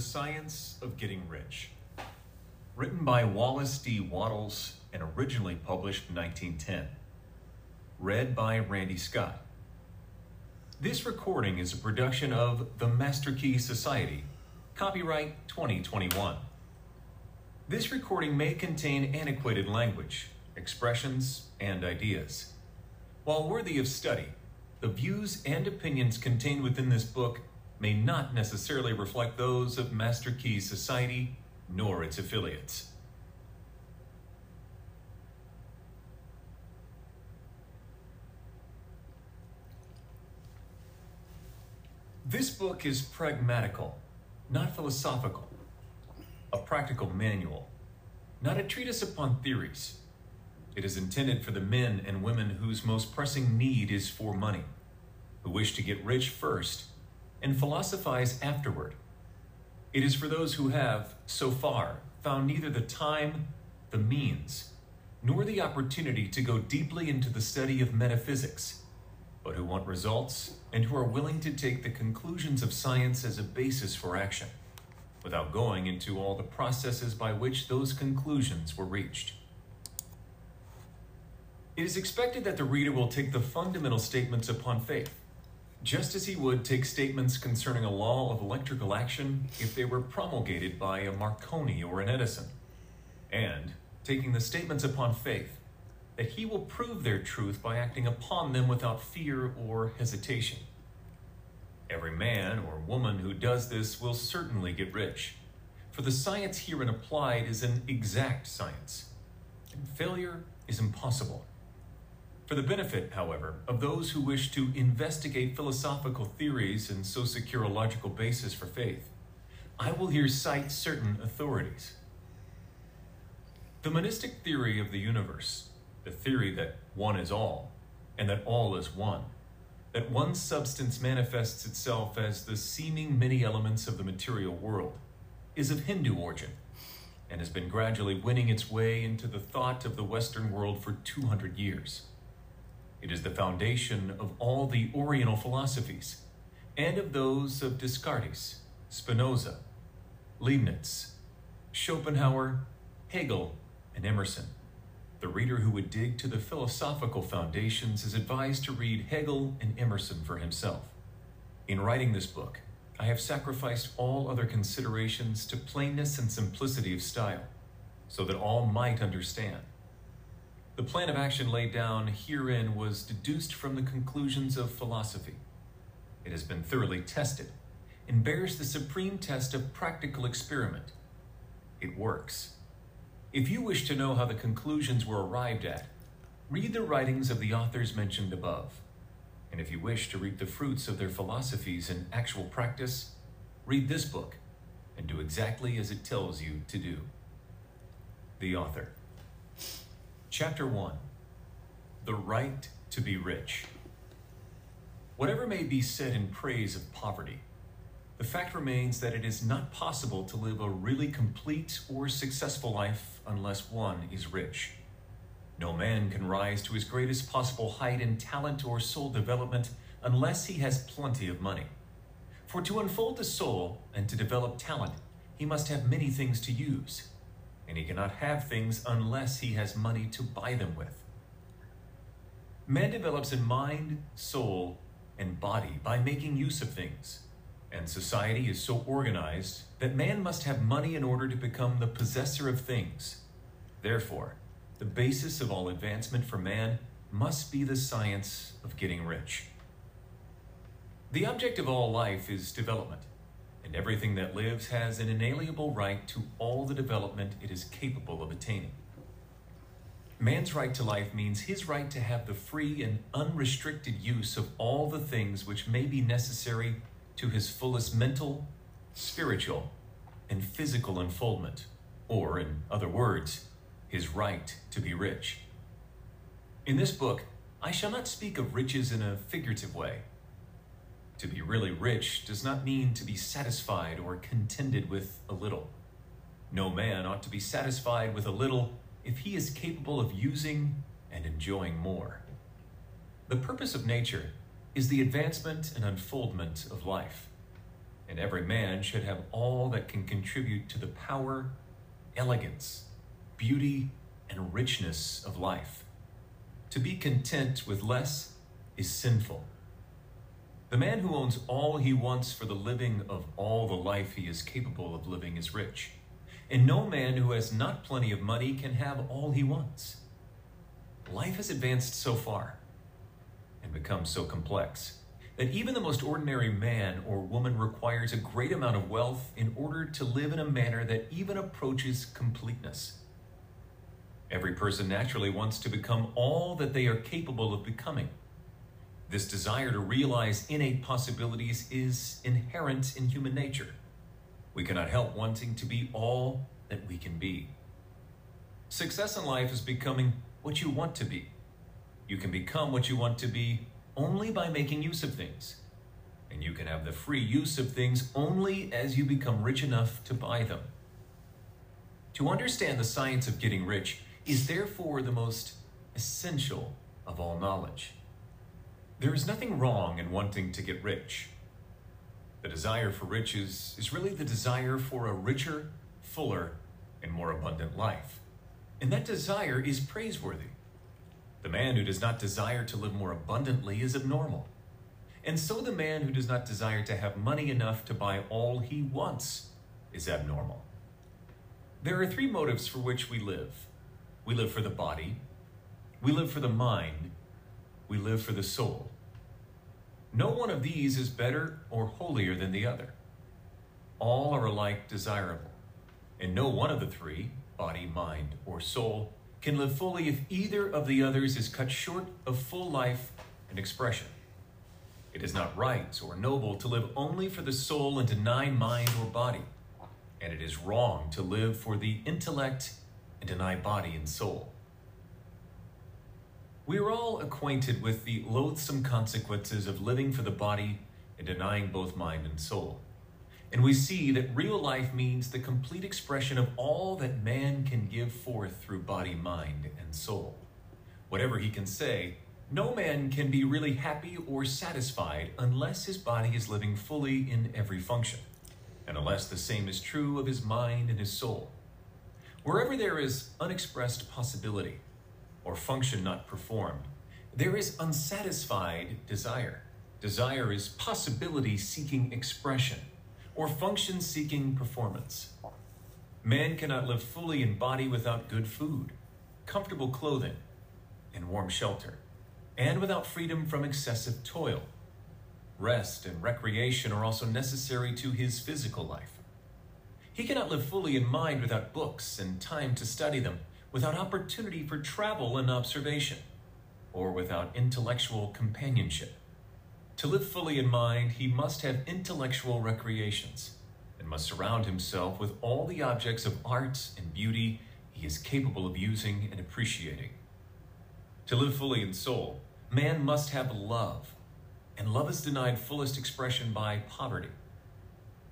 The Science of Getting Rich. Written by Wallace D. Wattles and originally published in 1910. Read by Randy Scott. This recording is a production of the Master Key Society, copyright 2021. This recording may contain antiquated language, expressions, and ideas. While worthy of study, the views and opinions contained within this book may not necessarily reflect those of Master Key Society nor its affiliates. This book is pragmatical, not philosophical, a practical manual, not a treatise upon theories. It is intended for the men and women whose most pressing need is for money, who wish to get rich first and philosophize afterward. It is for those who have, so far, found neither the time, the means, nor the opportunity to go deeply into the study of metaphysics, but who want results and who are willing to take the conclusions of science as a basis for action, without going into all the processes by which those conclusions were reached. It is expected that the reader will take the fundamental statements upon faith just as he would take statements concerning a law of electrical action if they were promulgated by a Marconi or an Edison, and taking the statements upon faith that he will prove their truth by acting upon them without fear or hesitation. Every man or woman who does this will certainly get rich, for the science herein applied is an exact science, and failure is impossible. For the benefit, however, of those who wish to investigate philosophical theories and so secure a logical basis for faith, I will here cite certain authorities. The monistic theory of the universe, the theory that one is all, and that all is one, that one substance manifests itself as the seeming many elements of the material world, is of Hindu origin and has been gradually winning its way into the thought of the Western world for 200 years. It is the foundation of all the Oriental philosophies and of those of Descartes, Spinoza, Leibniz, Schopenhauer, Hegel, and Emerson. The reader who would dig to the philosophical foundations is advised to read Hegel and Emerson for himself. In writing this book, I have sacrificed all other considerations to plainness and simplicity of style, so that all might understand. The plan of action laid down herein was deduced from the conclusions of philosophy. It has been thoroughly tested and bears the supreme test of practical experiment. It works. If you wish to know how the conclusions were arrived at, read the writings of the authors mentioned above. And if you wish to reap the fruits of their philosophies in actual practice, read this book and do exactly as it tells you to do. The author. Chapter 1 The Right to be Rich. Whatever may be said in praise of poverty, the fact remains that it is not possible to live a really complete or successful life unless one is rich. No man can rise to his greatest possible height in talent or soul development unless he has plenty of money. For to unfold the soul and to develop talent, he must have many things to use and he cannot have things unless he has money to buy them with. Man develops in mind, soul, and body by making use of things, and society is so organized that man must have money in order to become the possessor of things. Therefore, the basis of all advancement for man must be the science of getting rich. The object of all life is development and everything that lives has an inalienable right to all the development it is capable of attaining. Man's right to life means his right to have the free and unrestricted use of all the things which may be necessary to his fullest mental, spiritual, and physical unfoldment, or, in other words, his right to be rich. In this book, I shall not speak of riches in a figurative way to be really rich does not mean to be satisfied or contented with a little. No man ought to be satisfied with a little if he is capable of using and enjoying more. The purpose of nature is the advancement and unfoldment of life. and every man should have all that can contribute to the power, elegance, beauty, and richness of life. To be content with less is sinful. The man who owns all he wants for the living of all the life he is capable of living is rich. And no man who has not plenty of money can have all he wants. Life has advanced so far and become so complex that even the most ordinary man or woman requires a great amount of wealth in order to live in a manner that even approaches completeness. Every person naturally wants to become all that they are capable of becoming. This desire to realize innate possibilities is inherent in human nature. We cannot help wanting to be all that we can be. Success in life is becoming what you want to be. You can become what you want to be only by making use of things. And you can have the free use of things only as you become rich enough to buy them. To understand the science of getting rich is therefore the most essential of all knowledge. There is nothing wrong in wanting to get rich. The desire for riches is really the desire for a richer, fuller, and more abundant life. And that desire is praiseworthy. The man who does not desire to live more abundantly is abnormal. And so the man who does not desire to have money enough to buy all he wants is abnormal. There are three motives for which we live we live for the body, we live for the mind, we live for the soul. No one of these is better or holier than the other. All are alike desirable, and no one of the three, body, mind, or soul, can live fully if either of the others is cut short of full life and expression. It is not right or noble to live only for the soul and deny mind or body, and it is wrong to live for the intellect and deny body and soul. We are all acquainted with the loathsome consequences of living for the body and denying both mind and soul. And we see that real life means the complete expression of all that man can give forth through body, mind, and soul. Whatever he can say, no man can be really happy or satisfied unless his body is living fully in every function, and unless the same is true of his mind and his soul. Wherever there is unexpressed possibility or function not performed, there is unsatisfied desire. Desire is possibility seeking expression or function seeking performance. Man cannot live fully in body without good food, comfortable clothing, and warm shelter, and without freedom from excessive toil. Rest and recreation are also necessary to his physical life. He cannot live fully in mind without books and time to study them, without opportunity for travel and observation, or without intellectual companionship. To live fully in mind, he must have intellectual recreations and must surround himself with all the objects of art and beauty he is capable of using and appreciating. To live fully in soul, man must have love, and love is denied fullest expression by poverty.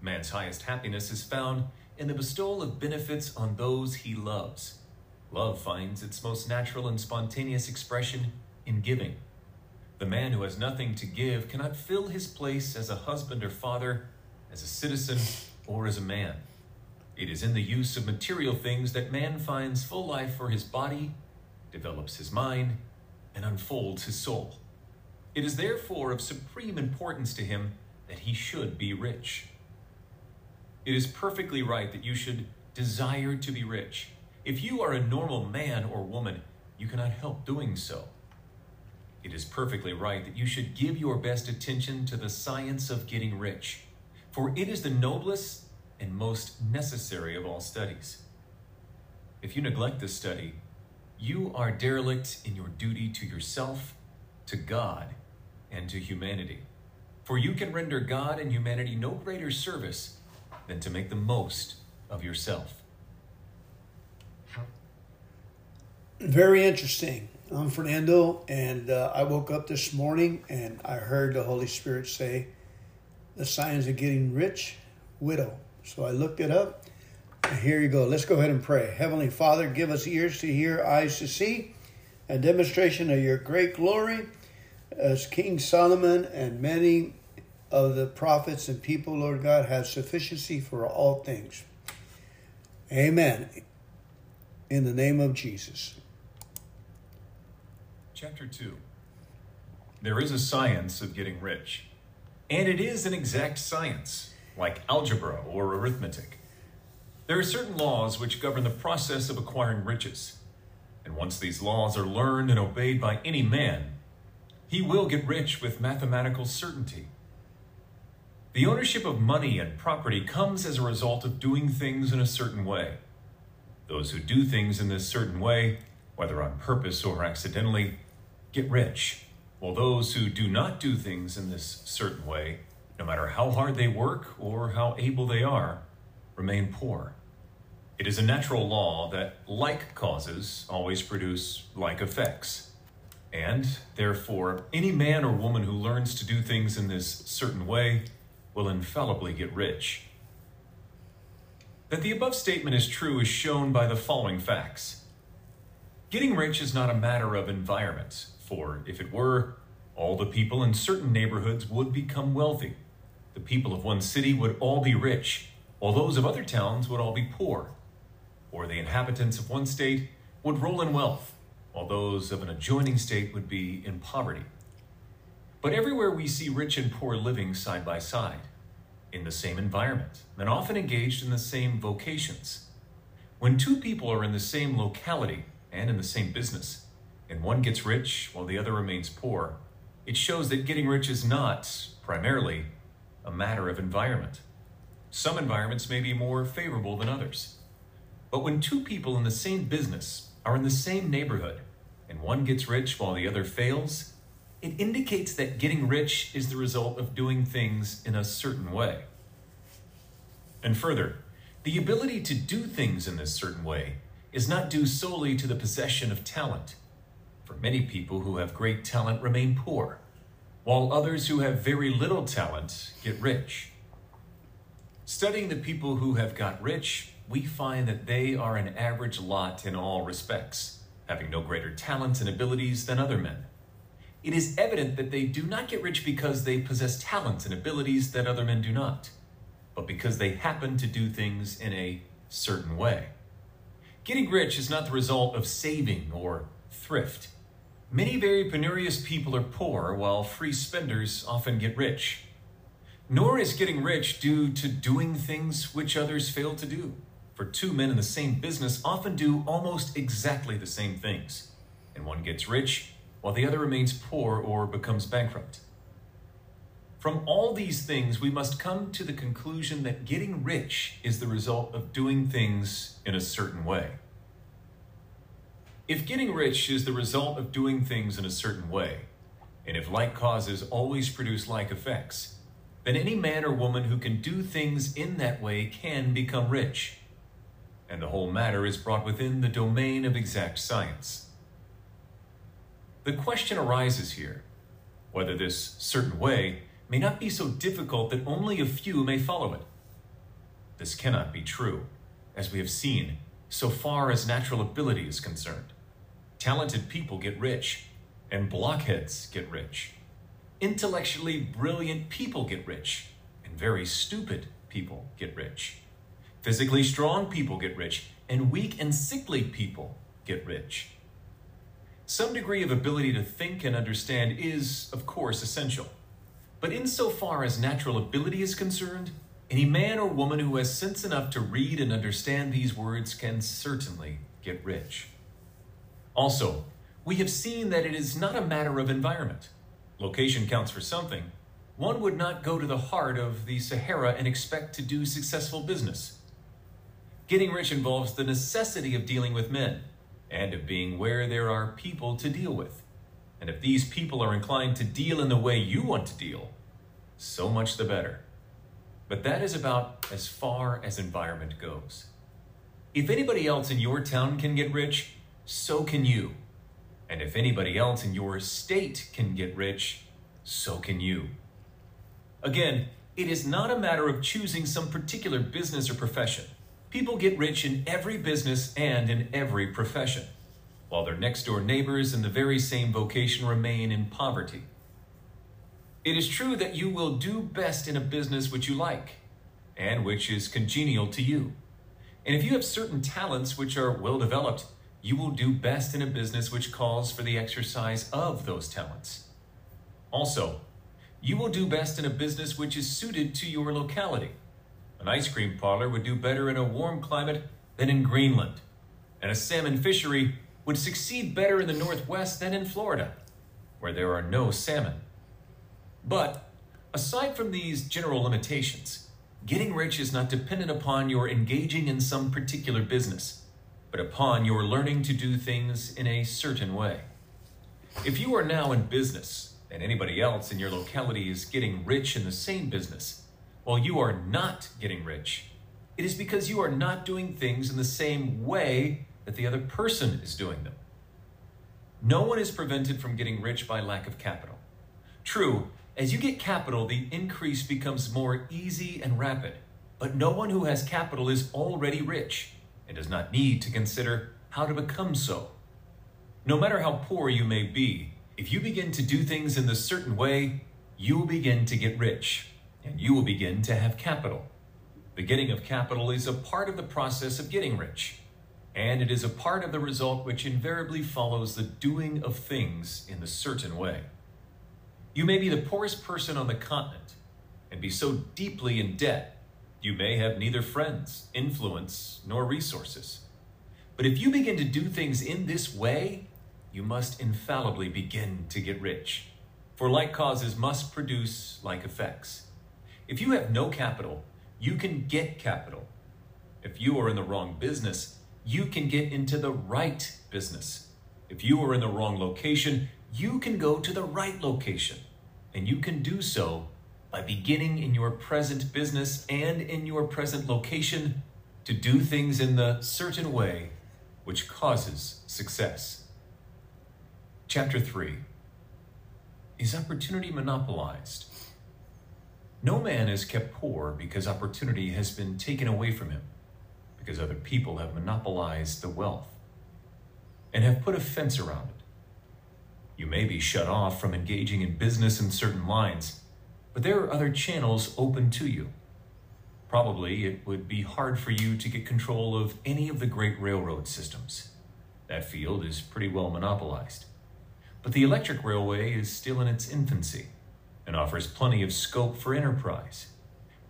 Man's highest happiness is found in the bestowal of benefits on those he loves. Love finds its most natural and spontaneous expression in giving. The man who has nothing to give cannot fill his place as a husband or father, as a citizen, or as a man. It is in the use of material things that man finds full life for his body, develops his mind, and unfolds his soul. It is therefore of supreme importance to him that he should be rich. It is perfectly right that you should desire to be rich. If you are a normal man or woman, you cannot help doing so. It is perfectly right that you should give your best attention to the science of getting rich, for it is the noblest and most necessary of all studies. If you neglect this study, you are derelict in your duty to yourself, to God, and to humanity. For you can render God and humanity no greater service than to make the most of yourself. Very interesting. I'm Fernando, and uh, I woke up this morning and I heard the Holy Spirit say, The science of getting rich, widow. So I looked it up. Here you go. Let's go ahead and pray. Heavenly Father, give us ears to hear, eyes to see, a demonstration of your great glory as King Solomon and many of the prophets and people, Lord God, have sufficiency for all things. Amen. In the name of Jesus. Chapter 2 There is a science of getting rich, and it is an exact science, like algebra or arithmetic. There are certain laws which govern the process of acquiring riches, and once these laws are learned and obeyed by any man, he will get rich with mathematical certainty. The ownership of money and property comes as a result of doing things in a certain way. Those who do things in this certain way, whether on purpose or accidentally, get rich, while those who do not do things in this certain way, no matter how hard they work or how able they are, remain poor. It is a natural law that like causes always produce like effects. And, therefore, any man or woman who learns to do things in this certain way will infallibly get rich. That the above statement is true is shown by the following facts. Getting rich is not a matter of environment, for if it were, all the people in certain neighborhoods would become wealthy. The people of one city would all be rich, while those of other towns would all be poor. Or the inhabitants of one state would roll in wealth, while those of an adjoining state would be in poverty. But everywhere we see rich and poor living side by side, in the same environment, and often engaged in the same vocations. When two people are in the same locality and in the same business, and one gets rich while the other remains poor, it shows that getting rich is not, primarily, a matter of environment. Some environments may be more favorable than others. But when two people in the same business are in the same neighborhood, and one gets rich while the other fails, it indicates that getting rich is the result of doing things in a certain way. And further, the ability to do things in this certain way is not due solely to the possession of talent. For many people who have great talent remain poor, while others who have very little talent get rich. Studying the people who have got rich, we find that they are an average lot in all respects, having no greater talents and abilities than other men it is evident that they do not get rich because they possess talents and abilities that other men do not, but because they happen to do things in a certain way. Getting rich is not the result of saving or thrift. Many very penurious people are poor, while free spenders often get rich. Nor is getting rich due to doing things which others fail to do, for two men in the same business often do almost exactly the same things, and one gets rich while the other remains poor or becomes bankrupt. From all these things, we must come to the conclusion that getting rich is the result of doing things in a certain way. If getting rich is the result of doing things in a certain way, and if like causes always produce like effects, then any man or woman who can do things in that way can become rich. And the whole matter is brought within the domain of exact science. The question arises here whether this certain way may not be so difficult that only a few may follow it. This cannot be true, as we have seen, so far as natural ability is concerned. Talented people get rich, and blockheads get rich. Intellectually brilliant people get rich, and very stupid people get rich. Physically strong people get rich, and weak and sickly people get rich. Some degree of ability to think and understand is, of course, essential. But insofar as natural ability is concerned, any man or woman who has sense enough to read and understand these words can certainly get rich. Also, we have seen that it is not a matter of environment. Location counts for something. One would not go to the heart of the Sahara and expect to do successful business. Getting rich involves the necessity of dealing with men, and of being where there are people to deal with. And if these people are inclined to deal in the way you want to deal, so much the better. But that is about as far as environment goes. If anybody else in your town can get rich, so can you. And if anybody else in your state can get rich, so can you. Again, it is not a matter of choosing some particular business or profession. People get rich in every business and in every profession, while their next door neighbors in the very same vocation remain in poverty. It is true that you will do best in a business which you like and which is congenial to you. And if you have certain talents which are well developed, you will do best in a business which calls for the exercise of those talents. Also, you will do best in a business which is suited to your locality. An ice cream parlor would do better in a warm climate than in Greenland, and a salmon fishery would succeed better in the Northwest than in Florida, where there are no salmon. But aside from these general limitations, Getting rich is not dependent upon your engaging in some particular business, but upon your learning to do things in a certain way. If you are now in business and anybody else in your locality is getting rich in the same business, while you are not getting rich, it is because you are not doing things in the same way that the other person is doing them. No one is prevented from getting rich by lack of capital. True, as you get capital, the increase becomes more easy and rapid. But no one who has capital is already rich and does not need to consider how to become so. No matter how poor you may be, if you begin to do things in the certain way, you will begin to get rich and you will begin to have capital. The getting of capital is a part of the process of getting rich, and it is a part of the result which invariably follows the doing of things in the certain way. You may be the poorest person on the continent and be so deeply in debt you may have neither friends, influence, nor resources. But if you begin to do things in this way, you must infallibly begin to get rich. For like causes must produce like effects. If you have no capital, you can get capital. If you are in the wrong business, you can get into the right business. If you are in the wrong location, you can go to the right location. And you can do so by beginning in your present business and in your present location to do things in the certain way which causes success. Chapter 3 Is opportunity monopolized? No man is kept poor because opportunity has been taken away from him, because other people have monopolized the wealth and have put a fence around it. You may be shut off from engaging in business in certain lines, but there are other channels open to you. Probably it would be hard for you to get control of any of the great railroad systems. That field is pretty well monopolized. But the electric railway is still in its infancy and offers plenty of scope for enterprise.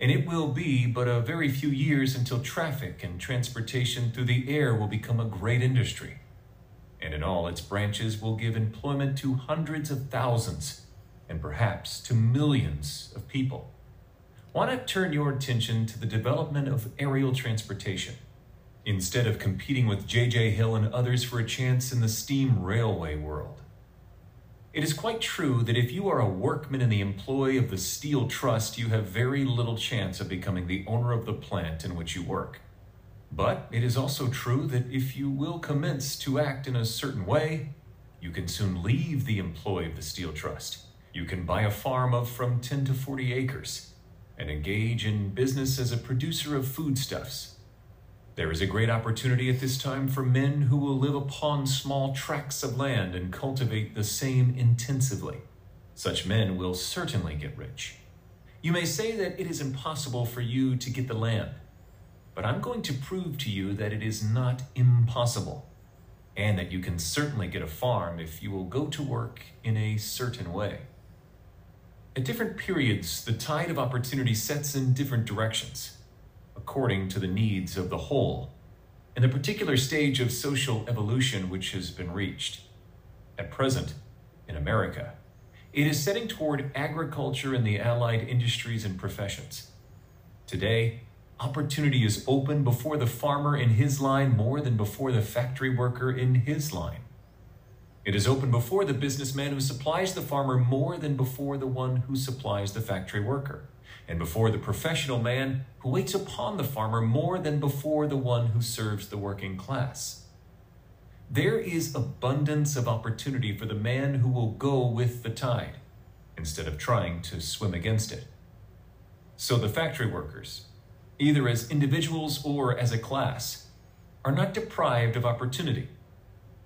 And it will be but a very few years until traffic and transportation through the air will become a great industry and in all its branches will give employment to hundreds of thousands and perhaps to millions of people. Why not turn your attention to the development of aerial transportation instead of competing with J.J. Hill and others for a chance in the steam railway world? It is quite true that if you are a workman in the employ of the Steel Trust, you have very little chance of becoming the owner of the plant in which you work. But it is also true that if you will commence to act in a certain way, you can soon leave the employ of the Steel Trust. You can buy a farm of from 10 to 40 acres and engage in business as a producer of foodstuffs. There is a great opportunity at this time for men who will live upon small tracts of land and cultivate the same intensively. Such men will certainly get rich. You may say that it is impossible for you to get the land but I'm going to prove to you that it is not impossible, and that you can certainly get a farm if you will go to work in a certain way. At different periods, the tide of opportunity sets in different directions, according to the needs of the whole, and the particular stage of social evolution which has been reached. At present, in America, it is setting toward agriculture and the allied industries and professions. Today, Opportunity is open before the farmer in his line more than before the factory worker in his line. It is open before the businessman who supplies the farmer more than before the one who supplies the factory worker, and before the professional man who waits upon the farmer more than before the one who serves the working class. There is abundance of opportunity for the man who will go with the tide instead of trying to swim against it. So the factory workers, either as individuals or as a class, are not deprived of opportunity.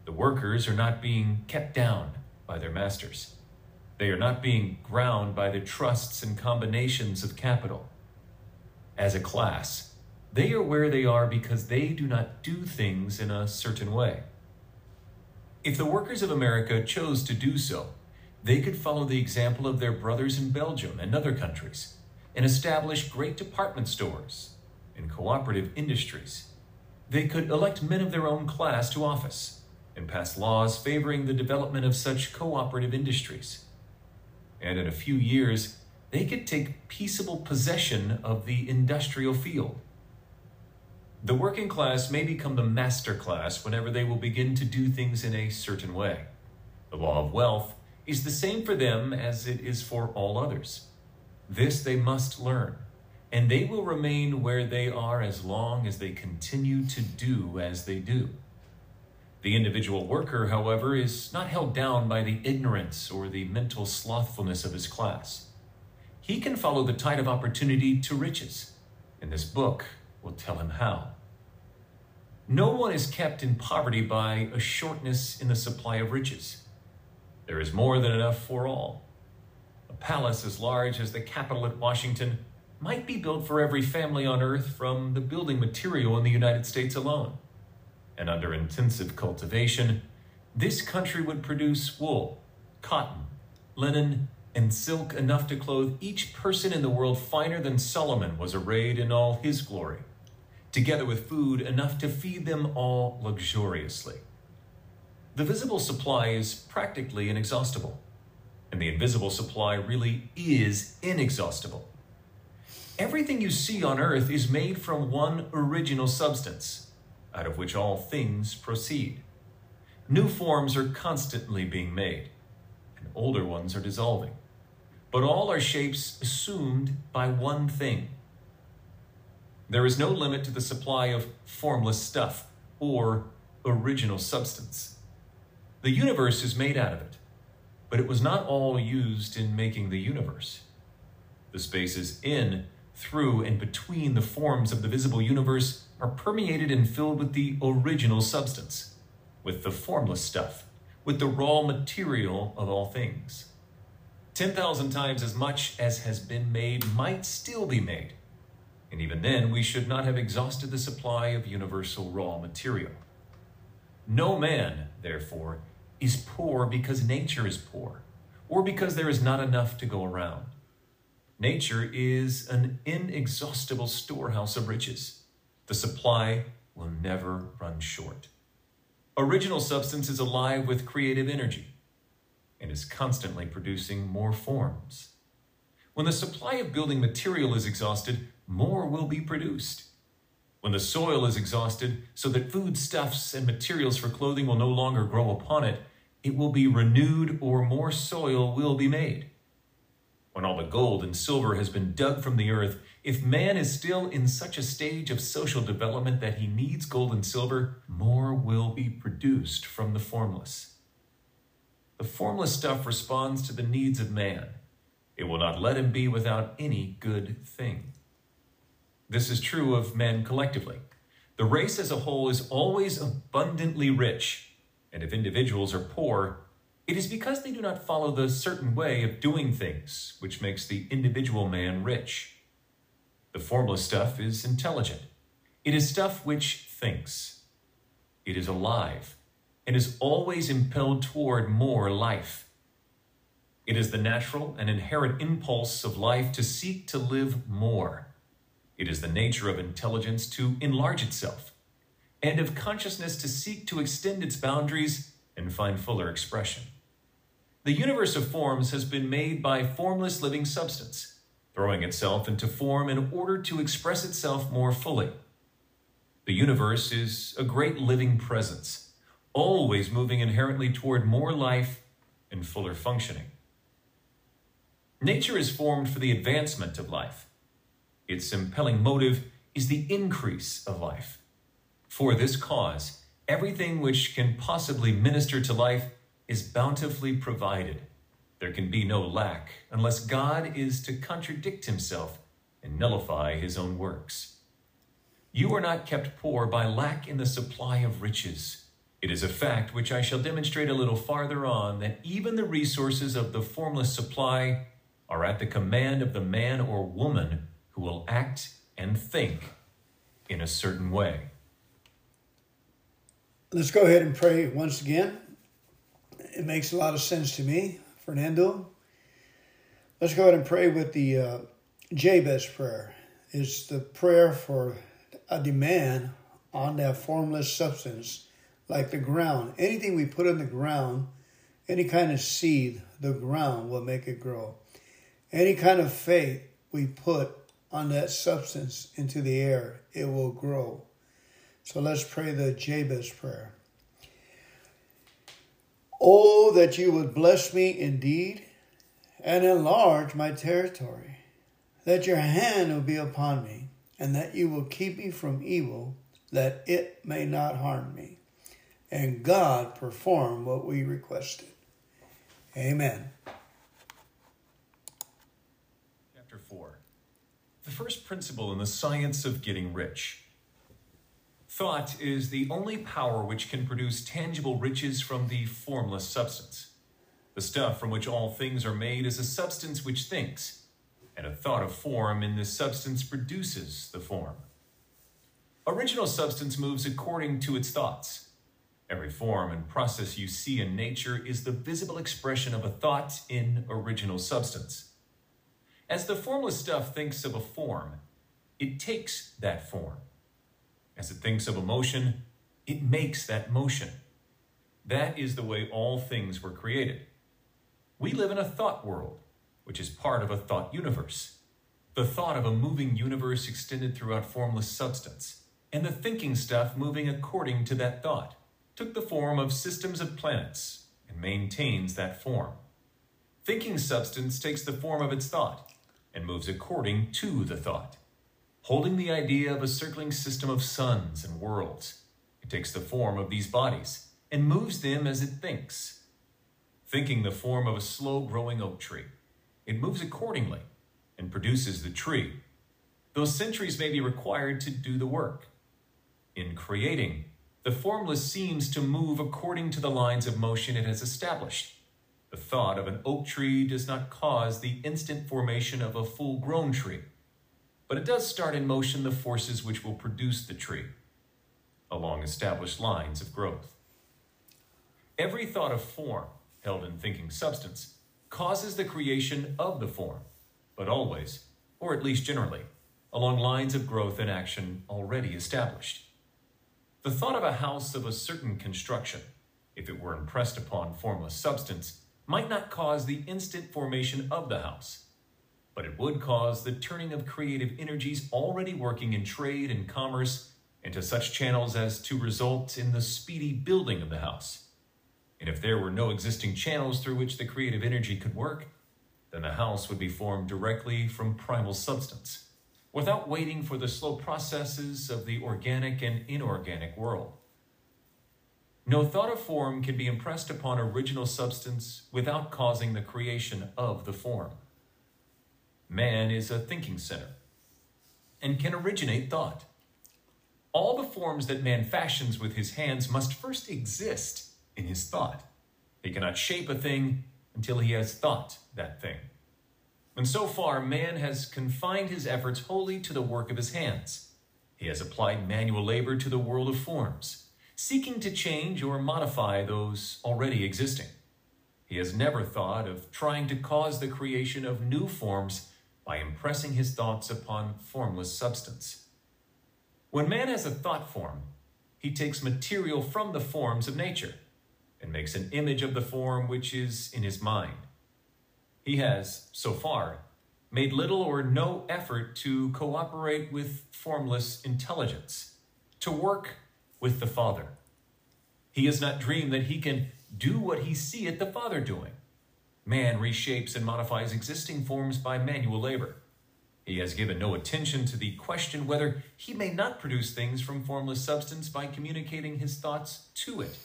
The workers are not being kept down by their masters. They are not being ground by the trusts and combinations of capital. As a class, they are where they are because they do not do things in a certain way. If the workers of America chose to do so, they could follow the example of their brothers in Belgium and other countries and establish great department stores and cooperative industries. They could elect men of their own class to office and pass laws favoring the development of such cooperative industries. And in a few years, they could take peaceable possession of the industrial field. The working class may become the master class whenever they will begin to do things in a certain way. The law of wealth is the same for them as it is for all others. This they must learn, and they will remain where they are as long as they continue to do as they do. The individual worker, however, is not held down by the ignorance or the mental slothfulness of his class. He can follow the tide of opportunity to riches, and this book will tell him how. No one is kept in poverty by a shortness in the supply of riches. There is more than enough for all. A palace as large as the Capitol at Washington might be built for every family on earth from the building material in the United States alone. And under intensive cultivation, this country would produce wool, cotton, linen, and silk enough to clothe each person in the world finer than Solomon was arrayed in all his glory, together with food enough to feed them all luxuriously. The visible supply is practically inexhaustible, and the invisible supply really is inexhaustible. Everything you see on earth is made from one original substance, out of which all things proceed. New forms are constantly being made, and older ones are dissolving. But all are shapes assumed by one thing. There is no limit to the supply of formless stuff or original substance. The universe is made out of it, but it was not all used in making the universe. The spaces in, through, and between the forms of the visible universe are permeated and filled with the original substance, with the formless stuff, with the raw material of all things. 10,000 times as much as has been made might still be made, and even then we should not have exhausted the supply of universal raw material. No man, therefore, is poor because nature is poor, or because there is not enough to go around. Nature is an inexhaustible storehouse of riches. The supply will never run short. Original substance is alive with creative energy and is constantly producing more forms. When the supply of building material is exhausted, more will be produced. When the soil is exhausted, so that foodstuffs and materials for clothing will no longer grow upon it, it will be renewed or more soil will be made. When all the gold and silver has been dug from the earth, if man is still in such a stage of social development that he needs gold and silver, more will be produced from the formless. The formless stuff responds to the needs of man. It will not let him be without any good thing. This is true of men collectively. The race as a whole is always abundantly rich and if individuals are poor, it is because they do not follow the certain way of doing things, which makes the individual man rich. The formless stuff is intelligent. It is stuff which thinks. It is alive and is always impelled toward more life. It is the natural and inherent impulse of life to seek to live more. It is the nature of intelligence to enlarge itself and of consciousness to seek to extend its boundaries and find fuller expression. The universe of forms has been made by formless living substance, throwing itself into form in order to express itself more fully. The universe is a great living presence, always moving inherently toward more life and fuller functioning. Nature is formed for the advancement of life. Its impelling motive is the increase of life. For this cause, everything which can possibly minister to life is bountifully provided. There can be no lack unless God is to contradict himself and nullify his own works. You are not kept poor by lack in the supply of riches. It is a fact which I shall demonstrate a little farther on that even the resources of the formless supply are at the command of the man or woman who will act and think in a certain way. Let's go ahead and pray once again. It makes a lot of sense to me, Fernando. Let's go ahead and pray with the uh, Jabez prayer. It's the prayer for a demand on that formless substance like the ground. Anything we put in the ground, any kind of seed, the ground will make it grow. Any kind of faith we put on that substance into the air, it will grow. So let's pray the Jabez prayer. Oh, that you would bless me indeed and enlarge my territory, that your hand will be upon me, and that you will keep me from evil, that it may not harm me and God perform what we requested. Amen. Chapter 4 The first principle in the science of getting rich. Thought is the only power which can produce tangible riches from the formless substance. The stuff from which all things are made is a substance which thinks, and a thought of form in this substance produces the form. Original substance moves according to its thoughts. Every form and process you see in nature is the visible expression of a thought in original substance. As the formless stuff thinks of a form, it takes that form. As it thinks of a motion, it makes that motion. That is the way all things were created. We live in a thought world, which is part of a thought universe. The thought of a moving universe extended throughout formless substance, and the thinking stuff moving according to that thought took the form of systems of planets and maintains that form. Thinking substance takes the form of its thought and moves according to the thought. Holding the idea of a circling system of suns and worlds, it takes the form of these bodies and moves them as it thinks. Thinking the form of a slow growing oak tree, it moves accordingly and produces the tree. though centuries may be required to do the work. In creating, the formless seems to move according to the lines of motion it has established. The thought of an oak tree does not cause the instant formation of a full grown tree, but it does start in motion the forces which will produce the tree along established lines of growth. Every thought of form, held in thinking substance, causes the creation of the form, but always, or at least generally, along lines of growth and action already established. The thought of a house of a certain construction, if it were impressed upon formless substance, might not cause the instant formation of the house, but it would cause the turning of creative energies already working in trade and commerce into such channels as to result in the speedy building of the house. And if there were no existing channels through which the creative energy could work, then the house would be formed directly from primal substance without waiting for the slow processes of the organic and inorganic world. No thought of form can be impressed upon original substance without causing the creation of the form. Man is a thinking center and can originate thought. All the forms that man fashions with his hands must first exist in his thought. He cannot shape a thing until he has thought that thing. And so far, man has confined his efforts wholly to the work of his hands. He has applied manual labor to the world of forms, seeking to change or modify those already existing. He has never thought of trying to cause the creation of new forms by impressing his thoughts upon formless substance. When man has a thought form, he takes material from the forms of nature and makes an image of the form which is in his mind. He has, so far, made little or no effort to cooperate with formless intelligence, to work with the Father. He has not dreamed that he can do what he seeth the Father doing. Man reshapes and modifies existing forms by manual labor. He has given no attention to the question whether he may not produce things from formless substance by communicating his thoughts to it.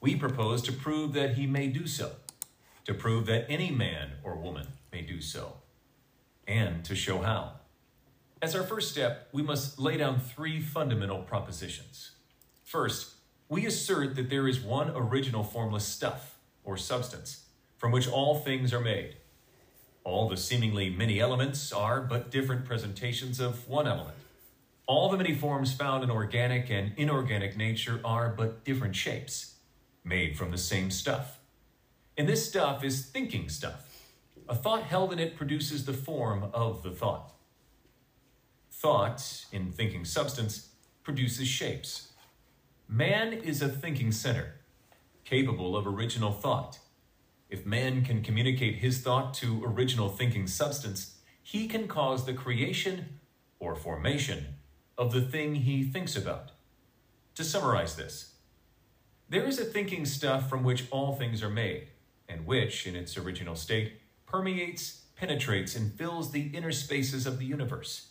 We propose to prove that he may do so to prove that any man or woman may do so, and to show how. As our first step, we must lay down three fundamental propositions. First, we assert that there is one original formless stuff, or substance, from which all things are made. All the seemingly many elements are but different presentations of one element. All the many forms found in organic and inorganic nature are but different shapes, made from the same stuff. And this stuff is thinking stuff. A thought held in it produces the form of the thought. Thought, in thinking substance, produces shapes. Man is a thinking center, capable of original thought. If man can communicate his thought to original thinking substance, he can cause the creation or formation of the thing he thinks about. To summarize this, there is a thinking stuff from which all things are made, and which, in its original state, permeates, penetrates, and fills the inner spaces of the universe.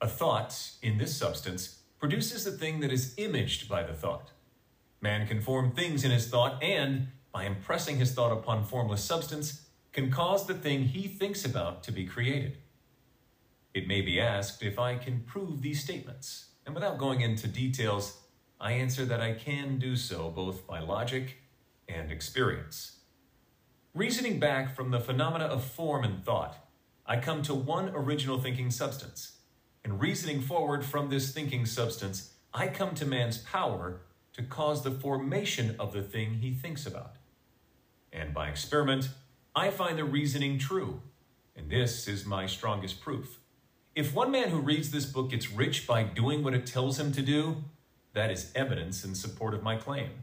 A thought, in this substance, produces the thing that is imaged by the thought. Man can form things in his thought and, by impressing his thought upon formless substance, can cause the thing he thinks about to be created. It may be asked if I can prove these statements, and without going into details, I answer that I can do so both by logic and experience. Reasoning back from the phenomena of form and thought, I come to one original thinking substance. And reasoning forward from this thinking substance, I come to man's power to cause the formation of the thing he thinks about. And by experiment, I find the reasoning true. And this is my strongest proof. If one man who reads this book gets rich by doing what it tells him to do, that is evidence in support of my claim.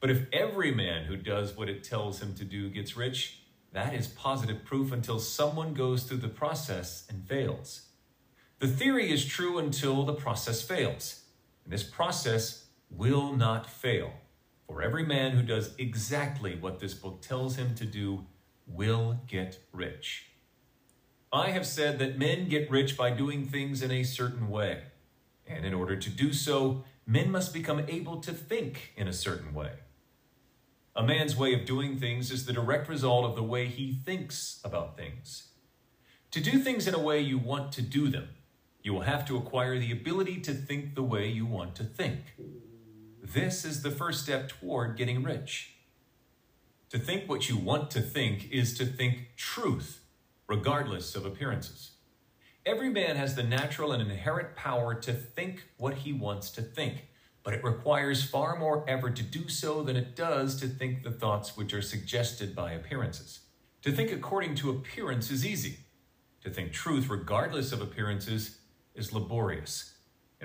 But if every man who does what it tells him to do gets rich, that is positive proof until someone goes through the process and fails. The theory is true until the process fails. And this process will not fail. For every man who does exactly what this book tells him to do will get rich. I have said that men get rich by doing things in a certain way. And in order to do so, men must become able to think in a certain way. A man's way of doing things is the direct result of the way he thinks about things. To do things in a way you want to do them, you will have to acquire the ability to think the way you want to think. This is the first step toward getting rich. To think what you want to think is to think truth regardless of appearances. Every man has the natural and inherent power to think what he wants to think, but it requires far more effort to do so than it does to think the thoughts which are suggested by appearances. To think according to appearance is easy. To think truth regardless of appearances is laborious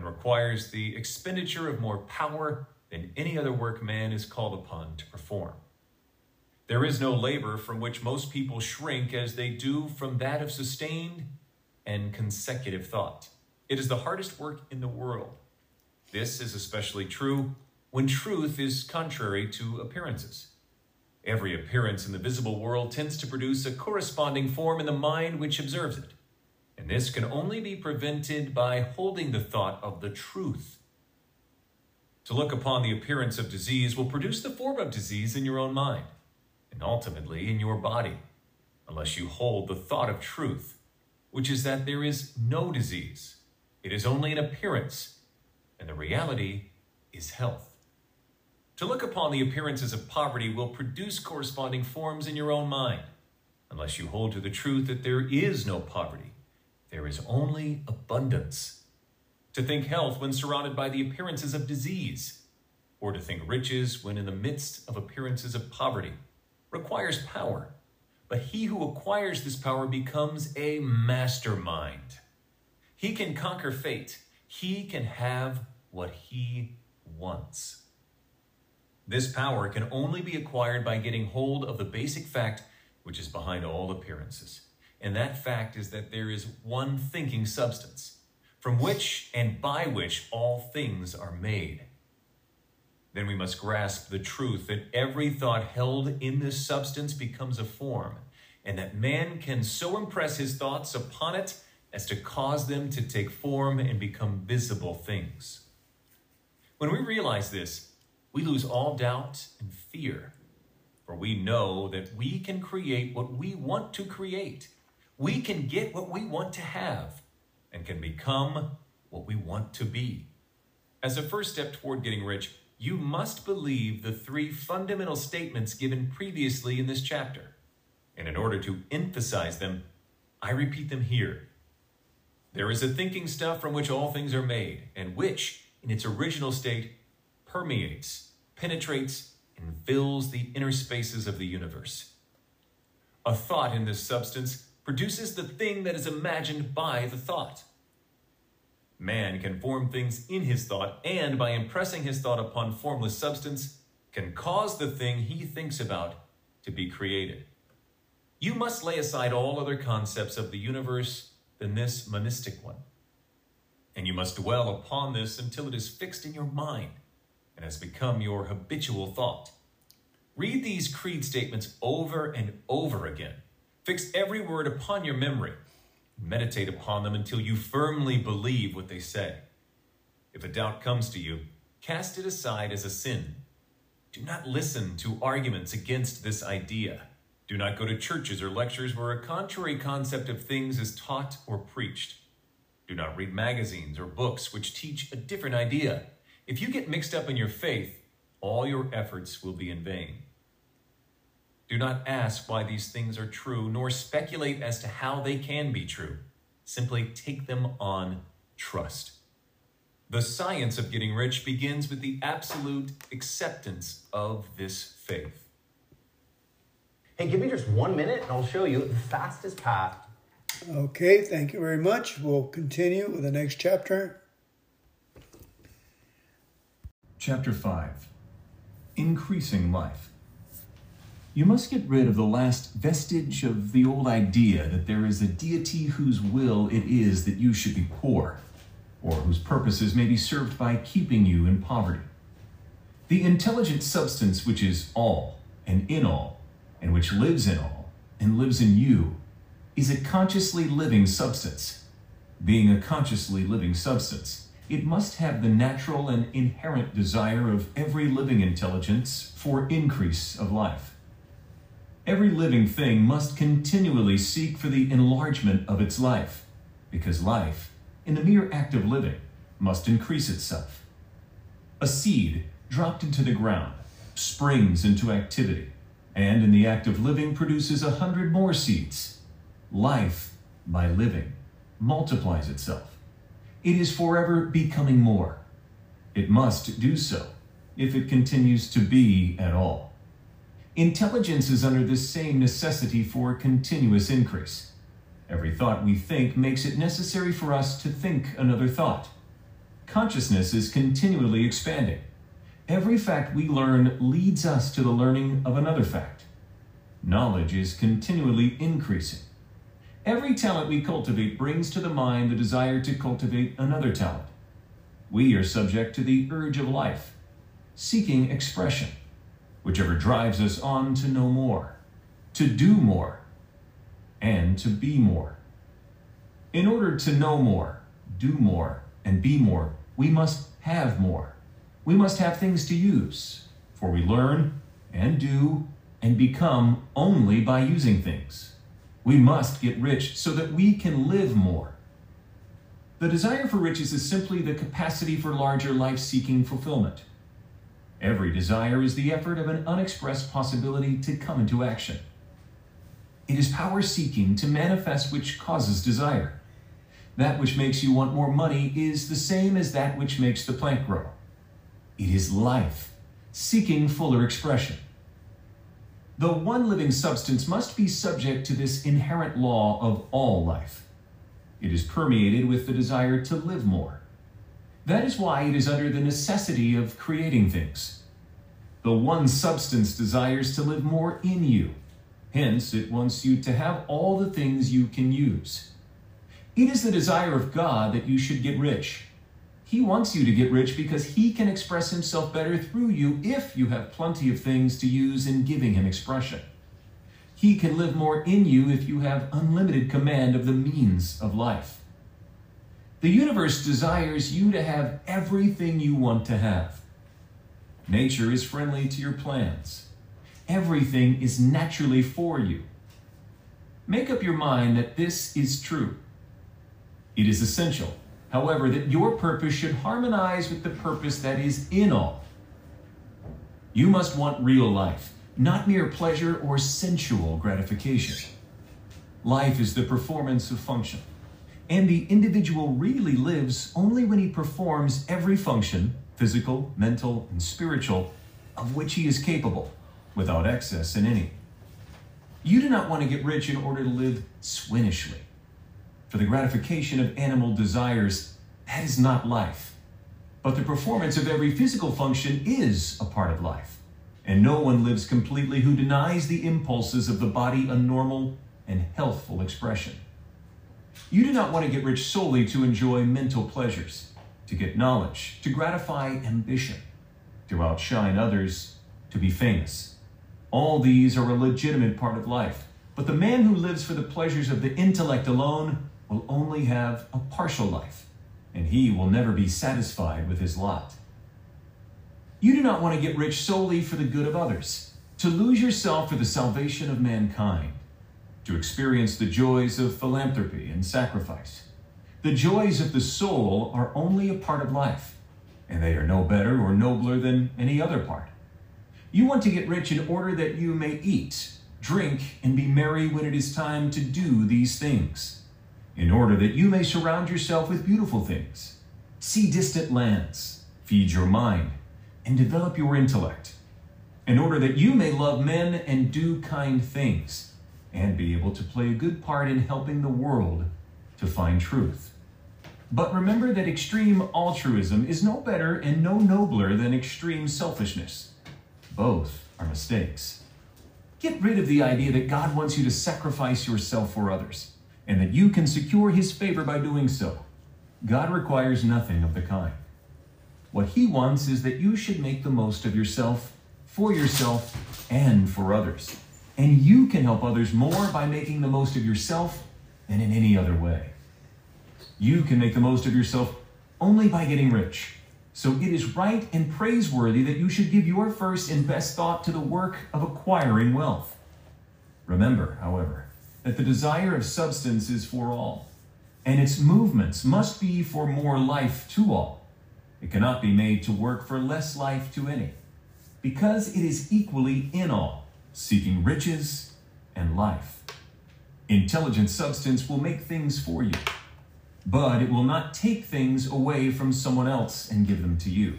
and requires the expenditure of more power than any other work man is called upon to perform. There is no labor from which most people shrink as they do from that of sustained and consecutive thought. It is the hardest work in the world. This is especially true when truth is contrary to appearances. Every appearance in the visible world tends to produce a corresponding form in the mind which observes it. And this can only be prevented by holding the thought of the truth. To look upon the appearance of disease will produce the form of disease in your own mind and ultimately in your body, unless you hold the thought of truth, which is that there is no disease. It is only an appearance, and the reality is health. To look upon the appearances of poverty will produce corresponding forms in your own mind, unless you hold to the truth that there is no poverty. There is only abundance. To think health when surrounded by the appearances of disease, or to think riches when in the midst of appearances of poverty requires power, but he who acquires this power becomes a mastermind. He can conquer fate. He can have what he wants. This power can only be acquired by getting hold of the basic fact which is behind all appearances. And that fact is that there is one thinking substance, from which and by which all things are made then we must grasp the truth that every thought held in this substance becomes a form, and that man can so impress his thoughts upon it as to cause them to take form and become visible things. When we realize this, we lose all doubt and fear, for we know that we can create what we want to create. We can get what we want to have and can become what we want to be. As a first step toward getting rich, you must believe the three fundamental statements given previously in this chapter. And in order to emphasize them, I repeat them here. There is a thinking stuff from which all things are made, and which, in its original state, permeates, penetrates, and fills the inner spaces of the universe. A thought in this substance produces the thing that is imagined by the thought. Man can form things in his thought, and by impressing his thought upon formless substance, can cause the thing he thinks about to be created. You must lay aside all other concepts of the universe than this monistic one. And you must dwell upon this until it is fixed in your mind and has become your habitual thought. Read these creed statements over and over again. Fix every word upon your memory. Meditate upon them until you firmly believe what they say. If a doubt comes to you, cast it aside as a sin. Do not listen to arguments against this idea. Do not go to churches or lectures where a contrary concept of things is taught or preached. Do not read magazines or books which teach a different idea. If you get mixed up in your faith, all your efforts will be in vain. Do not ask why these things are true, nor speculate as to how they can be true. Simply take them on trust. The science of getting rich begins with the absolute acceptance of this faith. Hey, give me just one minute and I'll show you the fastest path. Okay, thank you very much. We'll continue with the next chapter. Chapter 5 Increasing Life. You must get rid of the last vestige of the old idea that there is a deity whose will it is that you should be poor, or whose purposes may be served by keeping you in poverty. The intelligent substance which is all and in all and which lives in all and lives in you, is a consciously living substance. Being a consciously living substance, it must have the natural and inherent desire of every living intelligence for increase of life. Every living thing must continually seek for the enlargement of its life, because life, in the mere act of living, must increase itself. A seed dropped into the ground springs into activity and in the act of living produces a hundred more seeds. Life, by living, multiplies itself. It is forever becoming more. It must do so if it continues to be at all. Intelligence is under this same necessity for continuous increase. Every thought we think makes it necessary for us to think another thought. Consciousness is continually expanding. Every fact we learn leads us to the learning of another fact. Knowledge is continually increasing. Every talent we cultivate brings to the mind the desire to cultivate another talent. We are subject to the urge of life, seeking expression, whichever drives us on to know more, to do more, and to be more. In order to know more, do more, and be more, we must have more we must have things to use, for we learn and do and become only by using things. We must get rich so that we can live more. The desire for riches is simply the capacity for larger life seeking fulfillment. Every desire is the effort of an unexpressed possibility to come into action. It is power seeking to manifest which causes desire. That which makes you want more money is the same as that which makes the plant grow. It is life, seeking fuller expression. The one living substance must be subject to this inherent law of all life. It is permeated with the desire to live more. That is why it is under the necessity of creating things. The one substance desires to live more in you. Hence, it wants you to have all the things you can use. It is the desire of God that you should get rich. He wants you to get rich because he can express himself better through you if you have plenty of things to use in giving him expression. He can live more in you if you have unlimited command of the means of life. The universe desires you to have everything you want to have. Nature is friendly to your plans. Everything is naturally for you. Make up your mind that this is true. It is essential however, that your purpose should harmonize with the purpose that is in all. You must want real life, not mere pleasure or sensual gratification. Life is the performance of function, and the individual really lives only when he performs every function physical, mental, and spiritual of which he is capable, without excess in any. You do not want to get rich in order to live swinishly. For the gratification of animal desires, that is not life. But the performance of every physical function is a part of life. And no one lives completely who denies the impulses of the body a normal and healthful expression. You do not want to get rich solely to enjoy mental pleasures, to get knowledge, to gratify ambition, to outshine others, to be famous. All these are a legitimate part of life. But the man who lives for the pleasures of the intellect alone will only have a partial life, and he will never be satisfied with his lot. You do not want to get rich solely for the good of others, to lose yourself for the salvation of mankind, to experience the joys of philanthropy and sacrifice. The joys of the soul are only a part of life, and they are no better or nobler than any other part. You want to get rich in order that you may eat, drink, and be merry when it is time to do these things, in order that you may surround yourself with beautiful things, see distant lands, feed your mind, and develop your intellect, in order that you may love men and do kind things, and be able to play a good part in helping the world to find truth. But remember that extreme altruism is no better and no nobler than extreme selfishness. Both are mistakes. Get rid of the idea that God wants you to sacrifice yourself for others, and that you can secure His favor by doing so. God requires nothing of the kind. What he wants is that you should make the most of yourself, for yourself, and for others. And you can help others more by making the most of yourself than in any other way. You can make the most of yourself only by getting rich. So it is right and praiseworthy that you should give your first and best thought to the work of acquiring wealth. Remember, however, that the desire of substance is for all, and its movements must be for more life to all. It cannot be made to work for less life to any, because it is equally in all, seeking riches and life. Intelligent substance will make things for you, but it will not take things away from someone else and give them to you.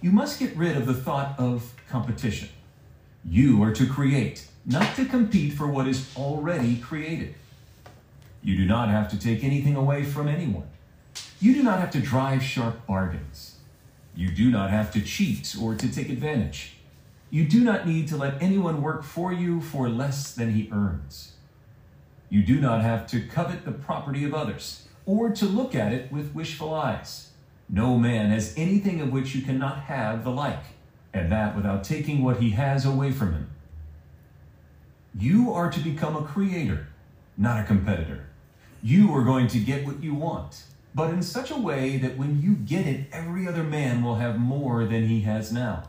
You must get rid of the thought of competition. You are to create, not to compete for what is already created. You do not have to take anything away from anyone. You do not have to drive sharp bargains. You do not have to cheat or to take advantage. You do not need to let anyone work for you for less than he earns. You do not have to covet the property of others or to look at it with wishful eyes. No man has anything of which you cannot have the like, and that without taking what he has away from him. You are to become a creator, not a competitor. You are going to get what you want but in such a way that when you get it, every other man will have more than he has now.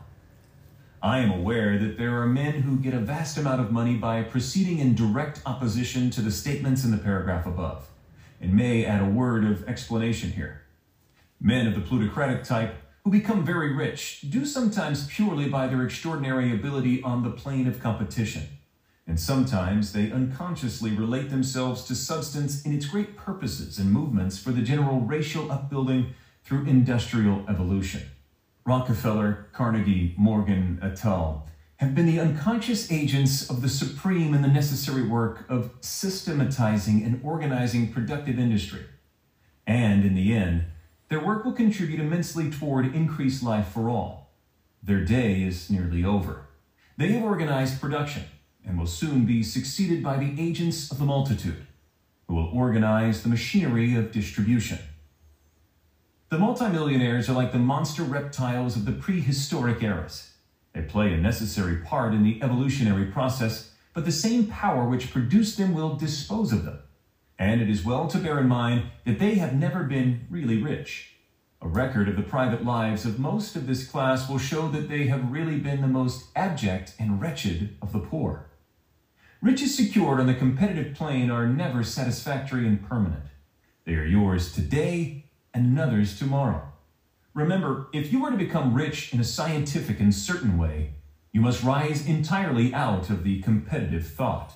I am aware that there are men who get a vast amount of money by proceeding in direct opposition to the statements in the paragraph above, and may add a word of explanation here. Men of the plutocratic type who become very rich do sometimes purely by their extraordinary ability on the plane of competition and sometimes they unconsciously relate themselves to substance in its great purposes and movements for the general racial upbuilding through industrial evolution. Rockefeller, Carnegie, Morgan, al. have been the unconscious agents of the supreme and the necessary work of systematizing and organizing productive industry. And in the end, their work will contribute immensely toward increased life for all. Their day is nearly over. They have organized production and will soon be succeeded by the agents of the multitude, who will organize the machinery of distribution. The multimillionaires are like the monster reptiles of the prehistoric eras. They play a necessary part in the evolutionary process, but the same power which produced them will dispose of them. And it is well to bear in mind that they have never been really rich. A record of the private lives of most of this class will show that they have really been the most abject and wretched of the poor. Riches secured on the competitive plane are never satisfactory and permanent. They are yours today and another's tomorrow. Remember, if you were to become rich in a scientific and certain way, You must rise entirely out of the competitive thought.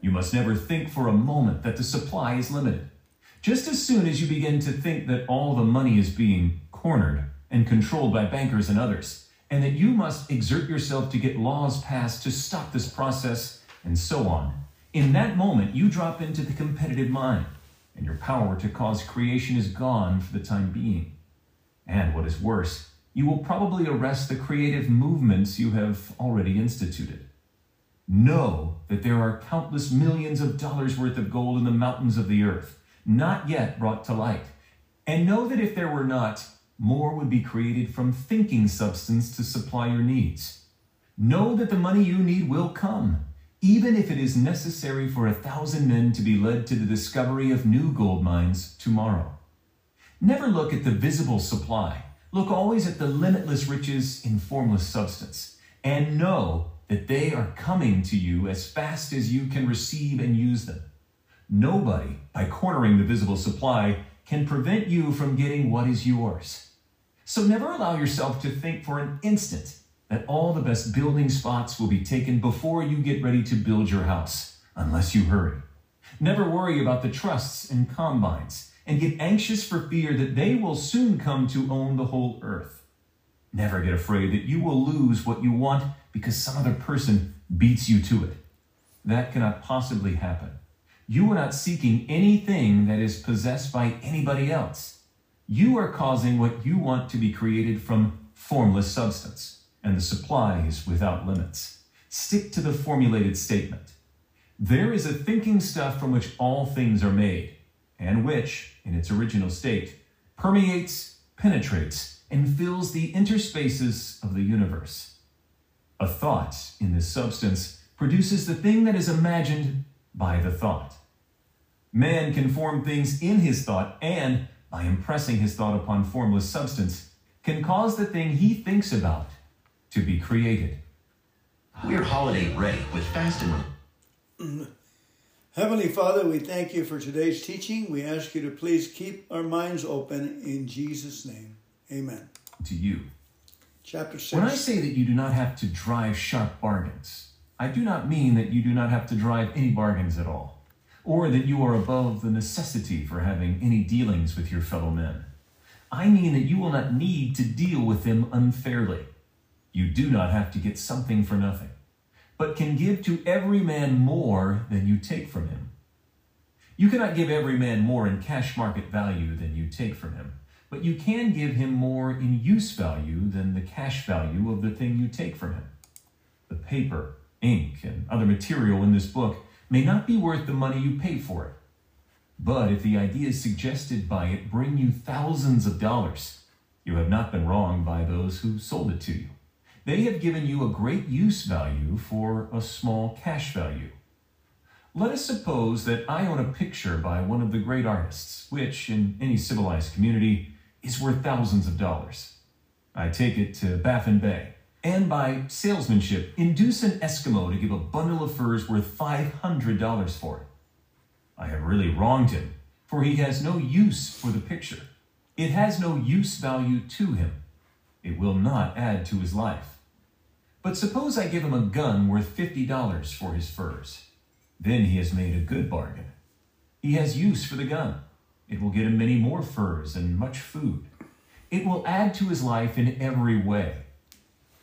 You must never think for a moment that the supply is limited. Just as soon as you begin to think that all the money is being cornered and controlled by bankers and others, and that you must exert yourself to get laws passed to stop this process, and so on, in that moment you drop into the competitive mind, and your power to cause creation is gone for the time being. And what is worse, you will probably arrest the creative movements you have already instituted. Know that there are countless millions of dollars worth of gold in the mountains of the earth, not yet brought to light. And know that if there were not, more would be created from thinking substance to supply your needs. Know that the money you need will come, even if it is necessary for a thousand men to be led to the discovery of new gold mines tomorrow. Never look at the visible supply. Look always at the limitless riches in formless substance, and know that they are coming to you as fast as you can receive and use them. Nobody, by cornering the visible supply, can prevent you from getting what is yours. So never allow yourself to think for an instant that all the best building spots will be taken before you get ready to build your house, unless you hurry. Never worry about the trusts and combines, and get anxious for fear that they will soon come to own the whole earth. Never get afraid that you will lose what you want because some other person beats you to it. That cannot possibly happen. You are not seeking anything that is possessed by anybody else. You are causing what you want to be created from formless substance, and the supply is without limits. Stick to the formulated statement. There is a thinking stuff from which all things are made, and which, in its original state, permeates, penetrates, and fills the interspaces of the universe. A thought in this substance produces the thing that is imagined by the thought. Man can form things in his thought and, by impressing his thought upon formless substance, can cause the thing he thinks about to be created. We're holiday ready with Fast and mm. Heavenly Father, we thank you for today's teaching. We ask you to please keep our minds open in Jesus' name. Amen. To you. Chapter 6. When I say that you do not have to drive sharp bargains, I do not mean that you do not have to drive any bargains at all, or that you are above the necessity for having any dealings with your fellow men. I mean that you will not need to deal with them unfairly. You do not have to get something for nothing, but can give to every man more than you take from him. You cannot give every man more in cash market value than you take from him, but you can give him more in use value than the cash value of the thing you take from him. The paper, ink, and other material in this book may not be worth the money you pay for it. But if the ideas suggested by it bring you thousands of dollars, you have not been wronged by those who sold it to you. They have given you a great use value for a small cash value. Let us suppose that I own a picture by one of the great artists, which, in any civilized community, is worth thousands of dollars. I take it to Baffin Bay, and by salesmanship, induce an Eskimo to give a bundle of furs worth $500 for it. I have really wronged him, for he has no use for the picture. It has no use value to him. It will not add to his life. But suppose I give him a gun worth $50 for his furs. Then he has made a good bargain. He has use for the gun. It will get him many more furs and much food. It will add to his life in every way.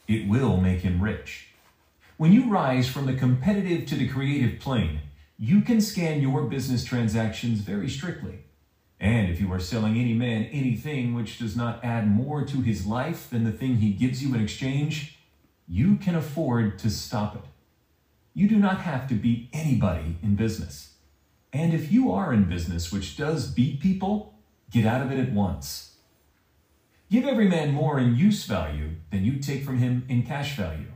It will make him rich. When you rise from the competitive to the creative plane, you can scan your business transactions very strictly. And if you are selling any man anything which does not add more to his life than the thing he gives you in exchange, you can afford to stop it. You do not have to beat anybody in business. And if you are in business which does beat people, get out of it at once. Give every man more in use value than you take from him in cash value.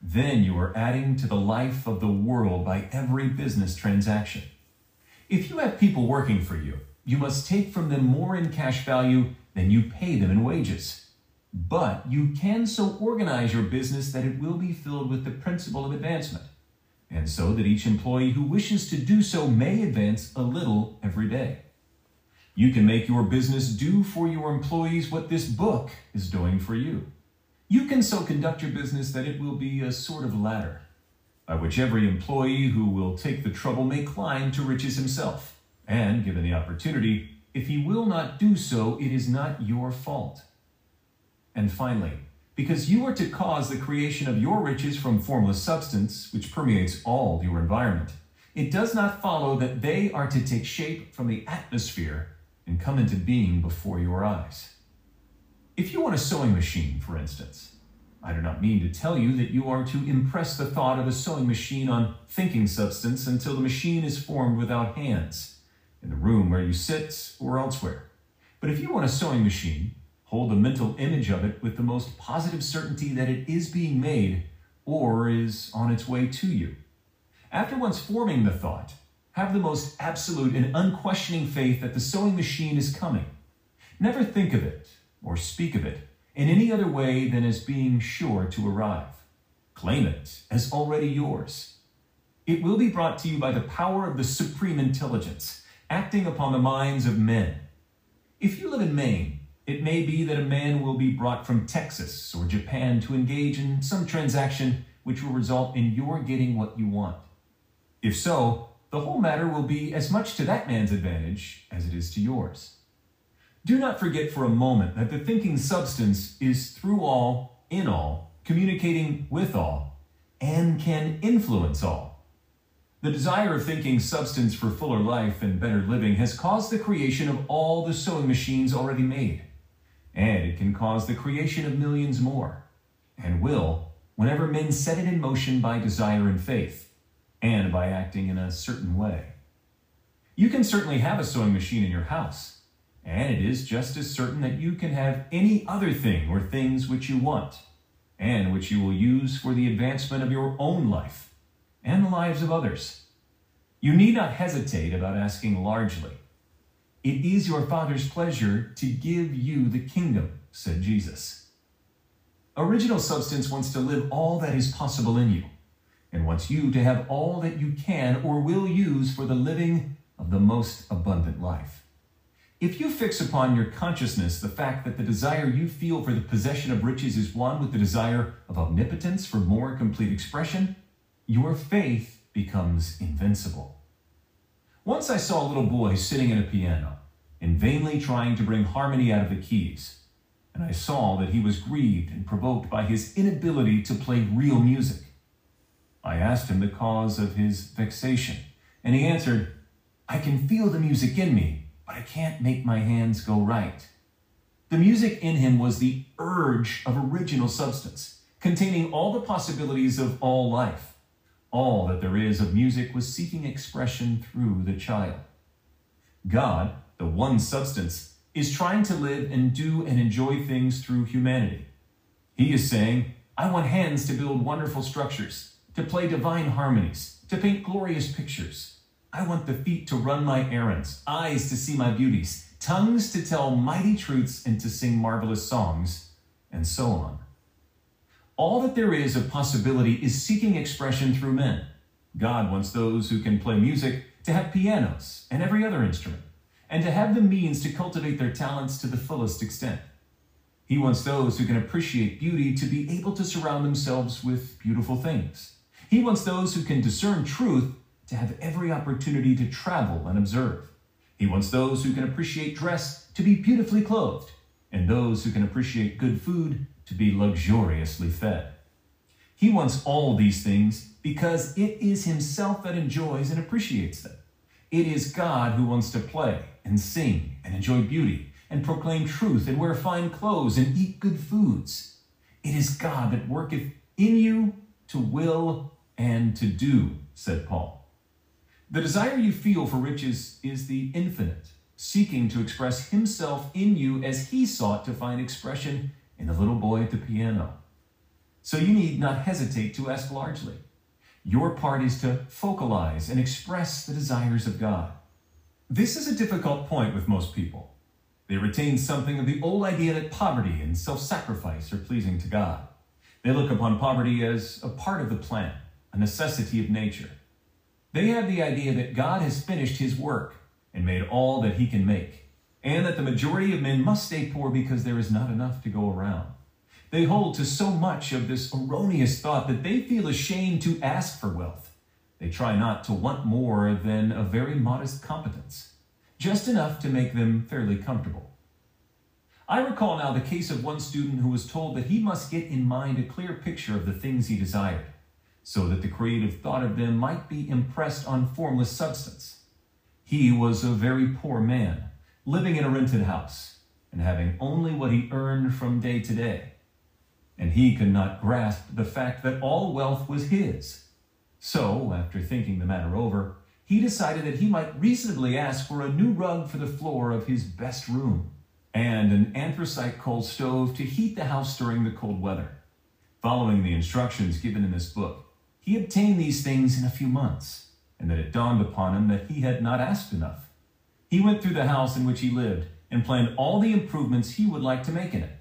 Then you are adding to the life of the world by every business transaction. If you have people working for you, you must take from them more in cash value than you pay them in wages. But you can so organize your business that it will be filled with the principle of advancement, and so that each employee who wishes to do so may advance a little every day. You can make your business do for your employees what this book is doing for you. You can so conduct your business that it will be a sort of ladder by which every employee who will take the trouble may climb to riches himself. And, given the opportunity, if he will not do so, it is not your fault. And finally, because you are to cause the creation of your riches from formless substance, which permeates all your environment, it does not follow that they are to take shape from the atmosphere and come into being before your eyes. If you want a sewing machine, for instance, I do not mean to tell you that you are to impress the thought of a sewing machine on thinking substance until the machine is formed without hands, in the room where you sit or elsewhere. But if you want a sewing machine, hold a mental image of it with the most positive certainty that it is being made or is on its way to you. After once forming the thought, have the most absolute and unquestioning faith that the sewing machine is coming. Never think of it or speak of it in any other way than as being sure to arrive. Claim it as already yours. It will be brought to you by the power of the supreme intelligence acting upon the minds of men. If you live in Maine, it may be that a man will be brought from Texas or Japan to engage in some transaction which will result in your getting what you want. If so, the whole matter will be as much to that man's advantage as it is to yours. Do not forget for a moment that the thinking substance is through all, in all, communicating with all, and can influence all. The desire of thinking substance for fuller life and better living has caused the creation of all the sewing machines already made, and it can cause the creation of millions more, and will whenever men set it in motion by desire and faith, and by acting in a certain way. You can certainly have a sewing machine in your house and it is just as certain that you can have any other thing or things which you want, and which you will use for the advancement of your own life and the lives of others. You need not hesitate about asking largely. It is your Father's pleasure to give you the kingdom, said Jesus. Original substance wants to live all that is possible in you, and wants you to have all that you can or will use for the living of the most abundant life. If you fix upon your consciousness the fact that the desire you feel for the possession of riches is one with the desire of omnipotence for more complete expression, your faith becomes invincible. Once I saw a little boy sitting at a piano and vainly trying to bring harmony out of the keys, and I saw that he was grieved and provoked by his inability to play real music. I asked him the cause of his vexation, and he answered, I can feel the music in me, but I can't make my hands go right. The music in him was the urge of original substance, containing all the possibilities of all life. All that there is of music was seeking expression through the child. God, the one substance, is trying to live and do and enjoy things through humanity. He is saying, I want hands to build wonderful structures, to play divine harmonies, to paint glorious pictures. I want the feet to run my errands, eyes to see my beauties, tongues to tell mighty truths and to sing marvelous songs, and so on. All that there is of possibility is seeking expression through men. God wants those who can play music to have pianos and every other instrument, and to have the means to cultivate their talents to the fullest extent. He wants those who can appreciate beauty to be able to surround themselves with beautiful things. He wants those who can discern truth to have every opportunity to travel and observe. He wants those who can appreciate dress to be beautifully clothed, and those who can appreciate good food to be luxuriously fed. He wants all these things because it is Himself that enjoys and appreciates them. It is God who wants to play and sing and enjoy beauty and proclaim truth and wear fine clothes and eat good foods. It is God that worketh in you to will and to do, said Paul. The desire you feel for riches is the infinite, seeking to express himself in you as he sought to find expression in the little boy at the piano. So you need not hesitate to ask largely. Your part is to focalize and express the desires of God. This is a difficult point with most people. They retain something of the old idea that poverty and self sacrifice are pleasing to God. They look upon poverty as a part of the plan, a necessity of nature. They have the idea that God has finished his work and made all that he can make, and that the majority of men must stay poor because there is not enough to go around. They hold to so much of this erroneous thought that they feel ashamed to ask for wealth. They try not to want more than a very modest competence, just enough to make them fairly comfortable. I recall now the case of one student who was told that he must get in mind a clear picture of the things he desired, so that the creative thought of them might be impressed on formless substance. He was a very poor man, living in a rented house, and having only what he earned from day to day. And he could not grasp the fact that all wealth was his. So, after thinking the matter over, he decided that he might reasonably ask for a new rug for the floor of his best room and an anthracite coal stove to heat the house during the cold weather. Following the instructions given in this book, he obtained these things in a few months, and that it dawned upon him that he had not asked enough. He went through the house in which he lived and planned all the improvements he would like to make in it.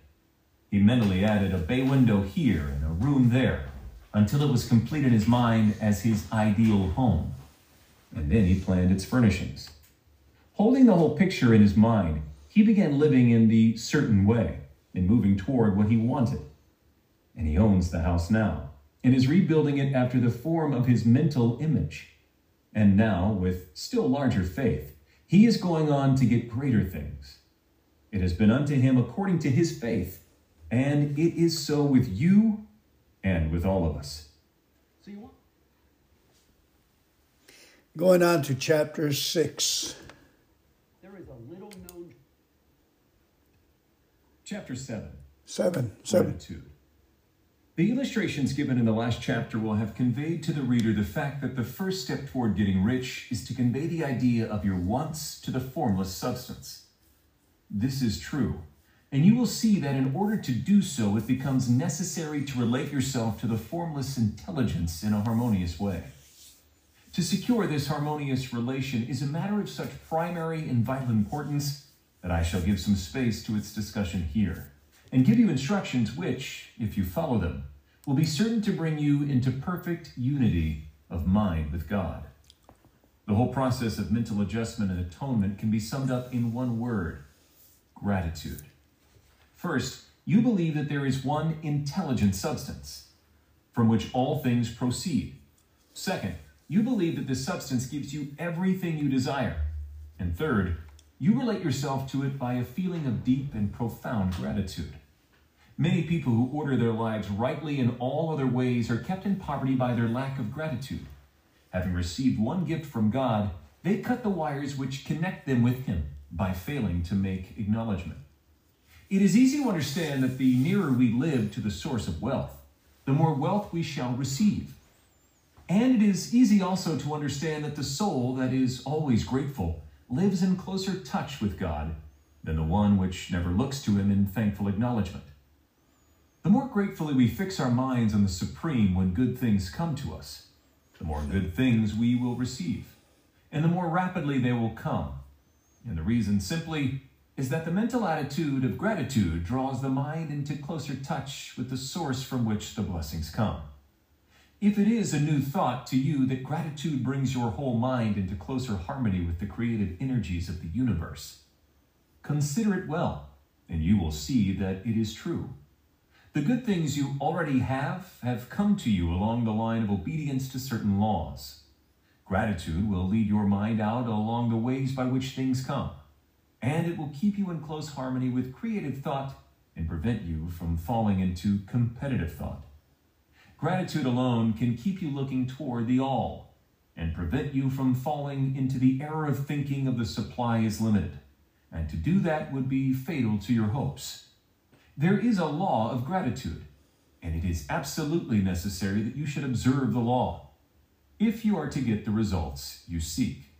He mentally added a bay window here and a room there until it was complete in his mind as his ideal home. And then he planned its furnishings. Holding the whole picture in his mind, he began living in the certain way and moving toward what he wanted. And he owns the house now and is rebuilding it after the form of his mental image. And now, with still larger faith, he is going on to get greater things. It has been unto him according to his faith, and it is so with you and with all of us. So you want? Going on to chapter 6. There is a little known Chapter 7 7. 7. Gratitude. The illustrations given in the last chapter will have conveyed to the reader the fact that the first step toward getting rich is to convey the idea of your wants to the formless substance. This is true, and you will see that in order to do so, it becomes necessary to relate yourself to the formless intelligence in a harmonious way. To secure this harmonious relation is a matter of such primary and vital importance that I shall give some space to its discussion here, and give you instructions which, if you follow them, will be certain to bring you into perfect unity of mind with God. The whole process of mental adjustment and atonement can be summed up in one word gratitude. First, you believe that there is one intelligent substance from which all things proceed. Second, you believe that this substance gives you everything you desire. And third, you relate yourself to it by a feeling of deep and profound gratitude. Many people who order their lives rightly in all other ways are kept in poverty by their lack of gratitude. Having received one gift from God, they cut the wires which connect them with Him by failing to make acknowledgement. It is easy to understand that the nearer we live to the source of wealth, the more wealth we shall receive. And it is easy also to understand that the soul that is always grateful lives in closer touch with God than the one which never looks to Him in thankful acknowledgement. The more gratefully we fix our minds on the Supreme when good things come to us, the more good things we will receive, and the more rapidly they will come. And the reason simply is that the mental attitude of gratitude draws the mind into closer touch with the source from which the blessings come. If it is a new thought to you that gratitude brings your whole mind into closer harmony with the creative energies of the universe, consider it well, and you will see that it is true. The good things you already have have come to you along the line of obedience to certain laws. Gratitude will lead your mind out along the ways by which things come, and it will keep you in close harmony with creative thought and prevent you from falling into competitive thought. Gratitude alone can keep you looking toward the all and prevent you from falling into the error of thinking of the supply is limited. And to do that would be fatal to your hopes. There is a law of gratitude, and it is absolutely necessary that you should observe the law if you are to get the results you seek.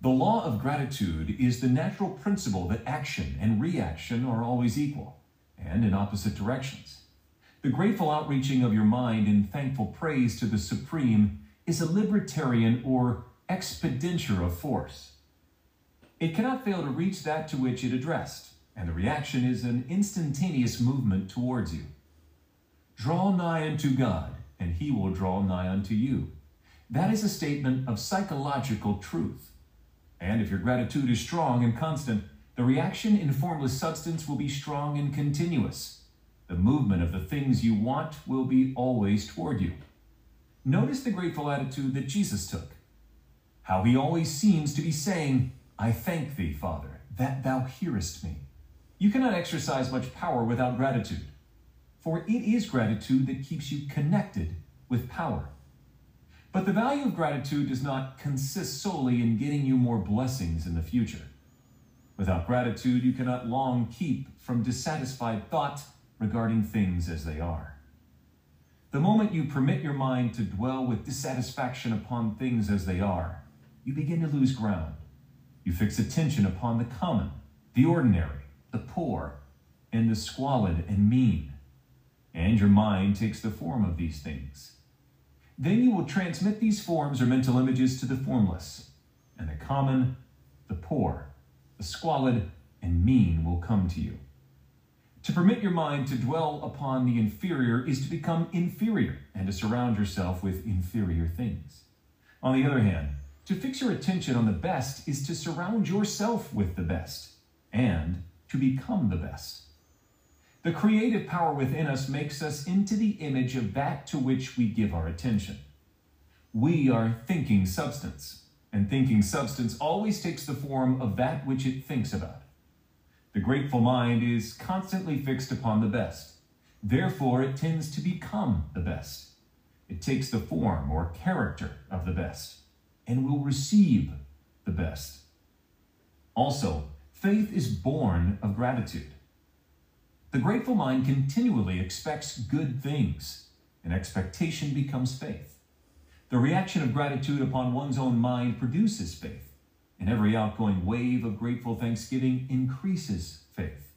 The law of gratitude is the natural principle that action and reaction are always equal and in opposite directions. The grateful outreaching of your mind in thankful praise to the Supreme is a libertarian or expenditure of force. It cannot fail to reach that to which it addressed, and the reaction is an instantaneous movement towards you. Draw nigh unto God, and he will draw nigh unto you. That is a statement of psychological truth. And if your gratitude is strong and constant, the reaction in formless substance will be strong and continuous. The movement of the things you want will be always toward you. Notice the grateful attitude that Jesus took. How he always seems to be saying, I thank thee, Father, that thou hearest me. You cannot exercise much power without gratitude, for it is gratitude that keeps you connected with power. But the value of gratitude does not consist solely in getting you more blessings in the future. Without gratitude, you cannot long keep from dissatisfied thought regarding things as they are. The moment you permit your mind to dwell with dissatisfaction upon things as they are, you begin to lose ground. You fix attention upon the common, the ordinary, the poor, and the squalid and mean. And your mind takes the form of these things. Then you will transmit these forms or mental images to the formless, and the common, the poor, the squalid, and mean will come to you. To permit your mind to dwell upon the inferior is to become inferior and to surround yourself with inferior things. On the other hand, to fix your attention on the best is to surround yourself with the best and to become the best. The creative power within us makes us into the image of that to which we give our attention. We are thinking substance, and thinking substance always takes the form of that which it thinks about. The grateful mind is constantly fixed upon the best. Therefore, it tends to become the best. It takes the form or character of the best and will receive the best. Also, faith is born of gratitude. The grateful mind continually expects good things, and expectation becomes faith. The reaction of gratitude upon one's own mind produces faith, and every outgoing wave of grateful thanksgiving increases faith.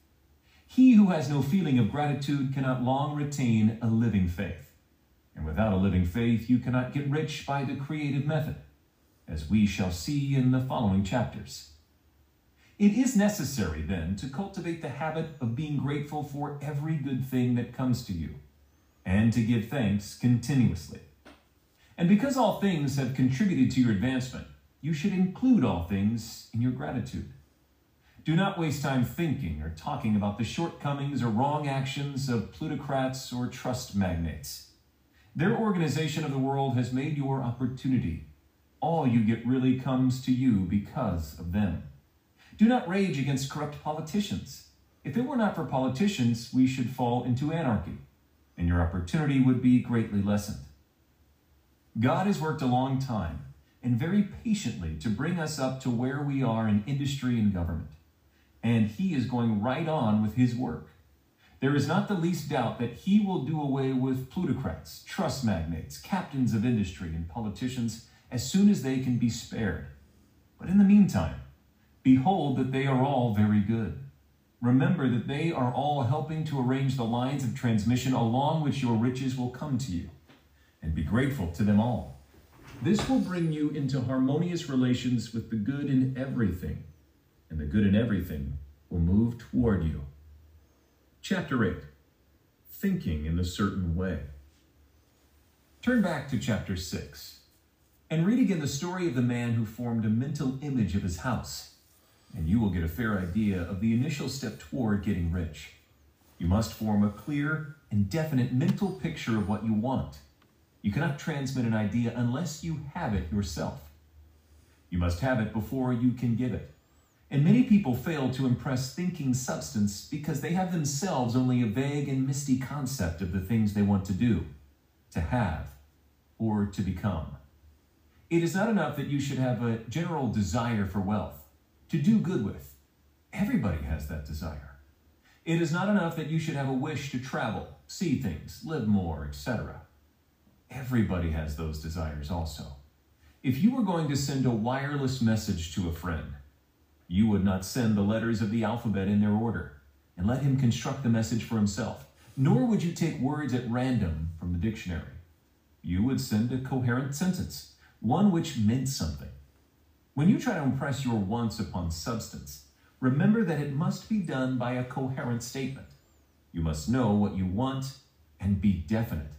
He who has no feeling of gratitude cannot long retain a living faith. And without a living faith, you cannot get rich by the creative method, as we shall see in the following chapters. It is necessary, then, to cultivate the habit of being grateful for every good thing that comes to you, and to give thanks continuously. And because all things have contributed to your advancement, you should include all things in your gratitude. Do not waste time thinking or talking about the shortcomings or wrong actions of plutocrats or trust magnates. Their organization of the world has made your opportunity. All you get really comes to you because of them. Do not rage against corrupt politicians. If it were not for politicians, we should fall into anarchy, and your opportunity would be greatly lessened. God has worked a long time and very patiently to bring us up to where we are in industry and government. And He is going right on with His work. There is not the least doubt that He will do away with plutocrats, trust magnates, captains of industry, and politicians as soon as they can be spared. But in the meantime, behold that they are all very good. Remember that they are all helping to arrange the lines of transmission along which your riches will come to you and be grateful to them all. This will bring you into harmonious relations with the good in everything, and the good in everything will move toward you. Chapter 8 Thinking in a Certain Way. Turn back to chapter 6 and read again the story of the man who formed a mental image of his house, and you will get a fair idea of the initial step toward getting rich. You must form a clear and definite mental picture of what you want you cannot transmit an idea unless you have it yourself. You must have it before you can give it. And many people fail to impress thinking substance because they have themselves only a vague and misty concept of the things they want to do, to have, or to become. It is not enough that you should have a general desire for wealth, to do good with. Everybody has that desire. It is not enough that you should have a wish to travel, see things, live more, etc. Everybody has those desires also. If you were going to send a wireless message to a friend, you would not send the letters of the alphabet in their order and let him construct the message for himself, nor would you take words at random from the dictionary. You would send a coherent sentence, one which meant something. When you try to impress your wants upon substance, remember that it must be done by a coherent statement. You must know what you want and be definite.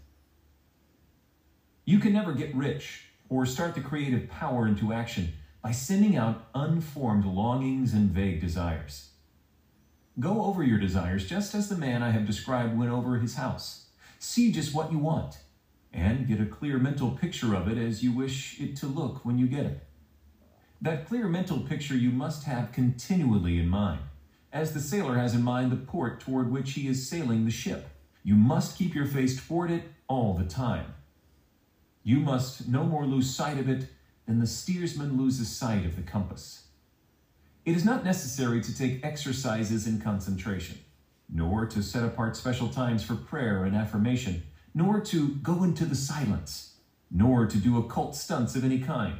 You can never get rich or start the creative power into action by sending out unformed longings and vague desires. Go over your desires just as the man I have described went over his house. See just what you want, and get a clear mental picture of it as you wish it to look when you get it. That clear mental picture you must have continually in mind, as the sailor has in mind the port toward which he is sailing the ship. You must keep your face toward it all the time. You must no more lose sight of it than the steersman loses sight of the compass. It is not necessary to take exercises in concentration, nor to set apart special times for prayer and affirmation, nor to go into the silence, nor to do occult stunts of any kind.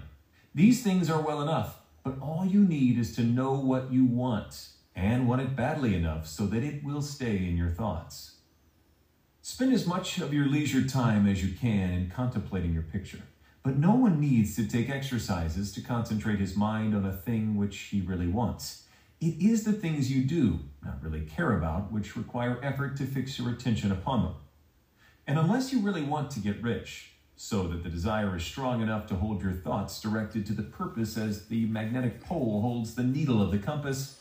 These things are well enough, but all you need is to know what you want and want it badly enough so that it will stay in your thoughts. Spend as much of your leisure time as you can in contemplating your picture. But no one needs to take exercises to concentrate his mind on a thing which he really wants. It is the things you do, not really care about, which require effort to fix your attention upon them. And unless you really want to get rich, so that the desire is strong enough to hold your thoughts directed to the purpose as the magnetic pole holds the needle of the compass,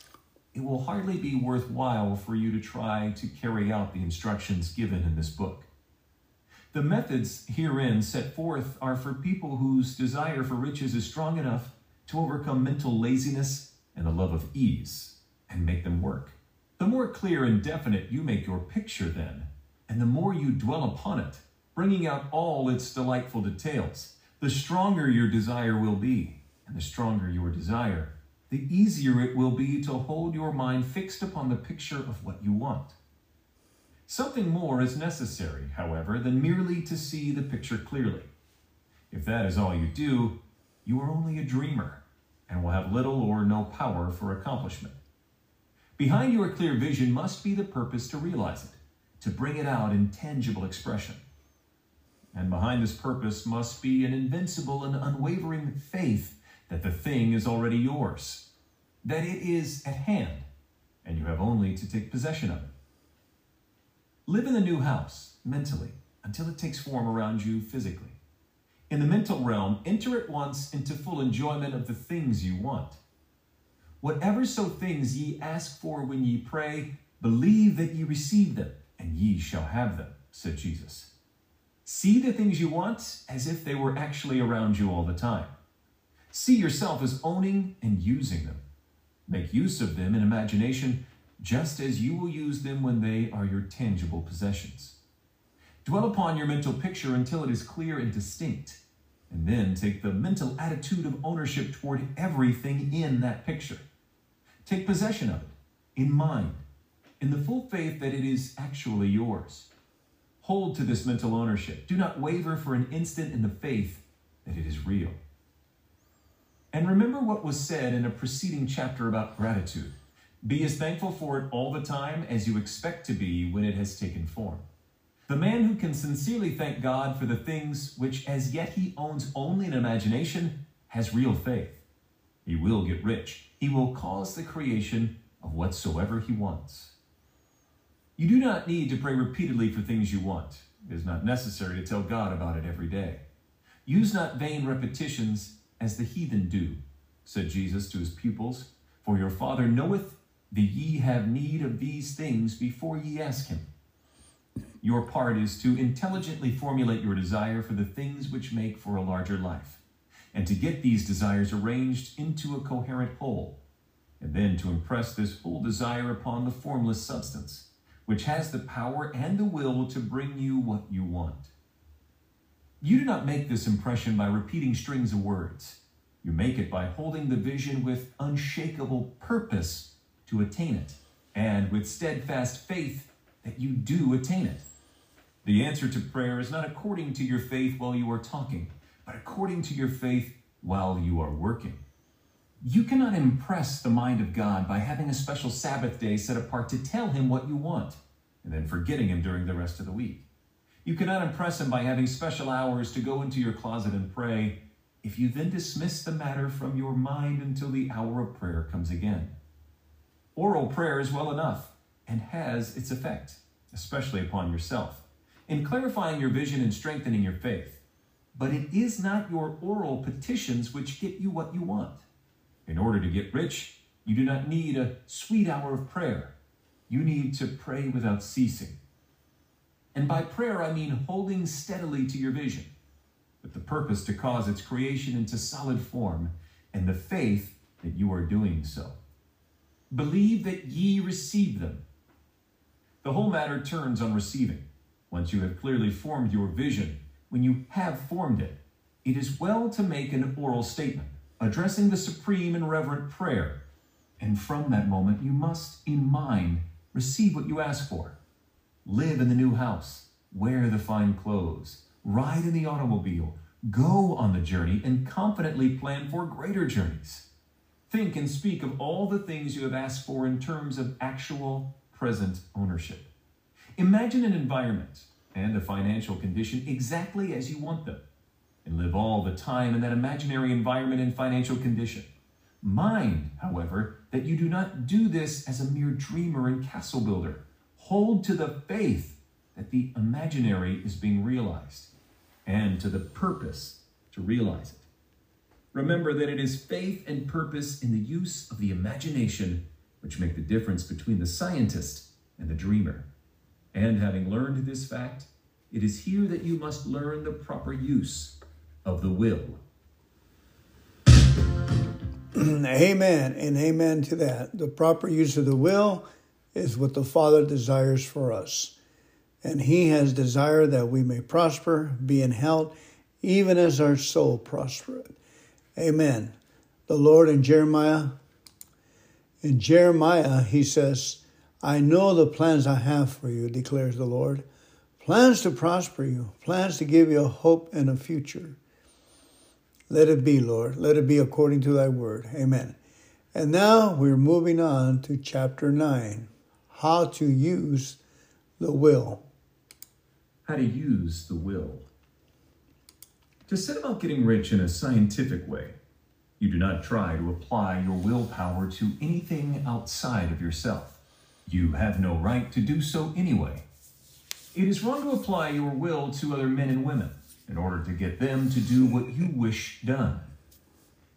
it will hardly be worthwhile for you to try to carry out the instructions given in this book. The methods herein set forth are for people whose desire for riches is strong enough to overcome mental laziness and the love of ease and make them work. The more clear and definite you make your picture, then, and the more you dwell upon it, bringing out all its delightful details, the stronger your desire will be, and the stronger your desire, the easier it will be to hold your mind fixed upon the picture of what you want. Something more is necessary, however, than merely to see the picture clearly. If that is all you do, you are only a dreamer and will have little or no power for accomplishment. Behind your clear vision must be the purpose to realize it, to bring it out in tangible expression. And behind this purpose must be an invincible and unwavering faith that the thing is already yours, that it is at hand, and you have only to take possession of it. Live in the new house mentally until it takes form around you physically. In the mental realm, enter at once into full enjoyment of the things you want. Whatever so things ye ask for when ye pray, believe that ye receive them, and ye shall have them, said Jesus. See the things you want as if they were actually around you all the time. See yourself as owning and using them. Make use of them in imagination just as you will use them when they are your tangible possessions. Dwell upon your mental picture until it is clear and distinct, and then take the mental attitude of ownership toward everything in that picture. Take possession of it, in mind, in the full faith that it is actually yours. Hold to this mental ownership. Do not waver for an instant in the faith that it is real. And remember what was said in a preceding chapter about gratitude. Be as thankful for it all the time as you expect to be when it has taken form. The man who can sincerely thank God for the things which as yet he owns only in imagination has real faith. He will get rich. He will cause the creation of whatsoever he wants. You do not need to pray repeatedly for things you want. It is not necessary to tell God about it every day. Use not vain repetitions as the heathen do, said Jesus to his pupils. For your Father knoweth that ye have need of these things before ye ask him. Your part is to intelligently formulate your desire for the things which make for a larger life, and to get these desires arranged into a coherent whole, and then to impress this whole desire upon the formless substance, which has the power and the will to bring you what you want. You do not make this impression by repeating strings of words. You make it by holding the vision with unshakable purpose to attain it, and with steadfast faith that you do attain it. The answer to prayer is not according to your faith while you are talking, but according to your faith while you are working. You cannot impress the mind of God by having a special Sabbath day set apart to tell him what you want, and then forgetting him during the rest of the week. You cannot impress him by having special hours to go into your closet and pray, if you then dismiss the matter from your mind until the hour of prayer comes again. Oral prayer is well enough and has its effect, especially upon yourself, in clarifying your vision and strengthening your faith. But it is not your oral petitions which get you what you want. In order to get rich, you do not need a sweet hour of prayer. you need to pray without ceasing. And by prayer, I mean holding steadily to your vision, with the purpose to cause its creation into solid form, and the faith that you are doing so. Believe that ye receive them. The whole matter turns on receiving. Once you have clearly formed your vision, when you have formed it, it is well to make an oral statement, addressing the supreme and reverent prayer. And from that moment, you must, in mind, receive what you ask for. Live in the new house, wear the fine clothes, ride in the automobile, go on the journey, and confidently plan for greater journeys. Think and speak of all the things you have asked for in terms of actual present ownership. Imagine an environment and a financial condition exactly as you want them, and live all the time in that imaginary environment and financial condition. Mind, however, that you do not do this as a mere dreamer and castle builder. Hold to the faith that the imaginary is being realized and to the purpose to realize it. Remember that it is faith and purpose in the use of the imagination which make the difference between the scientist and the dreamer. And having learned this fact, it is here that you must learn the proper use of the will. amen and amen to that. The proper use of the will is what the Father desires for us. And He has desire that we may prosper, be in health, even as our soul prospereth. Amen. The Lord in Jeremiah, in Jeremiah, He says, I know the plans I have for you, declares the Lord. Plans to prosper you, plans to give you a hope and a future. Let it be, Lord. Let it be according to thy word. Amen. And now we're moving on to chapter 9 how to use the will. How to use the will. To set about getting rich in a scientific way, you do not try to apply your willpower to anything outside of yourself. You have no right to do so anyway. It is wrong to apply your will to other men and women in order to get them to do what you wish done.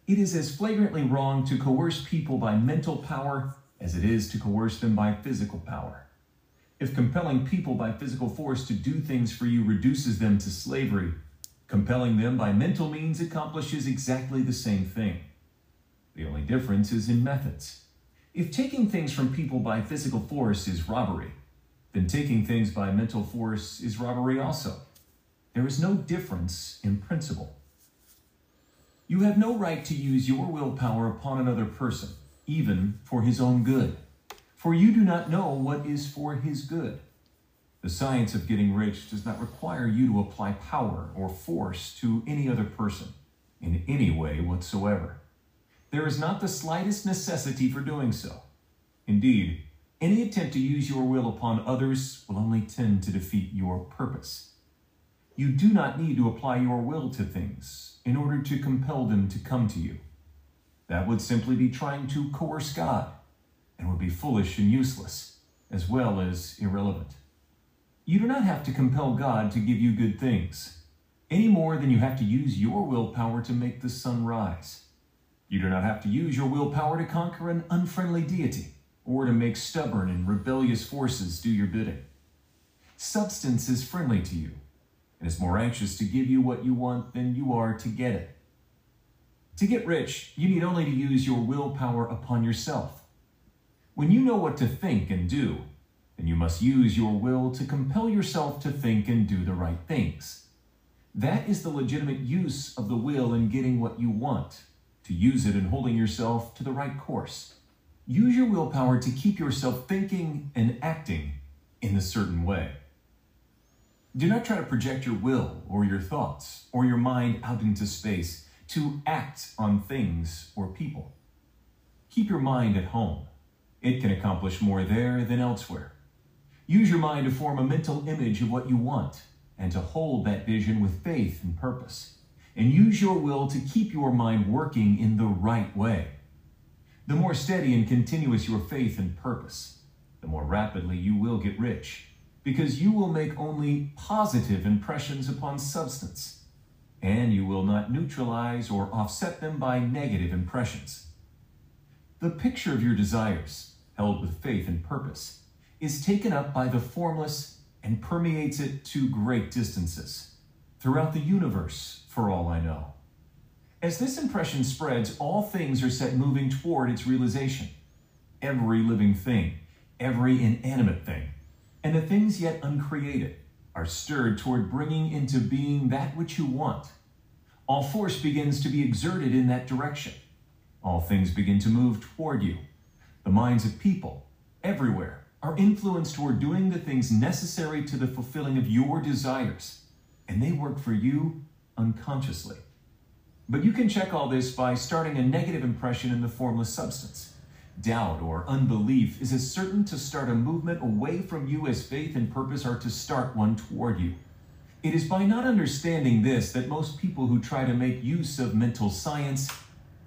It is as flagrantly wrong to coerce people by mental power as it is to coerce them by physical power. If compelling people by physical force to do things for you reduces them to slavery, compelling them by mental means accomplishes exactly the same thing. The only difference is in methods. If taking things from people by physical force is robbery, then taking things by mental force is robbery also. There is no difference in principle. You have no right to use your willpower upon another person even for his own good. For you do not know what is for his good. The science of getting rich does not require you to apply power or force to any other person in any way whatsoever. There is not the slightest necessity for doing so. Indeed, any attempt to use your will upon others will only tend to defeat your purpose. You do not need to apply your will to things in order to compel them to come to you. That would simply be trying to coerce God and would be foolish and useless, as well as irrelevant. You do not have to compel God to give you good things, any more than you have to use your willpower to make the sun rise. You do not have to use your willpower to conquer an unfriendly deity or to make stubborn and rebellious forces do your bidding. Substance is friendly to you and is more anxious to give you what you want than you are to get it. To get rich, you need only to use your willpower upon yourself. When you know what to think and do, then you must use your will to compel yourself to think and do the right things. That is the legitimate use of the will in getting what you want, to use it in holding yourself to the right course. Use your willpower to keep yourself thinking and acting in a certain way. Do not try to project your will or your thoughts or your mind out into space to act on things or people. Keep your mind at home. It can accomplish more there than elsewhere. Use your mind to form a mental image of what you want and to hold that vision with faith and purpose. And use your will to keep your mind working in the right way. The more steady and continuous your faith and purpose, the more rapidly you will get rich, because you will make only positive impressions upon substance and you will not neutralize or offset them by negative impressions. The picture of your desires, held with faith and purpose, is taken up by the formless and permeates it to great distances, throughout the universe, for all I know. As this impression spreads, all things are set moving toward its realization. Every living thing, every inanimate thing, and the things yet uncreated are stirred toward bringing into being that which you want. All force begins to be exerted in that direction. All things begin to move toward you. The minds of people, everywhere, are influenced toward doing the things necessary to the fulfilling of your desires, and they work for you unconsciously. But you can check all this by starting a negative impression in the formless substance. Doubt or unbelief is as certain to start a movement away from you as faith and purpose are to start one toward you. It is by not understanding this that most people who try to make use of mental science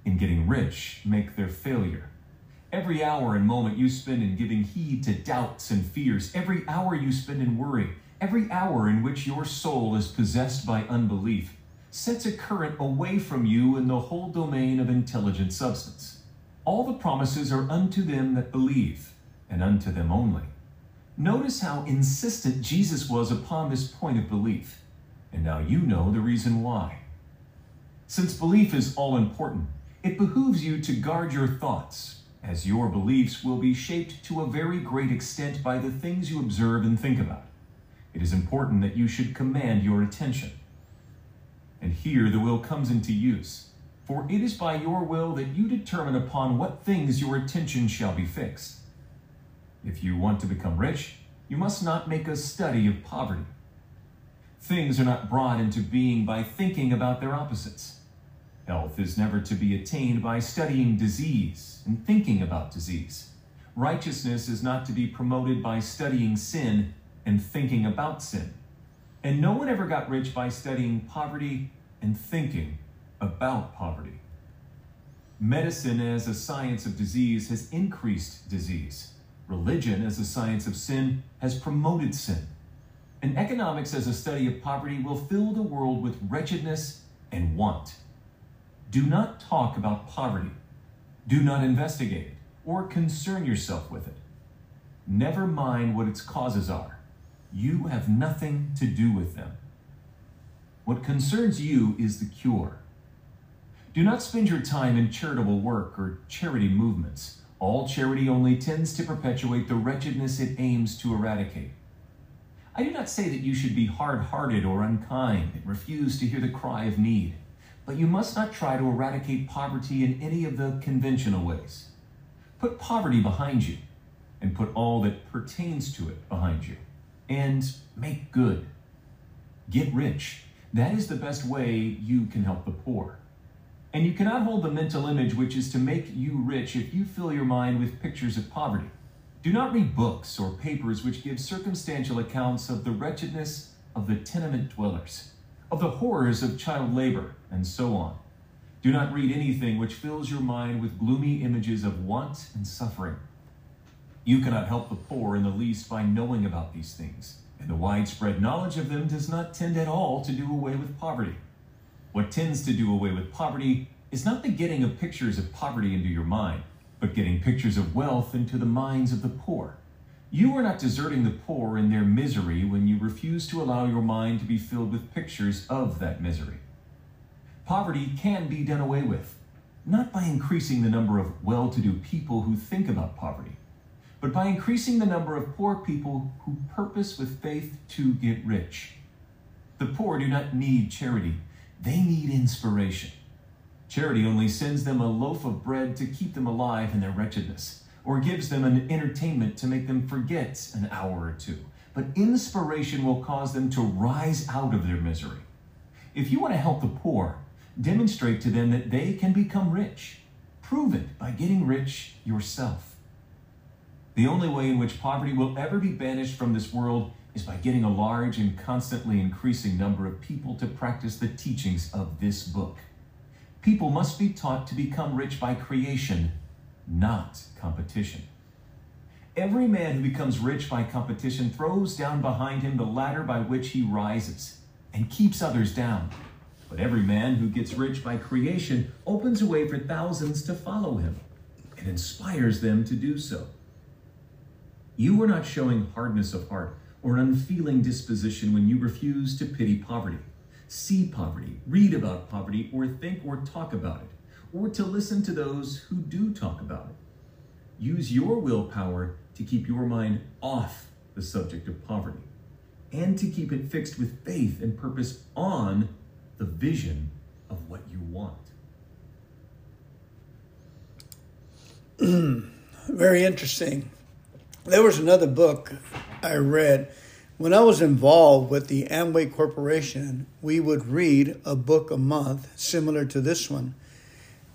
in getting rich make their failure. Every hour and moment you spend in giving heed to doubts and fears, every hour you spend in worry, every hour in which your soul is possessed by unbelief, sets a current away from you in the whole domain of intelligent substance. All the promises are unto them that believe, and unto them only. Notice how insistent Jesus was upon this point of belief, and now you know the reason why. Since belief is all important, it behooves you to guard your thoughts, as your beliefs will be shaped to a very great extent by the things you observe and think about. It is important that you should command your attention. And here the will comes into use, for it is by your will that you determine upon what things your attention shall be fixed. If you want to become rich, you must not make a study of poverty. Things are not brought into being by thinking about their opposites. Health is never to be attained by studying disease and thinking about disease. Righteousness is not to be promoted by studying sin and thinking about sin. And no one ever got rich by studying poverty and thinking about poverty. Medicine as a science of disease has increased disease. Religion as a science of sin has promoted sin. And economics as a study of poverty will fill the world with wretchedness and want. Do not talk about poverty. Do not investigate it or concern yourself with it. Never mind what its causes are. You have nothing to do with them. What concerns you is the cure. Do not spend your time in charitable work or charity movements. All charity only tends to perpetuate the wretchedness it aims to eradicate. I do not say that you should be hard hearted or unkind and refuse to hear the cry of need, but you must not try to eradicate poverty in any of the conventional ways. Put poverty behind you and put all that pertains to it behind you, and make good. Get rich. That is the best way you can help the poor. And you cannot hold the mental image which is to make you rich if you fill your mind with pictures of poverty. Do not read books or papers which give circumstantial accounts of the wretchedness of the tenement dwellers, of the horrors of child labor, and so on. Do not read anything which fills your mind with gloomy images of want and suffering. You cannot help the poor in the least by knowing about these things, and the widespread knowledge of them does not tend at all to do away with poverty. What tends to do away with poverty is not the getting of pictures of poverty into your mind, but getting pictures of wealth into the minds of the poor. You are not deserting the poor in their misery when you refuse to allow your mind to be filled with pictures of that misery. Poverty can be done away with, not by increasing the number of well to do people who think about poverty, but by increasing the number of poor people who purpose with faith to get rich. The poor do not need charity, they need inspiration. Charity only sends them a loaf of bread to keep them alive in their wretchedness, or gives them an entertainment to make them forget an hour or two. But inspiration will cause them to rise out of their misery. If you want to help the poor, demonstrate to them that they can become rich. Prove it by getting rich yourself. The only way in which poverty will ever be banished from this world is by getting a large and constantly increasing number of people to practice the teachings of this book. People must be taught to become rich by creation, not competition. Every man who becomes rich by competition throws down behind him the ladder by which he rises and keeps others down. But every man who gets rich by creation opens a way for thousands to follow him and inspires them to do so. You are not showing hardness of heart or an unfeeling disposition when you refuse to pity poverty, see poverty, read about poverty, or think or talk about it, or to listen to those who do talk about it. Use your willpower to keep your mind off the subject of poverty and to keep it fixed with faith and purpose on the vision of what you want. Very interesting. There was another book I read. When I was involved with the Amway Corporation, we would read a book a month similar to this one.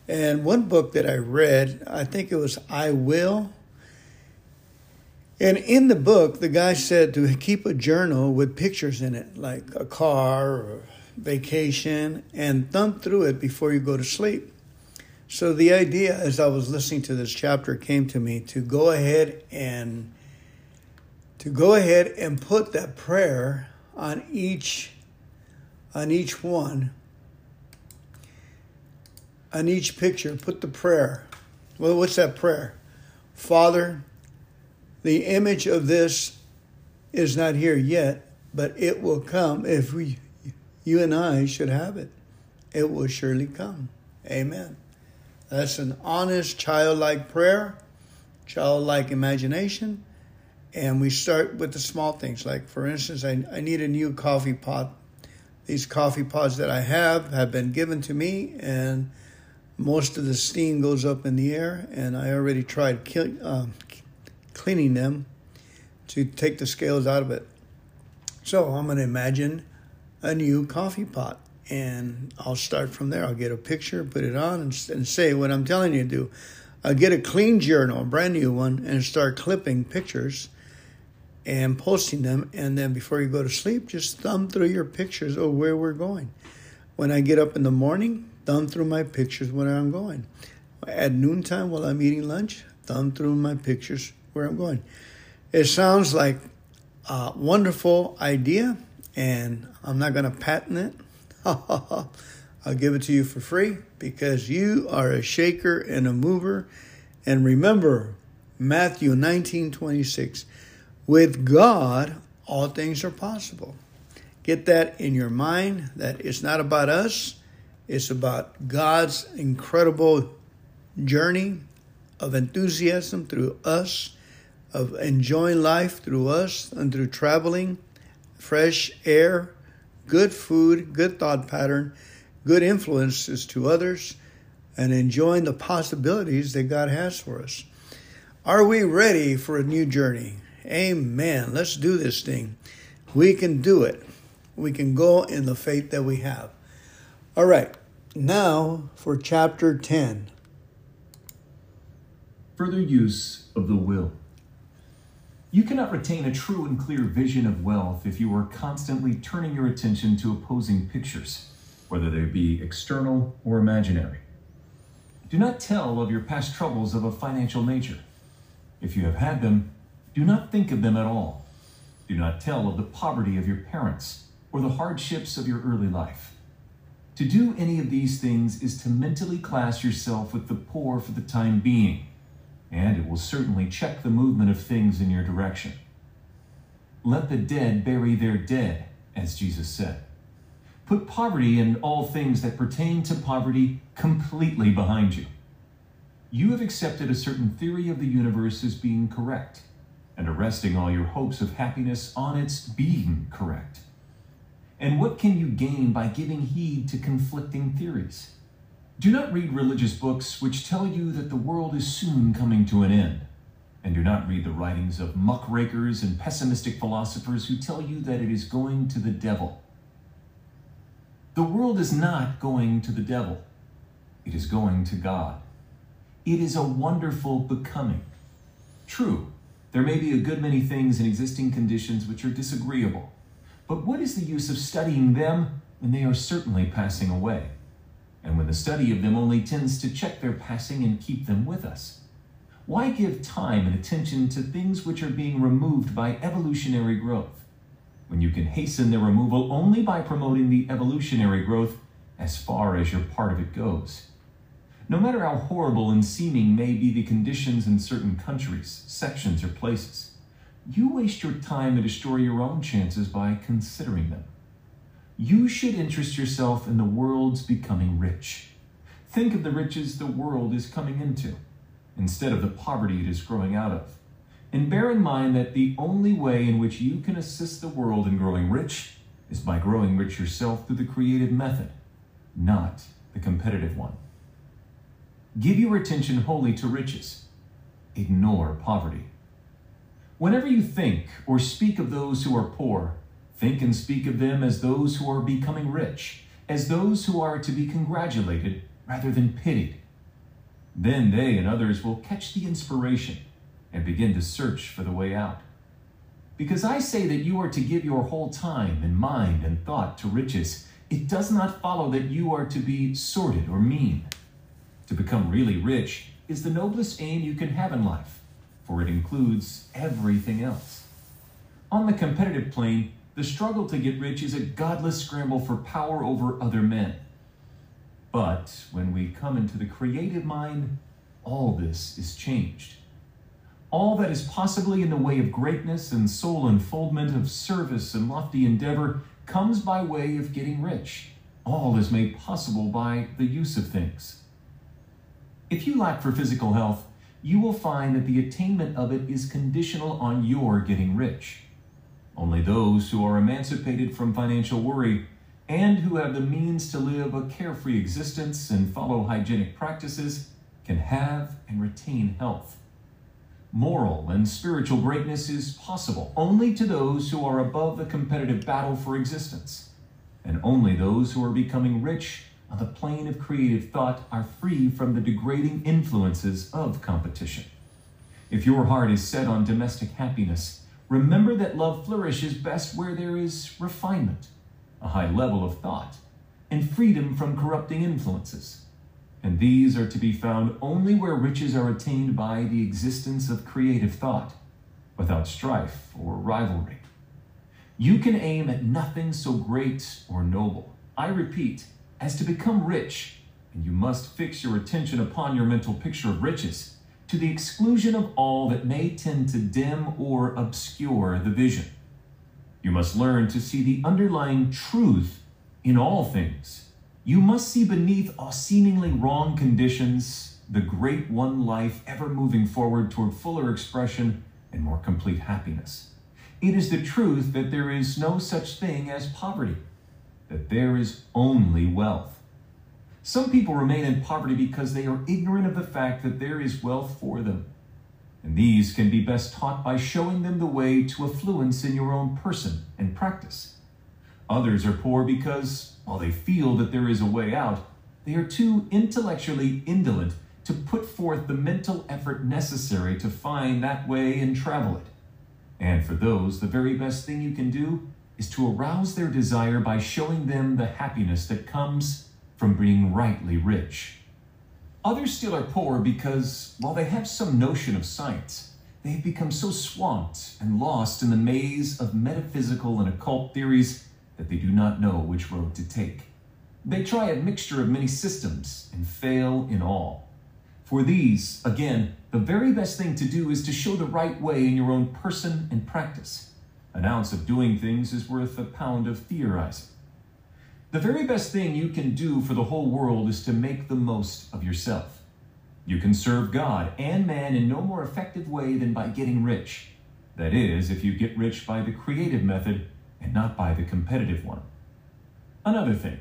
And one book that I read, I think it was I Will. And in the book, the guy said to keep a journal with pictures in it, like a car or vacation, and thumb through it before you go to sleep. So the idea, as I was listening to this chapter, came to me to go ahead and to go ahead and put that prayer on each on each one on each picture. Put the prayer. Well what's that prayer? Father the image of this is not here yet but it will come if we you and i should have it. It will surely come. Amen. That's an honest childlike prayer childlike imagination and we start with the small things. Like, for instance, I, I need a new coffee pot. These coffee pots that I have have been given to me, and most of the steam goes up in the air. And I already tried uh, cleaning them to take the scales out of it. So I'm going to imagine a new coffee pot. And I'll start from there. I'll get a picture, put it on, and, and say what I'm telling you to do. I'll get a clean journal, a brand new one, and start clipping pictures and posting them. And then before you go to sleep, just thumb through your pictures of where we're going. When I get up in the morning, thumb through my pictures where I'm going. At noontime while I'm eating lunch, thumb through my pictures where I'm going. It sounds like a wonderful idea, and I'm not going to patent it. I'll give it to you for free because you are a shaker and a mover. And remember, Matthew 19 26. With God, all things are possible. Get that in your mind that it's not about us, it's about God's incredible journey of enthusiasm through us, of enjoying life through us and through traveling, fresh air, good food, good thought pattern, good influences to others, and enjoying the possibilities that God has for us. Are we ready for a new journey? Amen. Let's do this thing. We can do it. We can go in the faith that we have. All right. Now for chapter 10. Further use of the will. You cannot retain a true and clear vision of wealth if you are constantly turning your attention to opposing pictures, whether they be external or imaginary. Do not tell of your past troubles of a financial nature. If you have had them, do not think of them at all. Do not tell of the poverty of your parents or the hardships of your early life. To do any of these things is to mentally class yourself with the poor for the time being, and it will certainly check the movement of things in your direction. Let the dead bury their dead, as Jesus said. Put poverty and all things that pertain to poverty completely behind you. You have accepted a certain theory of the universe as being correct and arresting all your hopes of happiness on its being correct. And what can you gain by giving heed to conflicting theories? Do not read religious books which tell you that the world is soon coming to an end. And do not read the writings of muckrakers and pessimistic philosophers who tell you that it is going to the devil. The world is not going to the devil, it is going to God. It is a wonderful becoming. True, there may be a good many things in existing conditions which are disagreeable, but what is the use of studying them when they are certainly passing away? And when the study of them only tends to check their passing and keep them with us? Why give time and attention to things which are being removed by evolutionary growth, when you can hasten their removal only by promoting the evolutionary growth as far as your part of it goes? No matter how horrible and seeming may be the conditions in certain countries, sections, or places, you waste your time and destroy your own chances by considering them. You should interest yourself in the world's becoming rich. Think of the riches the world is coming into, instead of the poverty it is growing out of. And bear in mind that the only way in which you can assist the world in growing rich is by growing rich yourself through the creative method, not the competitive one. Give your attention wholly to riches. Ignore poverty. Whenever you think or speak of those who are poor, think and speak of them as those who are becoming rich, as those who are to be congratulated rather than pitied. Then they and others will catch the inspiration and begin to search for the way out. Because I say that you are to give your whole time and mind and thought to riches, it does not follow that you are to be sordid or mean. To become really rich is the noblest aim you can have in life, for it includes everything else. On the competitive plane, the struggle to get rich is a godless scramble for power over other men. But when we come into the creative mind, all this is changed. All that is possibly in the way of greatness and soul unfoldment, of service and lofty endeavor, comes by way of getting rich. All is made possible by the use of things. If you lack for physical health, you will find that the attainment of it is conditional on your getting rich. Only those who are emancipated from financial worry and who have the means to live a carefree existence and follow hygienic practices can have and retain health. Moral and spiritual greatness is possible only to those who are above the competitive battle for existence, and only those who are becoming rich on the plane of creative thought are free from the degrading influences of competition. If your heart is set on domestic happiness, remember that love flourishes best where there is refinement, a high level of thought, and freedom from corrupting influences and these are to be found only where riches are attained by the existence of creative thought, without strife or rivalry. You can aim at nothing so great or noble, I repeat, as to become rich, and you must fix your attention upon your mental picture of riches, to the exclusion of all that may tend to dim or obscure the vision. You must learn to see the underlying truth in all things you must see beneath all seemingly wrong conditions the great one life ever moving forward toward fuller expression and more complete happiness. It is the truth that there is no such thing as poverty, that there is only wealth. Some people remain in poverty because they are ignorant of the fact that there is wealth for them. And these can be best taught by showing them the way to affluence in your own person and practice. Others are poor because while they feel that there is a way out, they are too intellectually indolent to put forth the mental effort necessary to find that way and travel it. And for those, the very best thing you can do is to arouse their desire by showing them the happiness that comes from being rightly rich. Others still are poor because, while they have some notion of science, they have become so swamped and lost in the maze of metaphysical and occult theories that they do not know which road to take. They try a mixture of many systems and fail in all. For these, again, the very best thing to do is to show the right way in your own person and practice. An ounce of doing things is worth a pound of theorizing. The very best thing you can do for the whole world is to make the most of yourself. You can serve God and man in no more effective way than by getting rich. That is, if you get rich by the creative method and not by the competitive one. Another thing,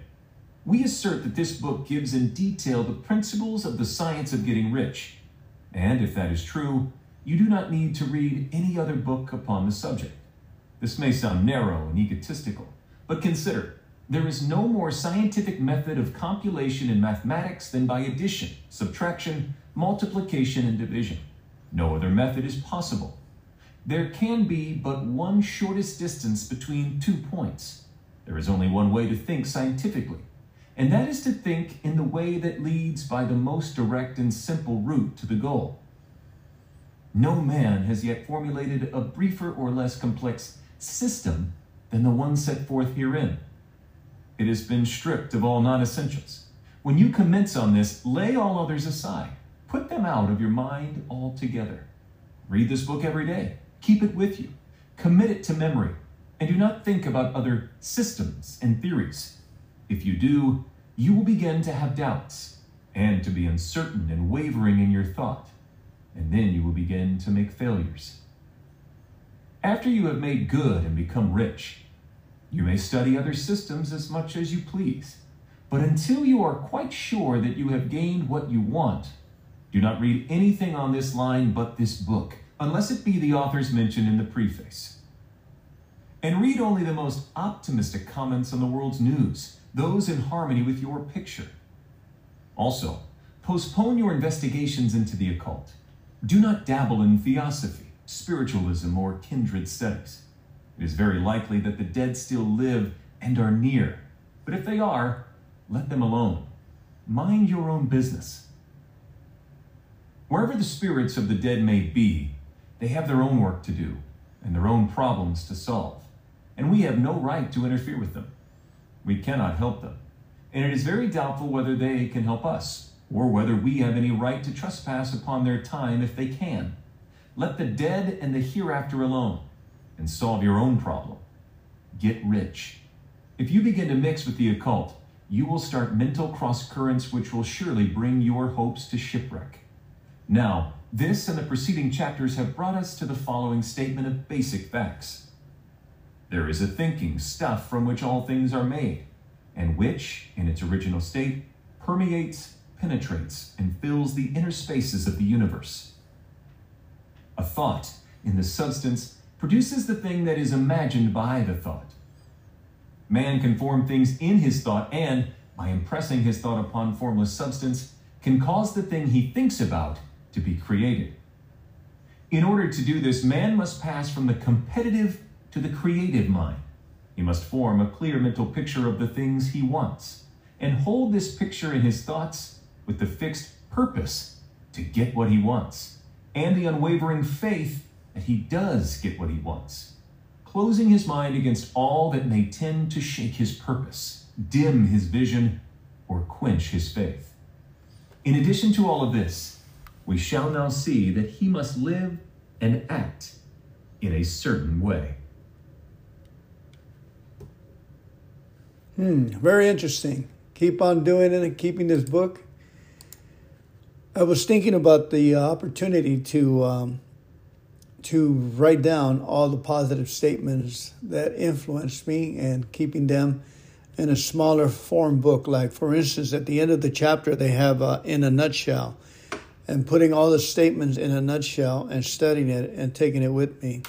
we assert that this book gives in detail the principles of the science of getting rich. And if that is true, you do not need to read any other book upon the subject. This may sound narrow and egotistical, but consider there is no more scientific method of compilation in mathematics than by addition, subtraction, multiplication, and division. No other method is possible. There can be but one shortest distance between two points. There is only one way to think scientifically, and that is to think in the way that leads by the most direct and simple route to the goal. No man has yet formulated a briefer or less complex system than the one set forth herein. It has been stripped of all non essentials. When you commence on this, lay all others aside. Put them out of your mind altogether. Read this book every day Keep it with you, commit it to memory, and do not think about other systems and theories. If you do, you will begin to have doubts and to be uncertain and wavering in your thought, and then you will begin to make failures. After you have made good and become rich, you may study other systems as much as you please. But until you are quite sure that you have gained what you want, do not read anything on this line but this book, unless it be the authors mentioned in the preface. And read only the most optimistic comments on the world's news, those in harmony with your picture. Also, postpone your investigations into the occult. Do not dabble in theosophy, spiritualism, or kindred studies. It is very likely that the dead still live and are near, but if they are, let them alone. Mind your own business. Wherever the spirits of the dead may be, they have their own work to do and their own problems to solve, and we have no right to interfere with them. We cannot help them, and it is very doubtful whether they can help us, or whether we have any right to trespass upon their time if they can. Let the dead and the hereafter alone, and solve your own problem. Get rich. If you begin to mix with the occult, you will start mental cross currents which will surely bring your hopes to shipwreck. Now, this and the preceding chapters have brought us to the following statement of basic facts. There is a thinking stuff from which all things are made, and which, in its original state, permeates, penetrates, and fills the inner spaces of the universe. A thought, in the substance, produces the thing that is imagined by the thought. Man can form things in his thought and, by impressing his thought upon formless substance, can cause the thing he thinks about to be created. In order to do this, man must pass from the competitive to the creative mind. He must form a clear mental picture of the things he wants and hold this picture in his thoughts with the fixed purpose to get what he wants and the unwavering faith that he does get what he wants closing his mind against all that may tend to shake his purpose, dim his vision, or quench his faith. In addition to all of this, we shall now see that he must live and act in a certain way. Hmm, very interesting. Keep on doing it and keeping this book. I was thinking about the uh, opportunity to um, to write down all the positive statements that influenced me and keeping them in a smaller form book. Like, for instance, at the end of the chapter, they have uh, in a nutshell and putting all the statements in a nutshell and studying it and taking it with me.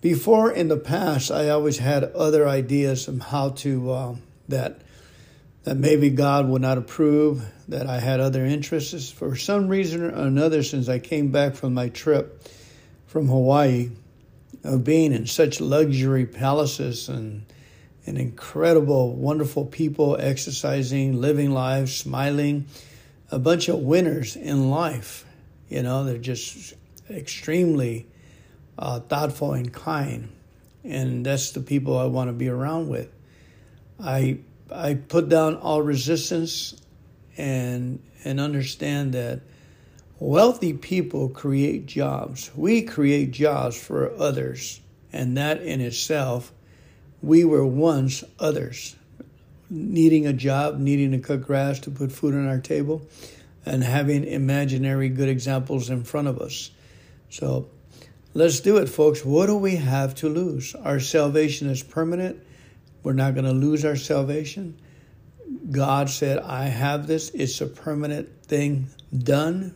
Before in the past, I always had other ideas of how to uh, that that maybe God would not approve, that I had other interests. For some reason or another, since I came back from my trip, from Hawaii of being in such luxury palaces and and incredible, wonderful people exercising, living lives, smiling, a bunch of winners in life. You know, they're just extremely uh, thoughtful and kind, and that's the people I want to be around with. I I put down all resistance and and understand that Wealthy people create jobs. We create jobs for others, and that in itself, we were once others, needing a job, needing to cut grass to put food on our table, and having imaginary good examples in front of us. So let's do it, folks. What do we have to lose? Our salvation is permanent. We're not going to lose our salvation. God said, I have this. It's a permanent thing done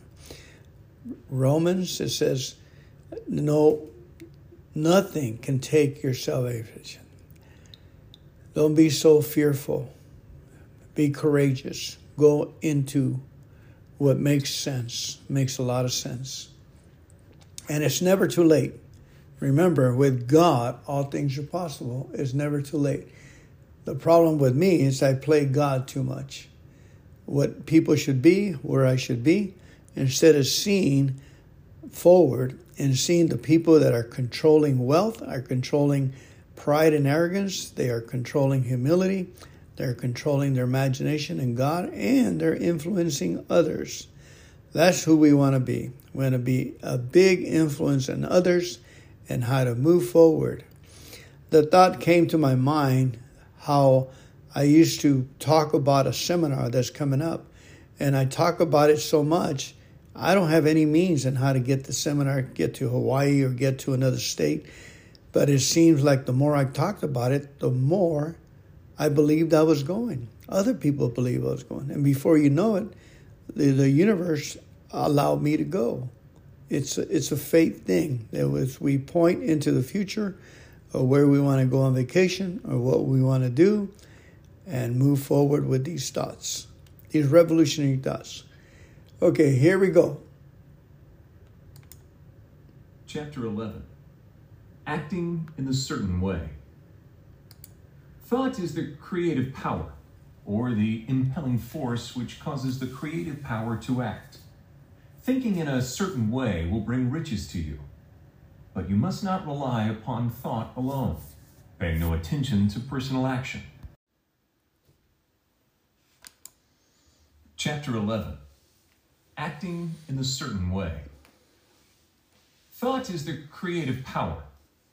Romans, it says, no, nothing can take your salvation. Don't be so fearful. Be courageous. Go into what makes sense, makes a lot of sense. And it's never too late. Remember, with God, all things are possible. It's never too late. The problem with me is I play God too much. What people should be, where I should be, instead of seeing forward and seeing the people that are controlling wealth, are controlling pride and arrogance, they are controlling humility, they're controlling their imagination and God, and they're influencing others. That's who we want to be. We want to be a big influence in others and how to move forward. The thought came to my mind how I used to talk about a seminar that's coming up, and I talk about it so much. I don't have any means in how to get the seminar, get to Hawaii or get to another state. But it seems like the more I talked about it, the more I believed I was going. Other people believe I was going. And before you know it, the, the universe allowed me to go. It's a, it's a fate thing. That was we point into the future or where we want to go on vacation or what we want to do and move forward with these thoughts, these revolutionary thoughts. Okay, here we go. Chapter 11 Acting in a Certain Way. Thought is the creative power, or the impelling force which causes the creative power to act. Thinking in a certain way will bring riches to you, but you must not rely upon thought alone, paying no attention to personal action. Chapter 11 Acting in a Certain Way. Thought is the creative power,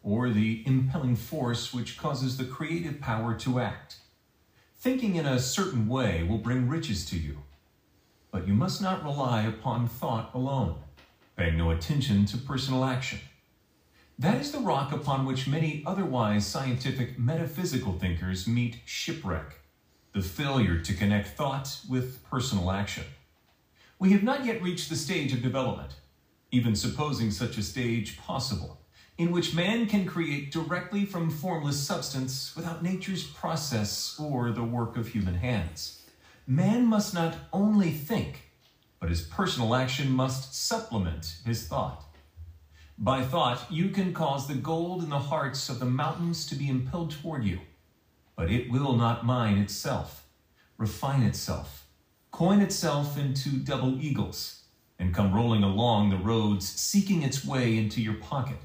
or the impelling force which causes the creative power to act. Thinking in a certain way will bring riches to you, but you must not rely upon thought alone, paying no attention to personal action. That is the rock upon which many otherwise scientific metaphysical thinkers meet shipwreck the failure to connect thought with personal action. We have not yet reached the stage of development, even supposing such a stage possible, in which man can create directly from formless substance without nature's process or the work of human hands. Man must not only think, but his personal action must supplement his thought. By thought, you can cause the gold in the hearts of the mountains to be impelled toward you but it will not mine itself, refine itself, coin itself into double eagles, and come rolling along the roads, seeking its way into your pocket.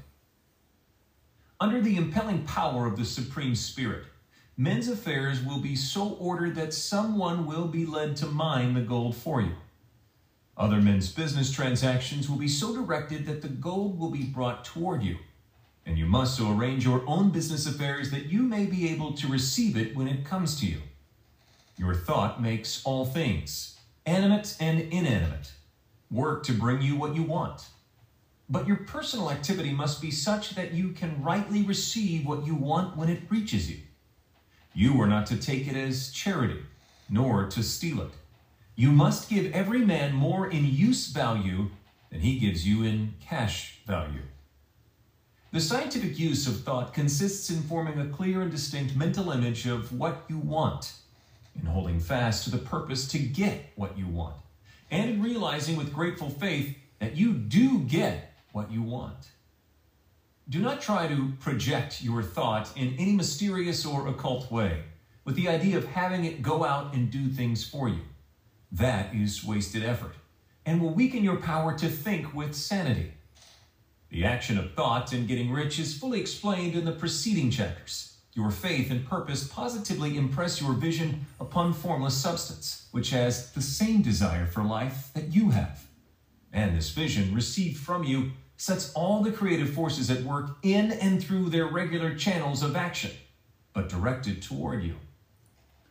Under the impelling power of the Supreme Spirit, men's affairs will be so ordered that someone will be led to mine the gold for you. Other men's business transactions will be so directed that the gold will be brought toward you and you must so arrange your own business affairs that you may be able to receive it when it comes to you. Your thought makes all things, animate and inanimate, work to bring you what you want. But your personal activity must be such that you can rightly receive what you want when it reaches you. You are not to take it as charity, nor to steal it. You must give every man more in use value than he gives you in cash value. The scientific use of thought consists in forming a clear and distinct mental image of what you want, in holding fast to the purpose to get what you want, and in realizing with grateful faith that you do get what you want. Do not try to project your thought in any mysterious or occult way with the idea of having it go out and do things for you. That is wasted effort and will weaken your power to think with sanity. The action of thought in getting rich is fully explained in the preceding chapters. Your faith and purpose positively impress your vision upon formless substance, which has the same desire for life that you have. And this vision, received from you, sets all the creative forces at work in and through their regular channels of action, but directed toward you.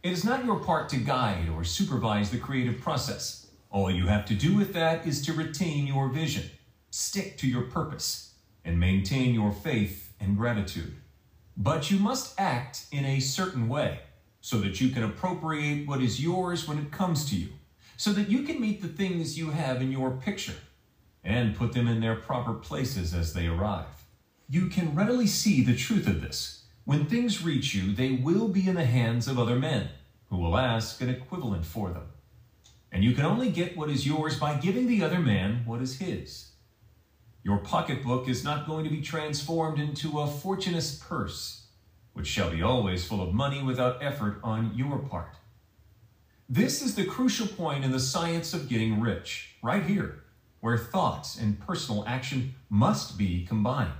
It is not your part to guide or supervise the creative process. All you have to do with that is to retain your vision stick to your purpose, and maintain your faith and gratitude. But you must act in a certain way so that you can appropriate what is yours when it comes to you, so that you can meet the things you have in your picture and put them in their proper places as they arrive. You can readily see the truth of this. When things reach you, they will be in the hands of other men who will ask an equivalent for them. And you can only get what is yours by giving the other man what is his. Your pocketbook is not going to be transformed into a Fortunatus purse, which shall be always full of money without effort on your part. This is the crucial point in the science of getting rich, right here, where thoughts and personal action must be combined.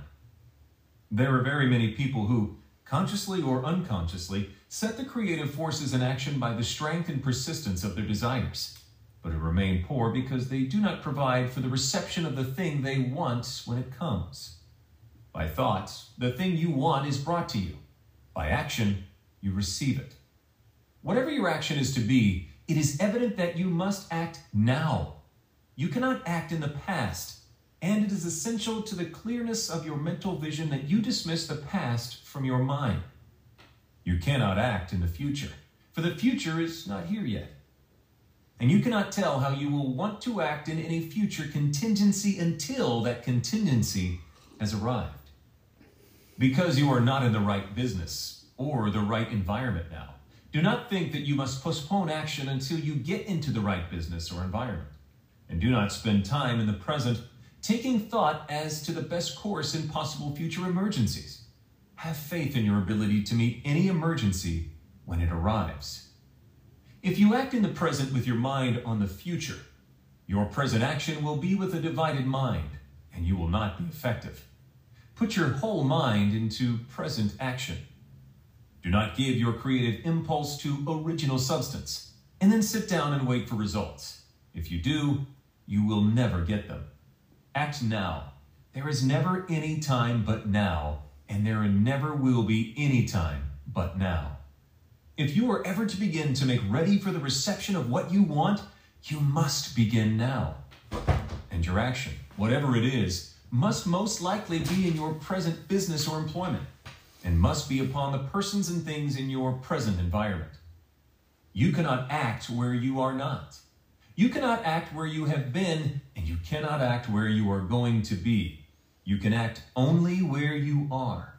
There are very many people who, consciously or unconsciously, set the creative forces in action by the strength and persistence of their desires. but who remain poor because they do not provide for the reception of the thing they want when it comes. By thought, the thing you want is brought to you. By action, you receive it. Whatever your action is to be, it is evident that you must act now. You cannot act in the past, and it is essential to the clearness of your mental vision that you dismiss the past from your mind. You cannot act in the future, for the future is not here yet. And you cannot tell how you will want to act in any future contingency until that contingency has arrived. Because you are not in the right business or the right environment now, do not think that you must postpone action until you get into the right business or environment. And do not spend time in the present taking thought as to the best course in possible future emergencies. Have faith in your ability to meet any emergency when it arrives. If you act in the present with your mind on the future, your present action will be with a divided mind, and you will not be effective. Put your whole mind into present action. Do not give your creative impulse to original substance, and then sit down and wait for results. If you do, you will never get them. Act now. There is never any time but now, and there never will be any time but now. If you are ever to begin to make ready for the reception of what you want, you must begin now. And your action, whatever it is, must most likely be in your present business or employment, and must be upon the persons and things in your present environment. You cannot act where you are not. You cannot act where you have been, and you cannot act where you are going to be. You can act only where you are.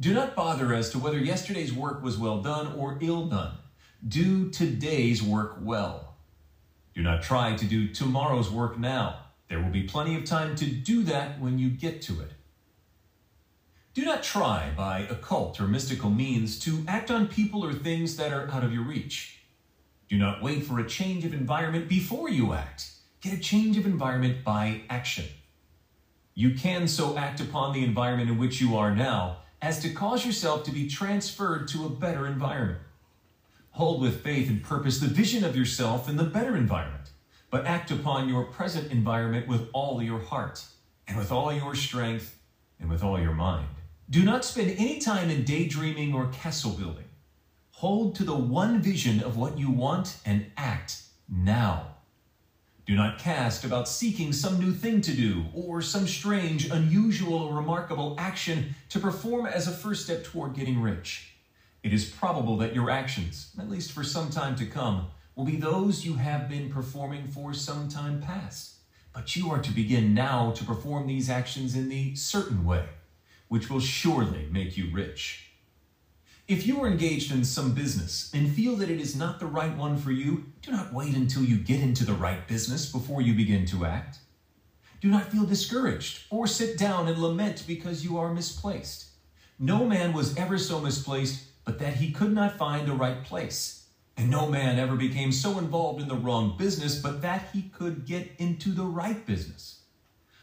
Do not bother as to whether yesterday's work was well done or ill done. Do today's work well. Do not try to do tomorrow's work now. There will be plenty of time to do that when you get to it. Do not try by occult or mystical means to act on people or things that are out of your reach. Do not wait for a change of environment before you act. Get a change of environment by action. You can so act upon the environment in which you are now as to cause yourself to be transferred to a better environment. Hold with faith and purpose the vision of yourself in the better environment, but act upon your present environment with all your heart, and with all your strength, and with all your mind. Do not spend any time in daydreaming or castle building. Hold to the one vision of what you want and act now. Do not cast about seeking some new thing to do or some strange, unusual, or remarkable action to perform as a first step toward getting rich. It is probable that your actions, at least for some time to come, will be those you have been performing for some time past. But you are to begin now to perform these actions in the certain way, which will surely make you rich. If you are engaged in some business and feel that it is not the right one for you, do not wait until you get into the right business before you begin to act. Do not feel discouraged or sit down and lament because you are misplaced. No man was ever so misplaced but that he could not find the right place. And no man ever became so involved in the wrong business but that he could get into the right business.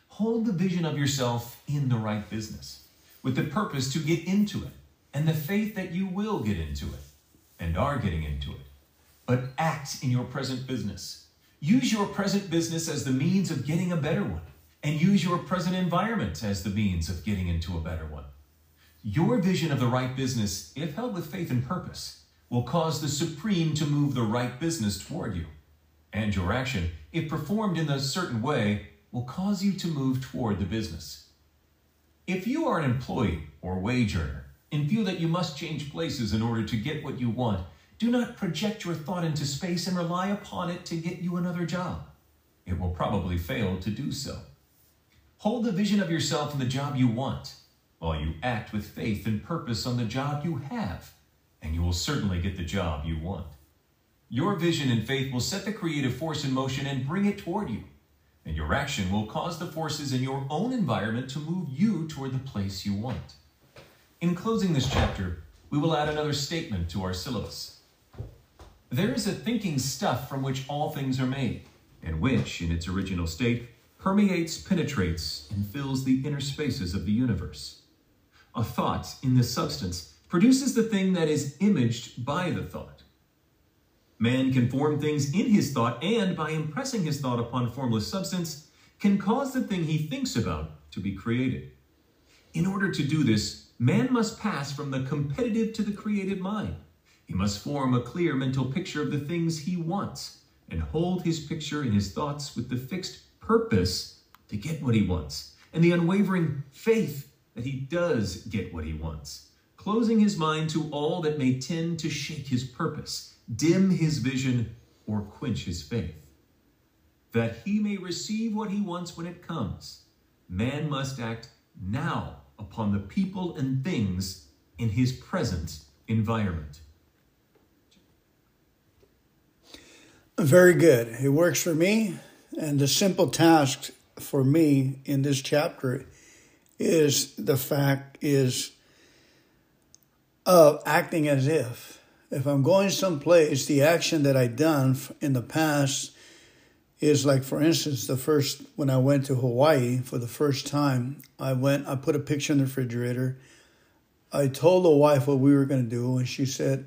Hold the vision of yourself in the right business with the purpose to get into it and the faith that you will get into it and are getting into it. But act in your present business. Use your present business as the means of getting a better one, and use your present environment as the means of getting into a better one. Your vision of the right business, if held with faith and purpose, will cause the Supreme to move the right business toward you. And your action, if performed in a certain way, will cause you to move toward the business. If you are an employee or wage earner, and feel that you must change places in order to get what you want, do not project your thought into space and rely upon it to get you another job. It will probably fail to do so. Hold the vision of yourself in the job you want, while you act with faith and purpose on the job you have, and you will certainly get the job you want. Your vision and faith will set the creative force in motion and bring it toward you, and your action will cause the forces in your own environment to move you toward the place you want. In closing this chapter, we will add another statement to our syllabus. There is a thinking stuff from which all things are made, and which, in its original state, permeates, penetrates, and fills the inner spaces of the universe. A thought in this substance produces the thing that is imaged by the thought. Man can form things in his thought and, by impressing his thought upon formless substance, can cause the thing he thinks about to be created. In order to do this, man must pass from the competitive to the creative mind. He must form a clear mental picture of the things he wants and hold his picture in his thoughts with the fixed purpose to get what he wants and the unwavering faith that he does get what he wants, closing his mind to all that may tend to shake his purpose, dim his vision, or quench his faith. That he may receive what he wants when it comes, man must act now upon the people and things in his present environment. Very good. It works for me. And the simple task for me in this chapter is the fact is of acting as if. If I'm going someplace, the action that I've done in the past is like, for instance, the first when I went to Hawaii for the first time, I went, I put a picture in the refrigerator. I told the wife what we were going to do, and she said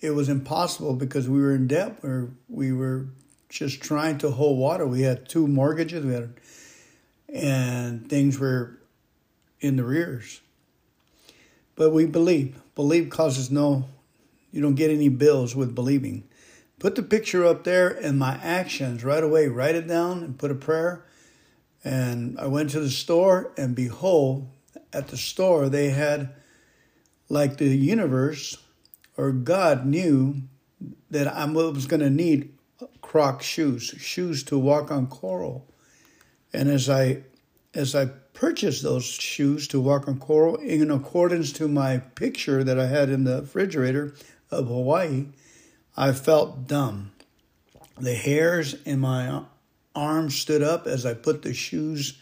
it was impossible because we were in debt. Or we were just trying to hold water. We had two mortgages. We had, and things were in the rears. But we believe. Believe causes no. You don't get any bills with believing. Put the picture up there and my actions right away. Write it down and put a prayer. And I went to the store, and behold, at the store they had like the universe or God knew that I was going to need Croc shoes, shoes to walk on coral. And as I as I purchased those shoes to walk on coral in accordance to my picture that I had in the refrigerator of Hawaii, I felt dumb. The hairs in my arms stood up as I put the shoes,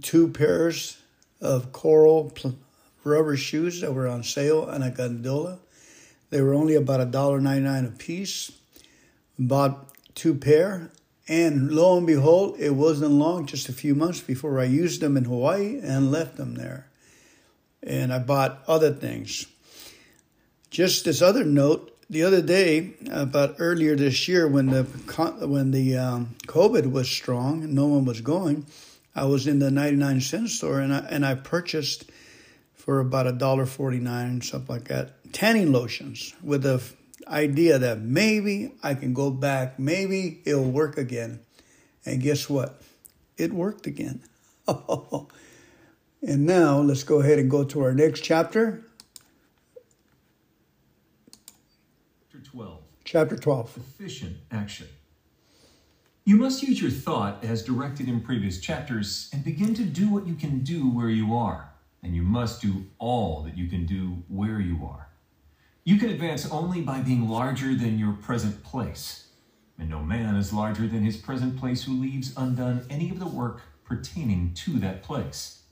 two pairs of coral rubber shoes that were on sale on a gondola. They were only about a dollar ninety nine a piece. Bought two pair, and lo and behold, it wasn't long, just a few months before I used them in Hawaii and left them there. And I bought other things. Just this other note, the other day, about earlier this year, when the when the um, COVID was strong and no one was going, I was in the ninety nine cent store and I and I purchased for about a dollar forty nine something like that tanning lotions with the idea that maybe I can go back, maybe it'll work again, and guess what? It worked again. and now let's go ahead and go to our next chapter. 12. Chapter 12. Efficient action. You must use your thought as directed in previous chapters and begin to do what you can do where you are. And you must do all that you can do where you are. You can advance only by being larger than your present place. And no man is larger than his present place who leaves undone any of the work pertaining to that place.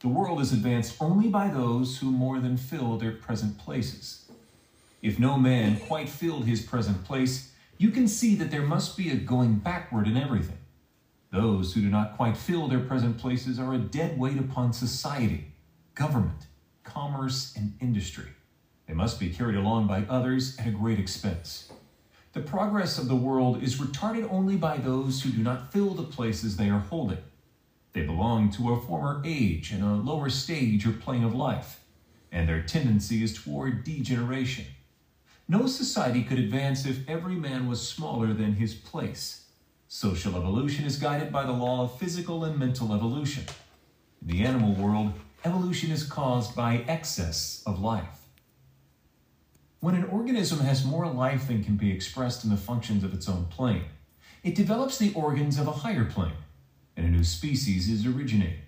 The world is advanced only by those who more than fill their present places. If no man quite filled his present place, you can see that there must be a going backward in everything. Those who do not quite fill their present places are a dead weight upon society, government, commerce, and industry. They must be carried along by others at a great expense. The progress of the world is retarded only by those who do not fill the places they are holding. They belong to a former age and a lower stage or plane of life, and their tendency is toward degeneration. No society could advance if every man was smaller than his place. Social evolution is guided by the law of physical and mental evolution. In the animal world, evolution is caused by excess of life. When an organism has more life than can be expressed in the functions of its own plane, it develops the organs of a higher plane, and a new species is originated.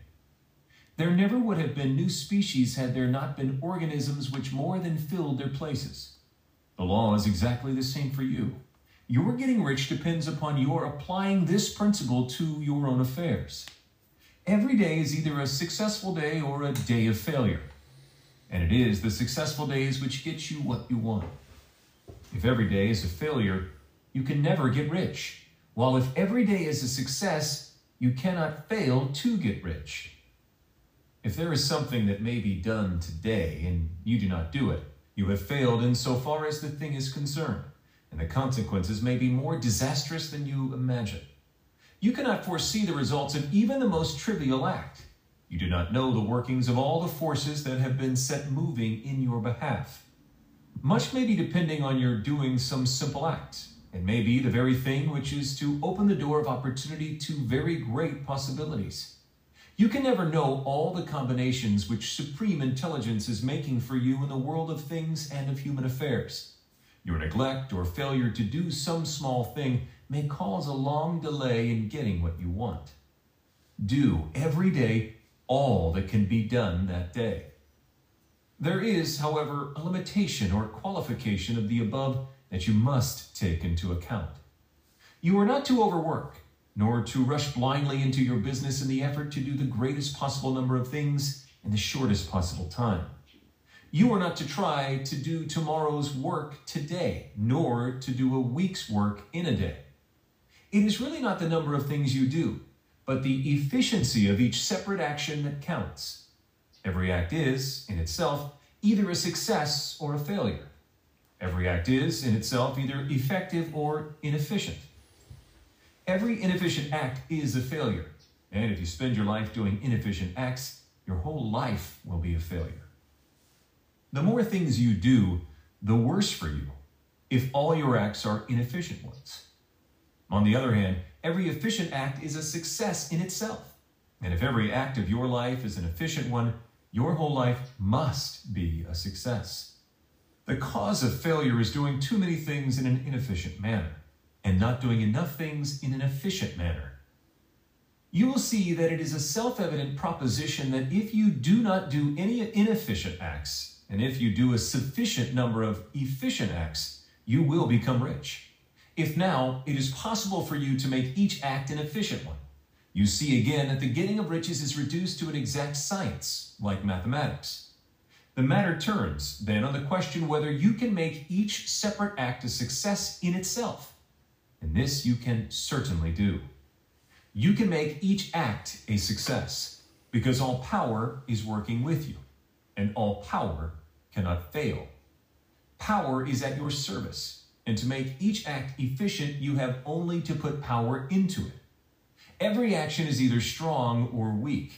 There never would have been new species had there not been organisms which more than filled their places. The law is exactly the same for you. Your getting rich depends upon your applying this principle to your own affairs. Every day is either a successful day or a day of failure. And it is the successful days which get you what you want. If every day is a failure, you can never get rich. While if every day is a success, you cannot fail to get rich. If there is something that may be done today and you do not do it, you have failed in so far as the thing is concerned. and the consequences may be more disastrous than you imagine. You cannot foresee the results of even the most trivial act. You do not know the workings of all the forces that have been set moving in your behalf. Much may be depending on your doing some simple act, and may be the very thing which is to open the door of opportunity to very great possibilities. You can never know all the combinations which supreme intelligence is making for you in the world of things and of human affairs. Your neglect or failure to do some small thing may cause a long delay in getting what you want. Do every day all that can be done that day. There is, however, a limitation or qualification of the above that you must take into account. You are not to overwork, nor to rush blindly into your business in the effort to do the greatest possible number of things in the shortest possible time. You are not to try to do tomorrow's work today, nor to do a week's work in a day. It is really not the number of things you do, but the efficiency of each separate action that counts. Every act is, in itself, either a success or a failure. Every act is, in itself, either effective or inefficient. Every inefficient act is a failure. And if you spend your life doing inefficient acts, your whole life will be a failure. The more things you do, the worse for you if all your acts are inefficient ones. On the other hand, every efficient act is a success in itself. And if every act of your life is an efficient one, your whole life must be a success. The cause of failure is doing too many things in an inefficient manner and not doing enough things in an efficient manner. You will see that it is a self evident proposition that if you do not do any inefficient acts, and if you do a sufficient number of efficient acts, you will become rich. If now it is possible for you to make each act an efficient one, you see again that the getting of riches is reduced to an exact science, like mathematics. The matter turns, then, on the question whether you can make each separate act a success in itself. And this you can certainly do. You can make each act a success because all power is working with you, and all power cannot fail. Power is at your service, and to make each act efficient, you have only to put power into it. Every action is either strong or weak,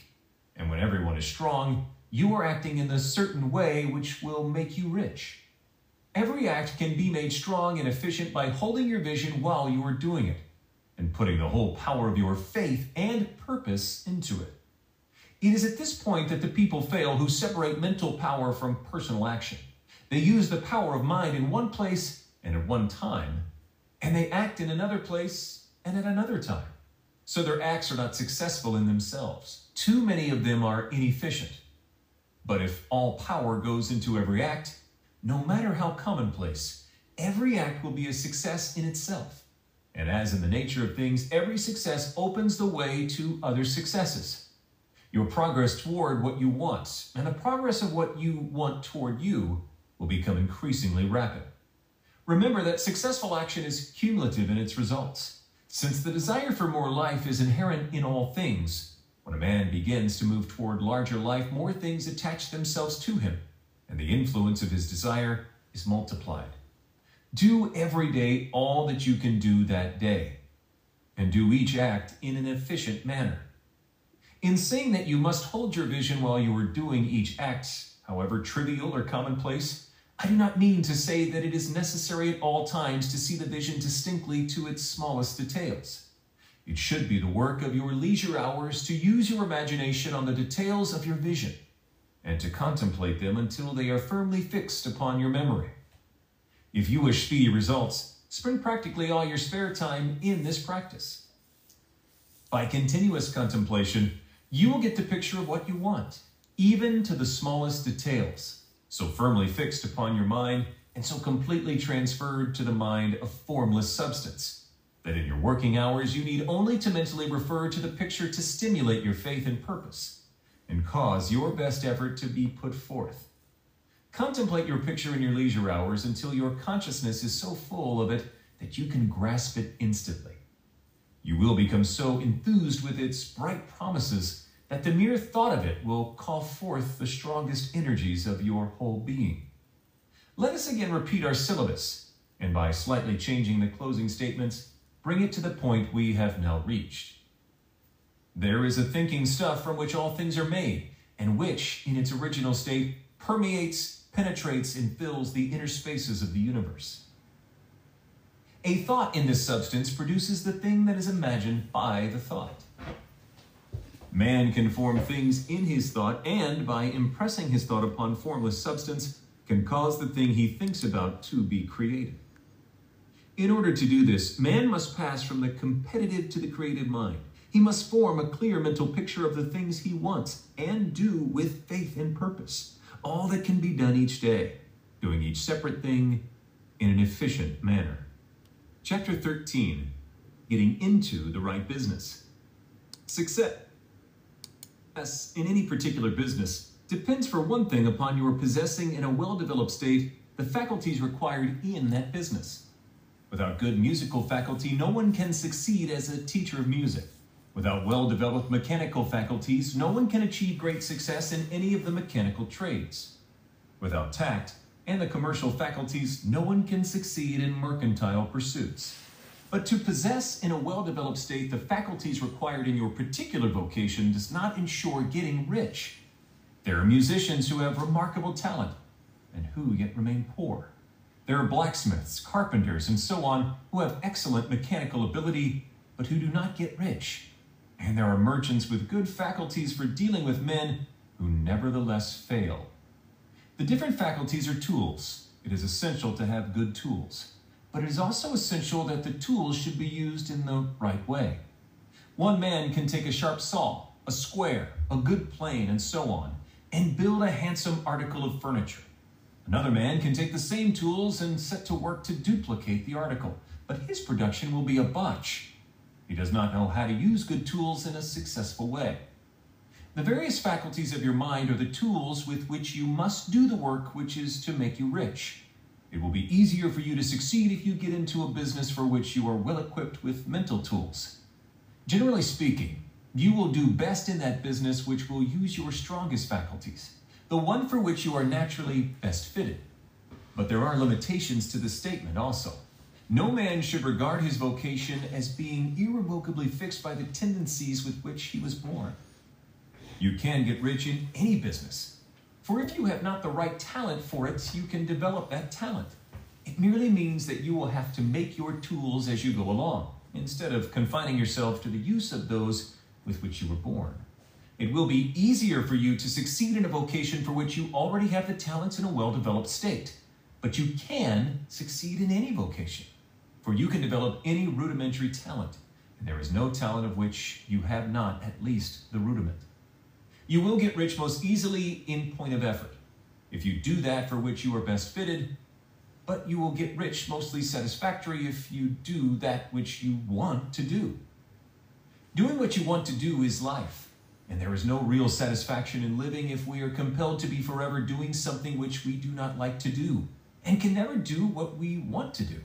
and when everyone is strong, you are acting in a certain way which will make you rich. Every act can be made strong and efficient by holding your vision while you are doing it and putting the whole power of your faith and purpose into it. It is at this point that the people fail who separate mental power from personal action. They use the power of mind in one place and at one time, and they act in another place and at another time. So their acts are not successful in themselves. Too many of them are inefficient. But if all power goes into every act, no matter how commonplace, every act will be a success in itself. And as in the nature of things, every success opens the way to other successes. Your progress toward what you want and the progress of what you want toward you will become increasingly rapid. Remember that successful action is cumulative in its results. Since the desire for more life is inherent in all things, when a man begins to move toward larger life, more things attach themselves to him and the influence of his desire is multiplied. Do every day all that you can do that day, and do each act in an efficient manner. In saying that you must hold your vision while you are doing each act, however trivial or commonplace, I do not mean to say that it is necessary at all times to see the vision distinctly to its smallest details. It should be the work of your leisure hours to use your imagination on the details of your vision and to contemplate them until they are firmly fixed upon your memory. If you wish speedy results, spend practically all your spare time in this practice. By continuous contemplation, you will get the picture of what you want, even to the smallest details, so firmly fixed upon your mind and so completely transferred to the mind of formless substance that in your working hours you need only to mentally refer to the picture to stimulate your faith and purpose and cause your best effort to be put forth. Contemplate your picture in your leisure hours until your consciousness is so full of it that you can grasp it instantly. You will become so enthused with its bright promises that the mere thought of it will call forth the strongest energies of your whole being. Let us again repeat our syllabus and by slightly changing the closing statements, bring it to the point we have now reached. There is a thinking stuff from which all things are made, and which, in its original state, permeates, penetrates, and fills the inner spaces of the universe. A thought in this substance produces the thing that is imagined by the thought. Man can form things in his thought, and by impressing his thought upon formless substance, can cause the thing he thinks about to be created. In order to do this, man must pass from the competitive to the creative mind. He must form a clear mental picture of the things he wants and do with faith and purpose, all that can be done each day, doing each separate thing in an efficient manner. Chapter 13 Getting into the right business. Success in any particular business depends, for one thing, upon your possessing in a well developed state the faculties required in that business. Without good musical faculty, no one can succeed as a teacher of music. Without well developed mechanical faculties, no one can achieve great success in any of the mechanical trades. Without tact and the commercial faculties, no one can succeed in mercantile pursuits. But to possess in a well developed state the faculties required in your particular vocation does not ensure getting rich. There are musicians who have remarkable talent and who yet remain poor. There are blacksmiths, carpenters, and so on who have excellent mechanical ability, but who do not get rich. And there are merchants with good faculties for dealing with men who nevertheless fail. The different faculties are tools. It is essential to have good tools. But it is also essential that the tools should be used in the right way. One man can take a sharp saw, a square, a good plane, and so on, and build a handsome article of furniture. Another man can take the same tools and set to work to duplicate the article, but his production will be a botch. He does not know how to use good tools in a successful way. The various faculties of your mind are the tools with which you must do the work which is to make you rich. It will be easier for you to succeed if you get into a business for which you are well equipped with mental tools. Generally speaking, you will do best in that business which will use your strongest faculties the one for which you are naturally best fitted. But there are limitations to the statement also. No man should regard his vocation as being irrevocably fixed by the tendencies with which he was born. You can get rich in any business, for if you have not the right talent for it, you can develop that talent. It merely means that you will have to make your tools as you go along, instead of confining yourself to the use of those with which you were born. It will be easier for you to succeed in a vocation for which you already have the talents in a well developed state. But you can succeed in any vocation, for you can develop any rudimentary talent, and there is no talent of which you have not at least the rudiment. You will get rich most easily in point of effort, if you do that for which you are best fitted, but you will get rich mostly satisfactory if you do that which you want to do. Doing what you want to do is life. And there is no real satisfaction in living if we are compelled to be forever doing something which we do not like to do and can never do what we want to do.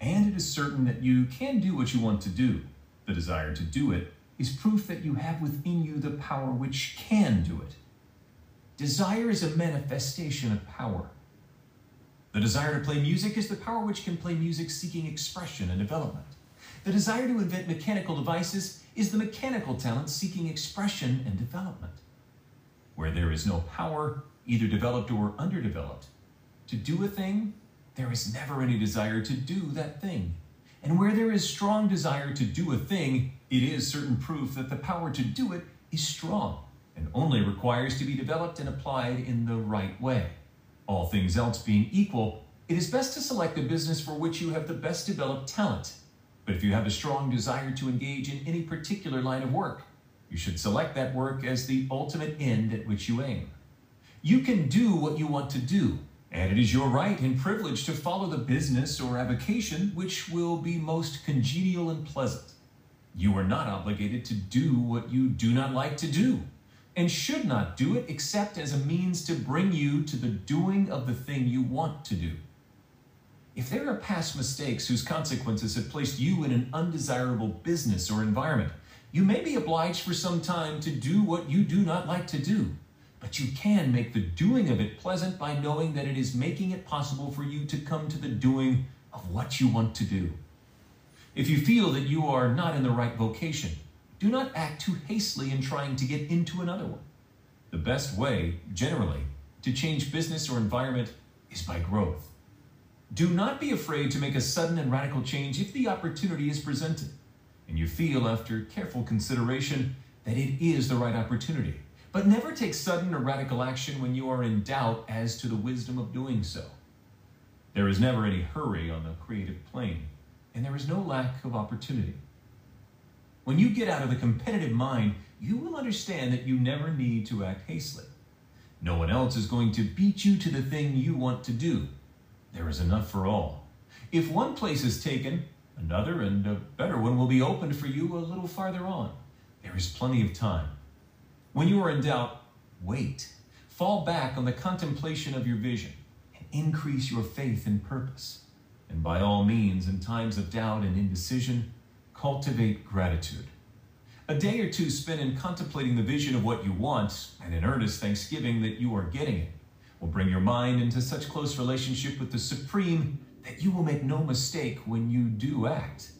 And it is certain that you can do what you want to do. The desire to do it is proof that you have within you the power which can do it. Desire is a manifestation of power. The desire to play music is the power which can play music seeking expression and development. The desire to invent mechanical devices is the mechanical talent seeking expression and development. Where there is no power, either developed or underdeveloped, to do a thing, there is never any desire to do that thing. And where there is strong desire to do a thing, it is certain proof that the power to do it is strong and only requires to be developed and applied in the right way. All things else being equal, it is best to select a business for which you have the best developed talent but if you have a strong desire to engage in any particular line of work, you should select that work as the ultimate end at which you aim. You can do what you want to do, and it is your right and privilege to follow the business or avocation which will be most congenial and pleasant. You are not obligated to do what you do not like to do, and should not do it except as a means to bring you to the doing of the thing you want to do. If there are past mistakes whose consequences have placed you in an undesirable business or environment, you may be obliged for some time to do what you do not like to do. But you can make the doing of it pleasant by knowing that it is making it possible for you to come to the doing of what you want to do. If you feel that you are not in the right vocation, do not act too hastily in trying to get into another one. The best way, generally, to change business or environment is by growth. Do not be afraid to make a sudden and radical change if the opportunity is presented and you feel, after careful consideration, that it is the right opportunity. But never take sudden or radical action when you are in doubt as to the wisdom of doing so. There is never any hurry on the creative plane, and there is no lack of opportunity. When you get out of the competitive mind, you will understand that you never need to act hastily. No one else is going to beat you to the thing you want to do. There is enough for all. If one place is taken, another and a better one will be opened for you a little farther on. There is plenty of time. When you are in doubt, wait. Fall back on the contemplation of your vision and increase your faith and purpose. And by all means, in times of doubt and indecision, cultivate gratitude. A day or two spent in contemplating the vision of what you want and in earnest thanksgiving that you are getting it will bring your mind into such close relationship with the Supreme that you will make no mistake when you do act.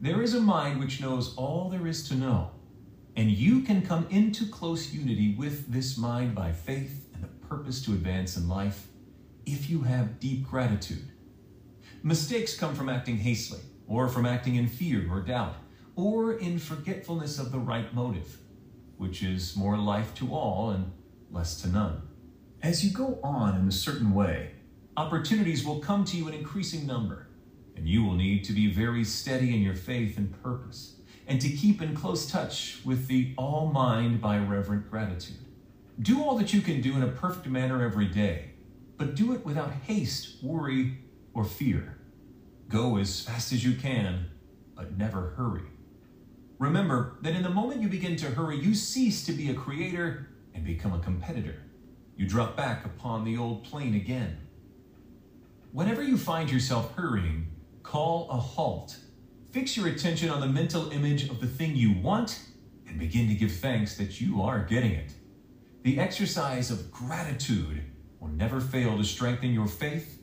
There is a mind which knows all there is to know, and you can come into close unity with this mind by faith and the purpose to advance in life if you have deep gratitude. Mistakes come from acting hastily, or from acting in fear or doubt, or in forgetfulness of the right motive, which is more life to all and less to none. As you go on in a certain way, opportunities will come to you in increasing number, and you will need to be very steady in your faith and purpose, and to keep in close touch with the all mind by reverent gratitude. Do all that you can do in a perfect manner every day, but do it without haste, worry, or fear. Go as fast as you can, but never hurry. Remember that in the moment you begin to hurry, you cease to be a creator and become a competitor. You drop back upon the old plane again. Whenever you find yourself hurrying, call a halt. Fix your attention on the mental image of the thing you want and begin to give thanks that you are getting it. The exercise of gratitude will never fail to strengthen your faith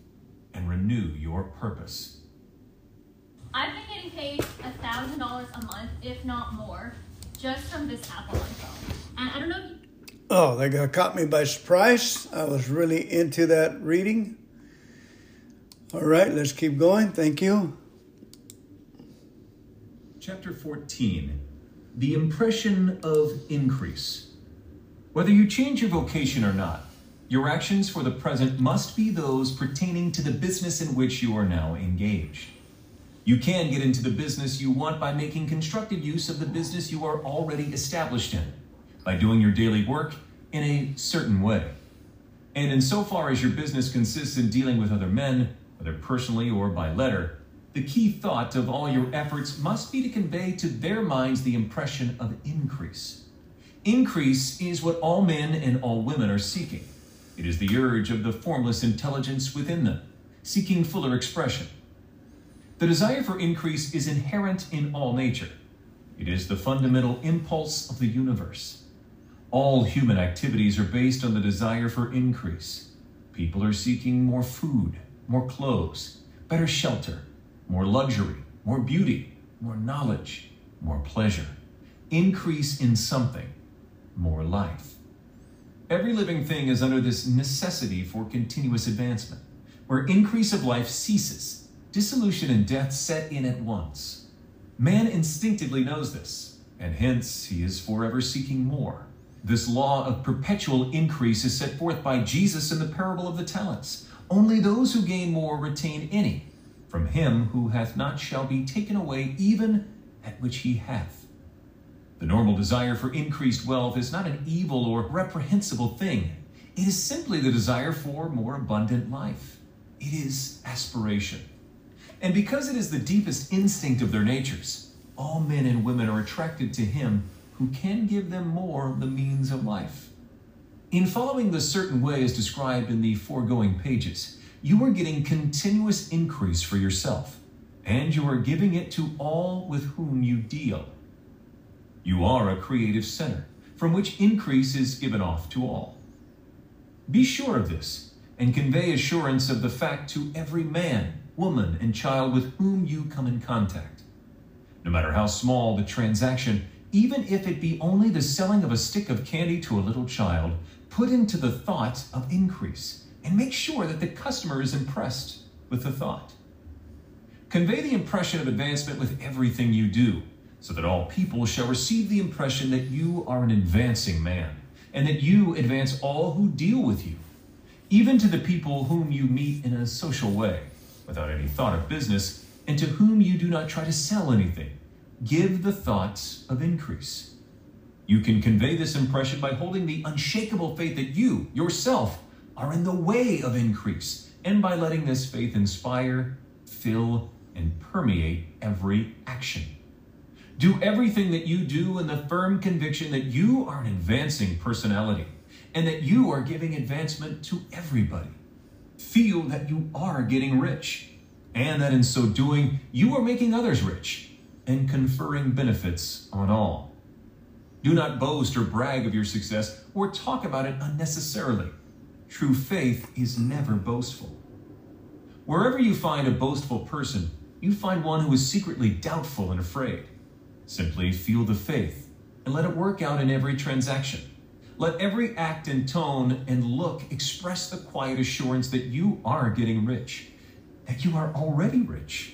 and renew your purpose. I've been getting paid $1,000 a month, if not more, just from this app on my phone. And I don't know if you Oh, that got caught me by surprise. I was really into that reading. All right, let's keep going. Thank you. Chapter 14 The Impression of Increase. Whether you change your vocation or not, your actions for the present must be those pertaining to the business in which you are now engaged. You can get into the business you want by making constructive use of the business you are already established in, by doing your daily work in a certain way. And insofar as your business consists in dealing with other men, whether personally or by letter, the key thought of all your efforts must be to convey to their minds the impression of increase. Increase is what all men and all women are seeking. It is the urge of the formless intelligence within them, seeking fuller expression. The desire for increase is inherent in all nature. It is the fundamental impulse of the universe. All human activities are based on the desire for increase. People are seeking more food, more clothes, better shelter, more luxury, more beauty, more knowledge, more pleasure. Increase in something, more life. Every living thing is under this necessity for continuous advancement. Where increase of life ceases, dissolution and death set in at once. Man instinctively knows this, and hence he is forever seeking more. This law of perpetual increase is set forth by Jesus in the parable of the talents. Only those who gain more retain any. From him who hath not shall be taken away even that which he hath. The normal desire for increased wealth is not an evil or reprehensible thing. It is simply the desire for more abundant life. It is aspiration. And because it is the deepest instinct of their natures, all men and women are attracted to him who can give them more of the means of life. In following the certain way as described in the foregoing pages, you are getting continuous increase for yourself, and you are giving it to all with whom you deal. You are a creative center from which increase is given off to all. Be sure of this and convey assurance of the fact to every man woman, and child with whom you come in contact. No matter how small the transaction, even if it be only the selling of a stick of candy to a little child, put into the thought of increase and make sure that the customer is impressed with the thought. Convey the impression of advancement with everything you do, so that all people shall receive the impression that you are an advancing man, and that you advance all who deal with you, even to the people whom you meet in a social way, without any thought of business, and to whom you do not try to sell anything. Give the thoughts of increase. You can convey this impression by holding the unshakable faith that you, yourself, are in the way of increase, and by letting this faith inspire, fill, and permeate every action. Do everything that you do in the firm conviction that you are an advancing personality and that you are giving advancement to everybody. Feel that you are getting rich and that in so doing you are making others rich and conferring benefits on all. Do not boast or brag of your success or talk about it unnecessarily. True faith is never boastful. Wherever you find a boastful person, you find one who is secretly doubtful and afraid. Simply feel the faith and let it work out in every transaction. Let every act and tone and look express the quiet assurance that you are getting rich, that you are already rich.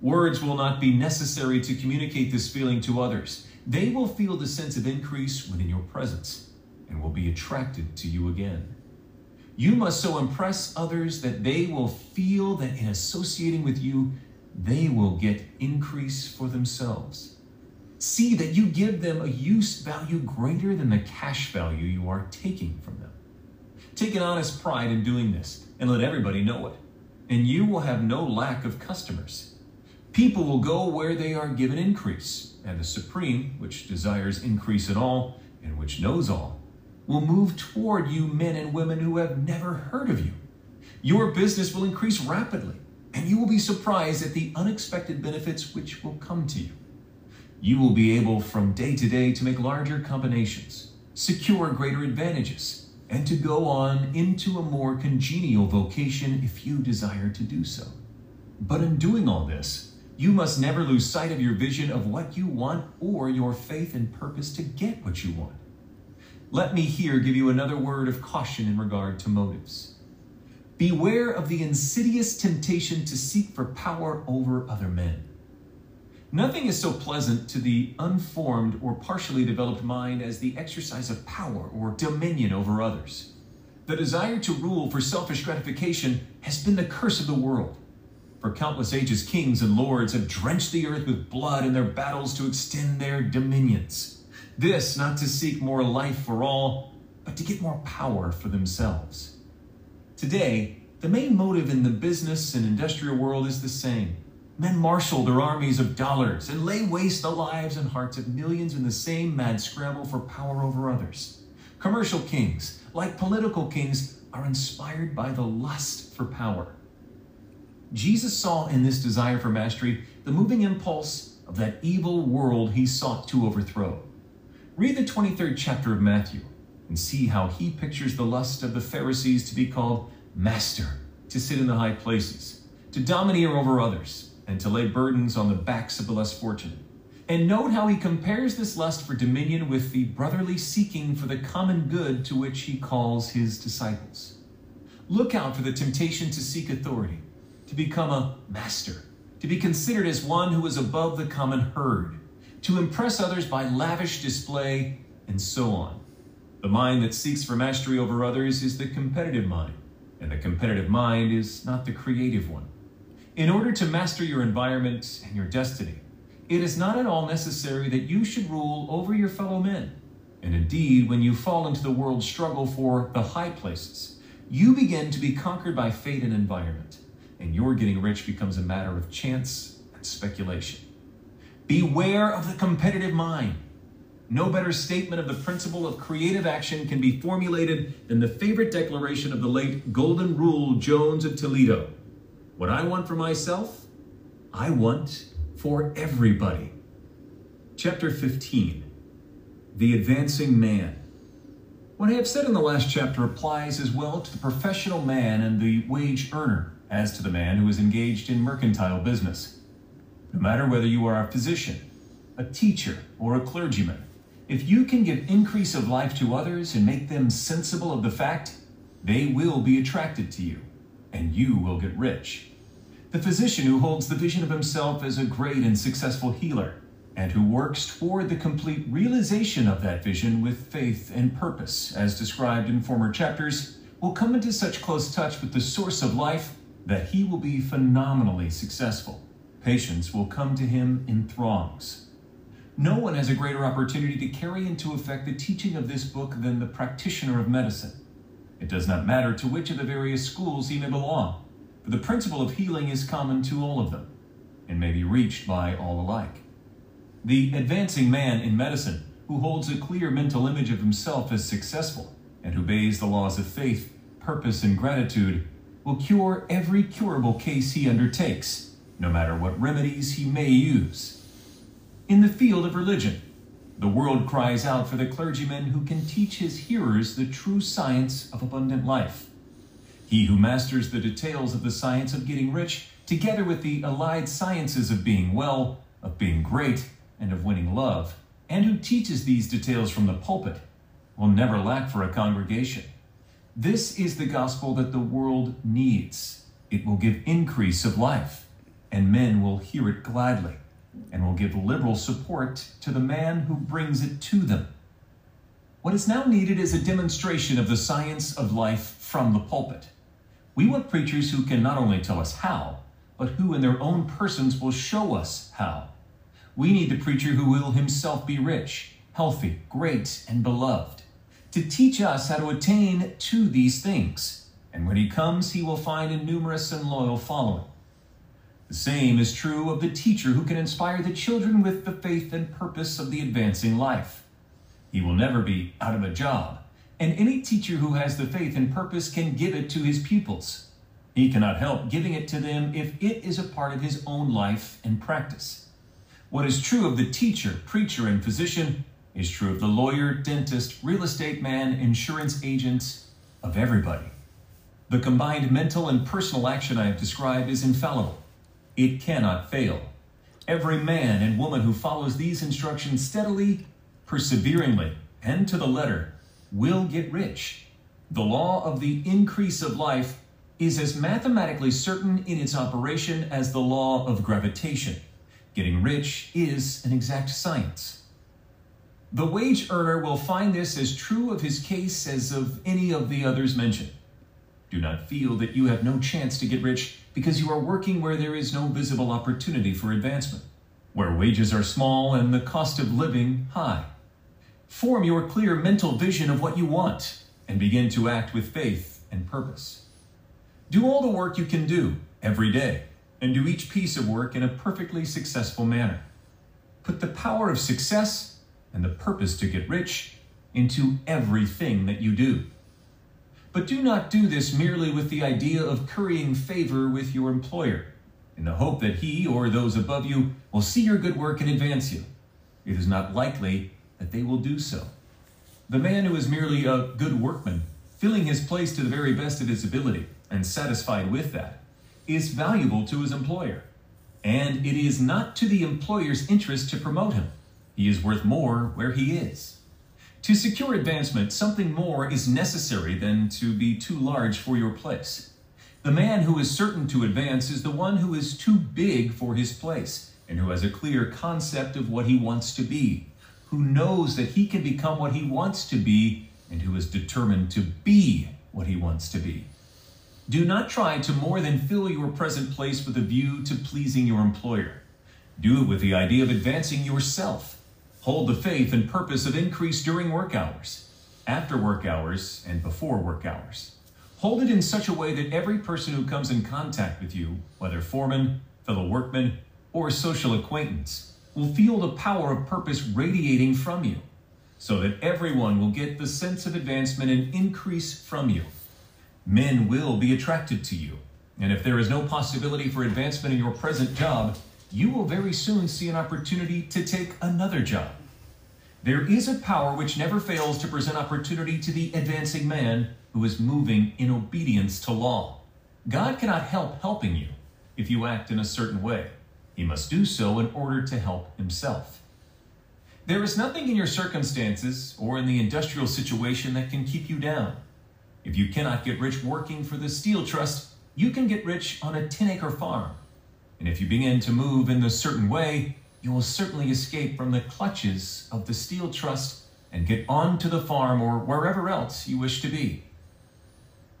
Words will not be necessary to communicate this feeling to others. They will feel the sense of increase within your presence and will be attracted to you again. You must so impress others that they will feel that in associating with you, they will get increase for themselves. See that you give them a use value greater than the cash value you are taking from them. Take an honest pride in doing this and let everybody know it, and you will have no lack of customers. People will go where they are given increase, and the Supreme, which desires increase in all and which knows all, will move toward you men and women who have never heard of you. Your business will increase rapidly, and you will be surprised at the unexpected benefits which will come to you. You will be able from day to day to make larger combinations, secure greater advantages, and to go on into a more congenial vocation if you desire to do so. But in doing all this, you must never lose sight of your vision of what you want or your faith and purpose to get what you want. Let me here give you another word of caution in regard to motives. Beware of the insidious temptation to seek for power over other men. Nothing is so pleasant to the unformed or partially developed mind as the exercise of power or dominion over others. The desire to rule for selfish gratification has been the curse of the world. For countless ages, kings and lords have drenched the earth with blood in their battles to extend their dominions. This not to seek more life for all, but to get more power for themselves. Today, the main motive in the business and industrial world is the same Men marshal their armies of dollars and lay waste the lives and hearts of millions in the same mad scramble for power over others. Commercial kings, like political kings, are inspired by the lust for power. Jesus saw in this desire for mastery the moving impulse of that evil world he sought to overthrow. Read the 23rd chapter of Matthew and see how he pictures the lust of the Pharisees to be called master, to sit in the high places, to domineer over others, and to lay burdens on the backs of the less fortunate. And note how he compares this lust for dominion with the brotherly seeking for the common good to which he calls his disciples. Look out for the temptation to seek authority, to become a master, to be considered as one who is above the common herd, to impress others by lavish display, and so on. The mind that seeks for mastery over others is the competitive mind, and the competitive mind is not the creative one. In order to master your environment and your destiny, it is not at all necessary that you should rule over your fellow men. And indeed, when you fall into the world's struggle for the high places, you begin to be conquered by fate and environment, and your getting rich becomes a matter of chance and speculation. Beware of the competitive mind. No better statement of the principle of creative action can be formulated than the favorite declaration of the late Golden Rule Jones of Toledo. What I want for myself, I want for everybody. Chapter 15 The Advancing Man. What I have said in the last chapter applies as well to the professional man and the wage earner as to the man who is engaged in mercantile business. No matter whether you are a physician, a teacher, or a clergyman, if you can give increase of life to others and make them sensible of the fact, they will be attracted to you, and you will get rich. The physician who holds the vision of himself as a great and successful healer, and who works toward the complete realization of that vision with faith and purpose, as described in former chapters, will come into such close touch with the source of life that he will be phenomenally successful. Patients will come to him in throngs. No one has a greater opportunity to carry into effect the teaching of this book than the practitioner of medicine. It does not matter to which of the various schools he may belong, for the principle of healing is common to all of them and may be reached by all alike. The advancing man in medicine who holds a clear mental image of himself as successful and who obeys the laws of faith, purpose, and gratitude will cure every curable case he undertakes, no matter what remedies he may use. In the field of religion, the world cries out for the clergyman who can teach his hearers the true science of abundant life. He who masters the details of the science of getting rich, together with the allied sciences of being well, of being great, and of winning love, and who teaches these details from the pulpit, will never lack for a congregation. This is the gospel that the world needs. It will give increase of life, and men will hear it gladly and will give liberal support to the man who brings it to them. What is now needed is a demonstration of the science of life from the pulpit. We want preachers who can not only tell us how, but who in their own persons will show us how. We need the preacher who will himself be rich, healthy, great, and beloved, to teach us how to attain to these things. And when he comes, he will find a numerous and loyal following. The same is true of the teacher who can inspire the children with the faith and purpose of the advancing life. He will never be out of a job, and any teacher who has the faith and purpose can give it to his pupils. He cannot help giving it to them if it is a part of his own life and practice. What is true of the teacher, preacher, and physician is true of the lawyer, dentist, real estate man, insurance agent, of everybody. The combined mental and personal action I have described is infallible. It cannot fail. Every man and woman who follows these instructions steadily, perseveringly, and to the letter will get rich. The law of the increase of life is as mathematically certain in its operation as the law of gravitation. Getting rich is an exact science. The wage earner will find this as true of his case as of any of the others mentioned. Do not feel that you have no chance to get rich because you are working where there is no visible opportunity for advancement, where wages are small and the cost of living high. Form your clear mental vision of what you want and begin to act with faith and purpose. Do all the work you can do every day and do each piece of work in a perfectly successful manner. Put the power of success and the purpose to get rich into everything that you do. But do not do this merely with the idea of currying favor with your employer, in the hope that he or those above you will see your good work and advance you. It is not likely that they will do so. The man who is merely a good workman, filling his place to the very best of his ability, and satisfied with that, is valuable to his employer. And it is not to the employer's interest to promote him. He is worth more where he is. To secure advancement, something more is necessary than to be too large for your place. The man who is certain to advance is the one who is too big for his place and who has a clear concept of what he wants to be, who knows that he can become what he wants to be, and who is determined to be what he wants to be. Do not try to more than fill your present place with a view to pleasing your employer. Do it with the idea of advancing yourself Hold the faith and purpose of increase during work hours, after work hours, and before work hours. Hold it in such a way that every person who comes in contact with you, whether foreman, fellow workman, or social acquaintance, will feel the power of purpose radiating from you, so that everyone will get the sense of advancement and increase from you. Men will be attracted to you, and if there is no possibility for advancement in your present job, you will very soon see an opportunity to take another job. There is a power which never fails to present opportunity to the advancing man who is moving in obedience to law. God cannot help helping you if you act in a certain way. He must do so in order to help himself. There is nothing in your circumstances or in the industrial situation that can keep you down. If you cannot get rich working for the Steel Trust, you can get rich on a 10 acre farm. And if you begin to move in a certain way, you will certainly escape from the clutches of the Steel Trust and get onto the farm or wherever else you wish to be.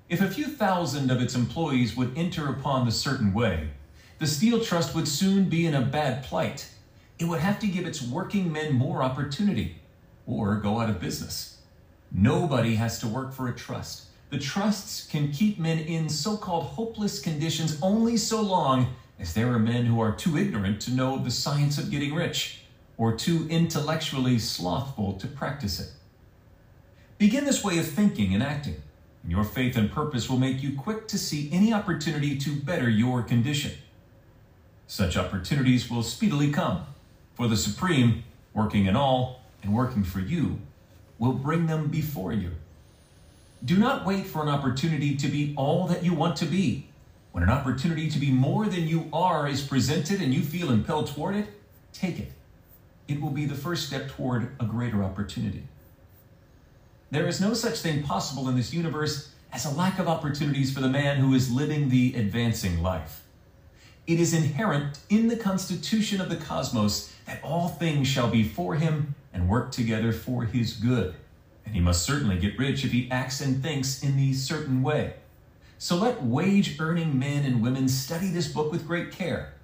If a few thousand of its employees would enter upon the certain way, the Steel Trust would soon be in a bad plight. It would have to give its working men more opportunity or go out of business. Nobody has to work for a trust. The trusts can keep men in so called hopeless conditions only so long as there are men who are too ignorant to know the science of getting rich or too intellectually slothful to practice it. Begin this way of thinking and acting, and your faith and purpose will make you quick to see any opportunity to better your condition. Such opportunities will speedily come, for the Supreme, working in all and working for you, will bring them before you. Do not wait for an opportunity to be all that you want to be. When an opportunity to be more than you are is presented and you feel impelled toward it, take it. It will be the first step toward a greater opportunity. There is no such thing possible in this universe as a lack of opportunities for the man who is living the advancing life. It is inherent in the constitution of the cosmos that all things shall be for him and work together for his good. And he must certainly get rich if he acts and thinks in the certain way. So let wage earning men and women study this book with great care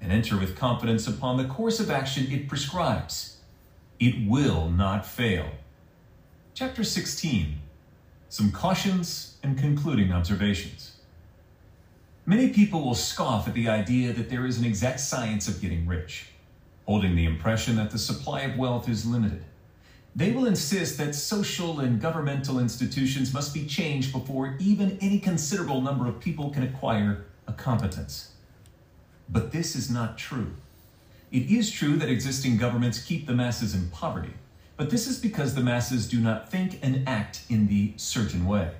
and enter with confidence upon the course of action it prescribes. It will not fail. Chapter 16 Some Cautions and Concluding Observations. Many people will scoff at the idea that there is an exact science of getting rich, holding the impression that the supply of wealth is limited. They will insist that social and governmental institutions must be changed before even any considerable number of people can acquire a competence. But this is not true. It is true that existing governments keep the masses in poverty, but this is because the masses do not think and act in the certain way.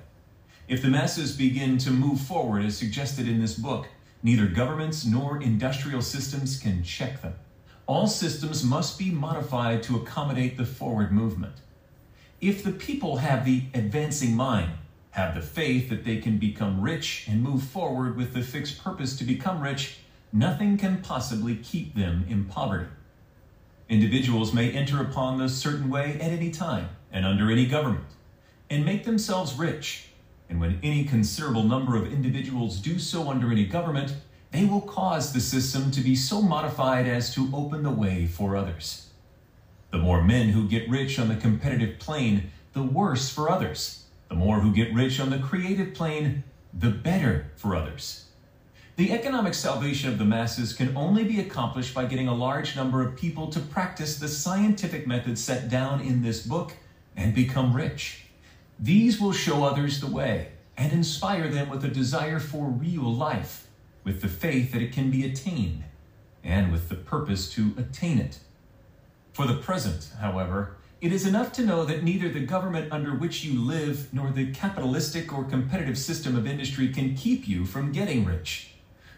If the masses begin to move forward as suggested in this book, neither governments nor industrial systems can check them. All systems must be modified to accommodate the forward movement. If the people have the advancing mind, have the faith that they can become rich and move forward with the fixed purpose to become rich, nothing can possibly keep them in poverty. Individuals may enter upon the certain way at any time and under any government and make themselves rich and when any considerable number of individuals do so under any government, they will cause the system to be so modified as to open the way for others. The more men who get rich on the competitive plane, the worse for others. The more who get rich on the creative plane, the better for others. The economic salvation of the masses can only be accomplished by getting a large number of people to practice the scientific methods set down in this book and become rich. These will show others the way and inspire them with a desire for real life, with the faith that it can be attained, and with the purpose to attain it. For the present, however, it is enough to know that neither the government under which you live nor the capitalistic or competitive system of industry can keep you from getting rich.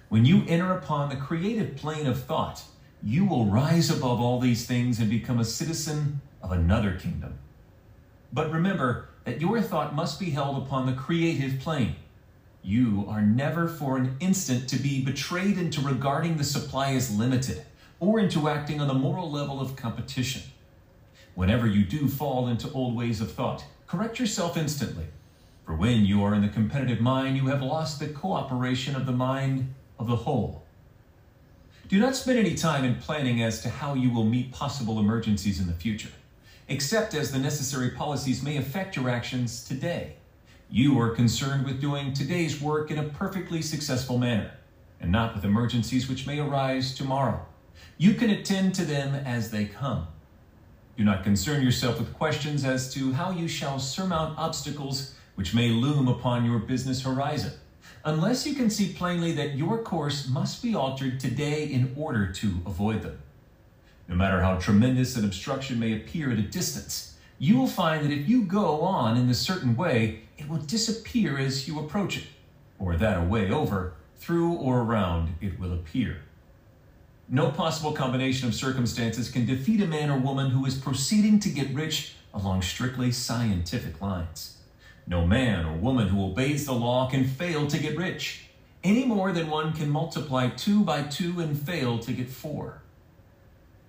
When you enter upon the creative plane of thought, you will rise above all these things and become a citizen of another kingdom. But remember, that your thought must be held upon the creative plane. You are never for an instant to be betrayed into regarding the supply as limited or into acting on the moral level of competition. Whenever you do fall into old ways of thought, correct yourself instantly. For when you are in the competitive mind, you have lost the cooperation of the mind of the whole. Do not spend any time in planning as to how you will meet possible emergencies in the future except as the necessary policies may affect your actions today. You are concerned with doing today's work in a perfectly successful manner, and not with emergencies which may arise tomorrow. You can attend to them as they come. Do not concern yourself with questions as to how you shall surmount obstacles which may loom upon your business horizon, unless you can see plainly that your course must be altered today in order to avoid them. No matter how tremendous an obstruction may appear at a distance, you will find that if you go on in a certain way, it will disappear as you approach it. or that a way over, through or around it will appear. No possible combination of circumstances can defeat a man or woman who is proceeding to get rich along strictly scientific lines. No man or woman who obeys the law can fail to get rich, any more than one can multiply two by two and fail to get four.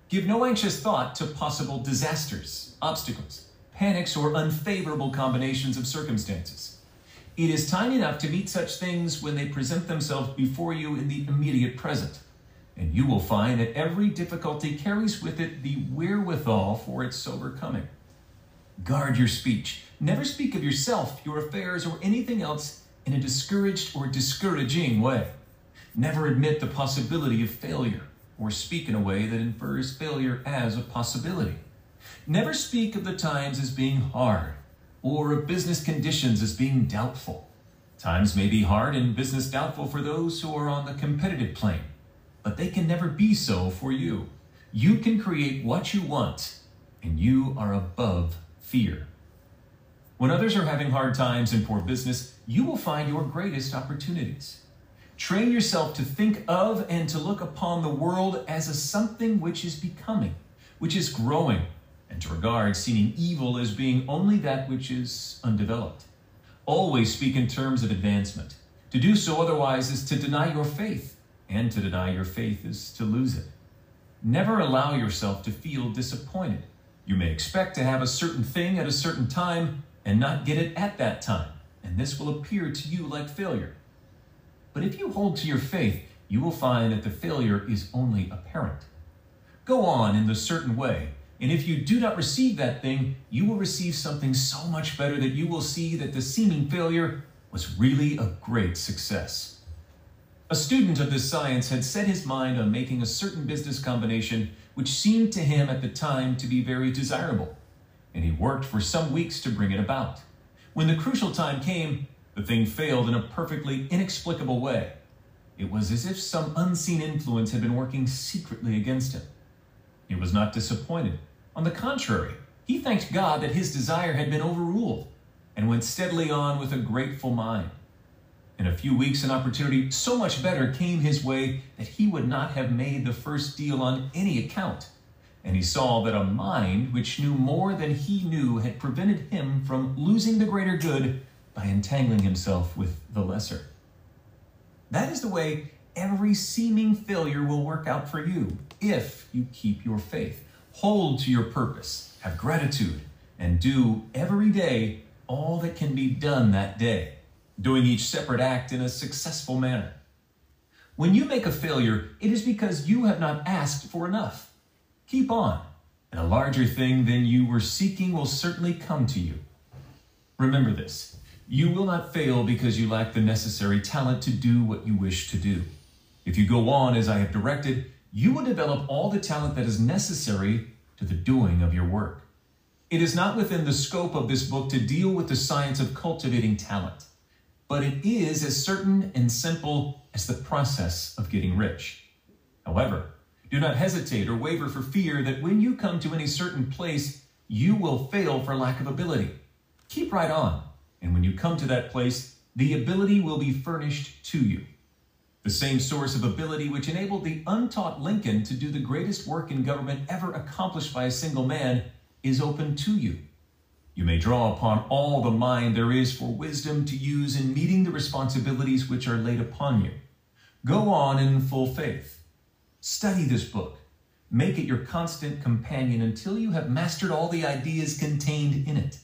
Give no anxious thought to possible disasters, obstacles, panics, or unfavorable combinations of circumstances. It is time enough to meet such things when they present themselves before you in the immediate present, and you will find that every difficulty carries with it the wherewithal for its overcoming. Guard your speech. Never speak of yourself, your affairs, or anything else in a discouraged or discouraging way. Never admit the possibility of failure or speak in a way that infers failure as a possibility. Never speak of the times as being hard or of business conditions as being doubtful. Times may be hard and business doubtful for those who are on the competitive plane, but they can never be so for you. You can create what you want, and you are above fear. When others are having hard times and poor business, you will find your greatest opportunities. Train yourself to think of and to look upon the world as a something which is becoming, which is growing, and to regard seeming evil as being only that which is undeveloped. Always speak in terms of advancement. To do so otherwise is to deny your faith, and to deny your faith is to lose it. Never allow yourself to feel disappointed. You may expect to have a certain thing at a certain time and not get it at that time, and this will appear to you like failure. But if you hold to your faith, you will find that the failure is only apparent. Go on in the certain way, and if you do not receive that thing, you will receive something so much better that you will see that the seeming failure was really a great success. A student of this science had set his mind on making a certain business combination which seemed to him at the time to be very desirable, and he worked for some weeks to bring it about. When the crucial time came, the thing failed in a perfectly inexplicable way. It was as if some unseen influence had been working secretly against him. He was not disappointed. On the contrary, he thanked God that his desire had been overruled and went steadily on with a grateful mind. In a few weeks, an opportunity so much better came his way that he would not have made the first deal on any account. And he saw that a mind which knew more than he knew had prevented him from losing the greater good by entangling himself with the lesser. That is the way every seeming failure will work out for you if you keep your faith. Hold to your purpose, have gratitude, and do every day all that can be done that day doing each separate act in a successful manner. When you make a failure, it is because you have not asked for enough. Keep on, and a larger thing than you were seeking will certainly come to you. Remember this you will not fail because you lack the necessary talent to do what you wish to do. If you go on as I have directed, you will develop all the talent that is necessary to the doing of your work. It is not within the scope of this book to deal with the science of cultivating talent but it is as certain and simple as the process of getting rich. However, do not hesitate or waver for fear that when you come to any certain place, you will fail for lack of ability. Keep right on, and when you come to that place, the ability will be furnished to you. The same source of ability which enabled the untaught Lincoln to do the greatest work in government ever accomplished by a single man is open to you. You may draw upon all the mind there is for wisdom to use in meeting the responsibilities which are laid upon you. Go on in full faith. Study this book. Make it your constant companion until you have mastered all the ideas contained in it.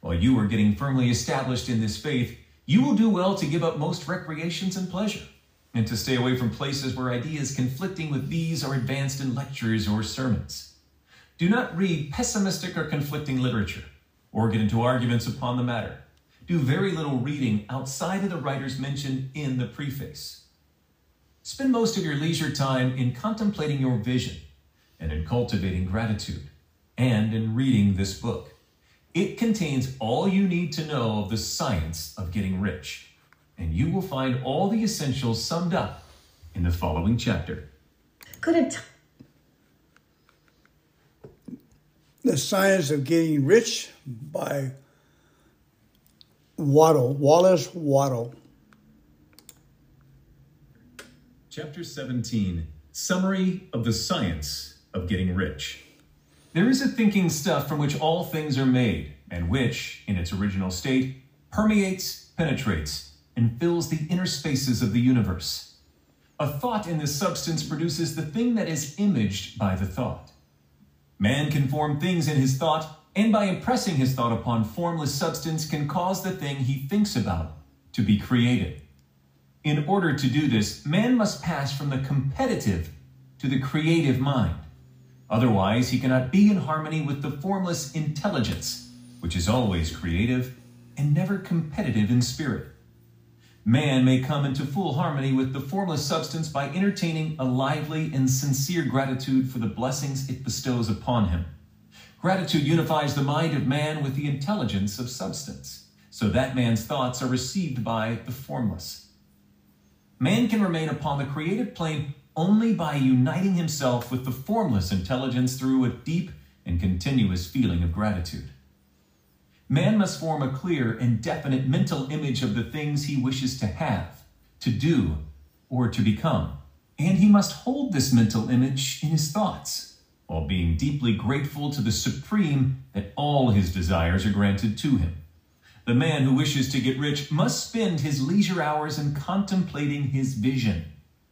While you are getting firmly established in this faith, you will do well to give up most recreations and pleasure, and to stay away from places where ideas conflicting with these are advanced in lectures or sermons. Do not read pessimistic or conflicting literature or get into arguments upon the matter. Do very little reading outside of the writers mentioned in the preface. Spend most of your leisure time in contemplating your vision and in cultivating gratitude and in reading this book. It contains all you need to know of the science of getting rich, and you will find all the essentials summed up in the following chapter. Could a t- The Science of Getting Rich by Waddle, Wallace Waddle. Chapter 17 Summary of the Science of Getting Rich. There is a thinking stuff from which all things are made, and which, in its original state, permeates, penetrates, and fills the inner spaces of the universe. A thought in this substance produces the thing that is imaged by the thought. Man can form things in his thought, and by impressing his thought upon formless substance, can cause the thing he thinks about to be created. In order to do this, man must pass from the competitive to the creative mind. Otherwise, he cannot be in harmony with the formless intelligence, which is always creative and never competitive in spirit. Man may come into full harmony with the formless substance by entertaining a lively and sincere gratitude for the blessings it bestows upon him. Gratitude unifies the mind of man with the intelligence of substance, so that man's thoughts are received by the formless. Man can remain upon the creative plane only by uniting himself with the formless intelligence through a deep and continuous feeling of gratitude. Man must form a clear and definite mental image of the things he wishes to have, to do, or to become. And he must hold this mental image in his thoughts, while being deeply grateful to the Supreme that all his desires are granted to him. The man who wishes to get rich must spend his leisure hours in contemplating his vision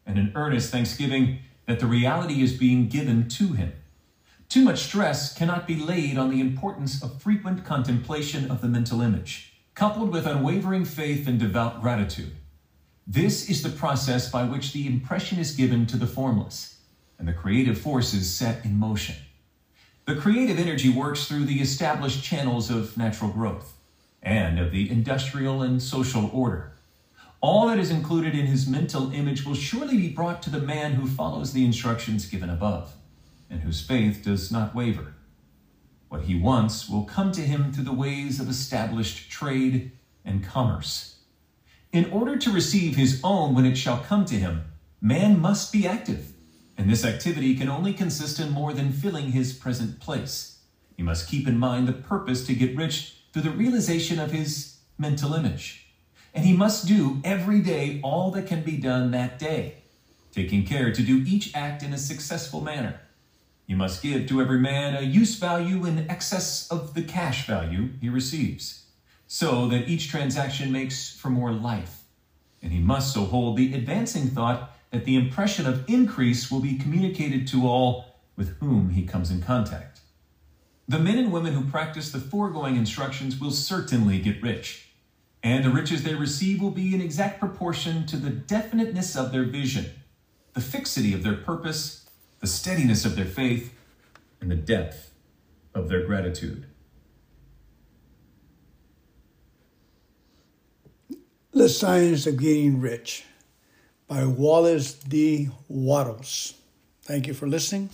and an earnest thanksgiving that the reality is being given to him. Too much stress cannot be laid on the importance of frequent contemplation of the mental image, coupled with unwavering faith and devout gratitude. This is the process by which the impression is given to the formless, and the creative force is set in motion. The creative energy works through the established channels of natural growth and of the industrial and social order. All that is included in his mental image will surely be brought to the man who follows the instructions given above and whose faith does not waver. What he wants will come to him through the ways of established trade and commerce. In order to receive his own when it shall come to him, man must be active, and this activity can only consist in more than filling his present place. He must keep in mind the purpose to get rich through the realization of his mental image. And he must do every day all that can be done that day, taking care to do each act in a successful manner. He must give to every man a use value in excess of the cash value he receives, so that each transaction makes for more life. And he must so hold the advancing thought that the impression of increase will be communicated to all with whom he comes in contact. The men and women who practice the foregoing instructions will certainly get rich, and the riches they receive will be in exact proportion to the definiteness of their vision, the fixity of their purpose, the steadiness of their faith, and the depth of their gratitude. The Science of Getting Rich by Wallace D. Wattles. Thank you for listening.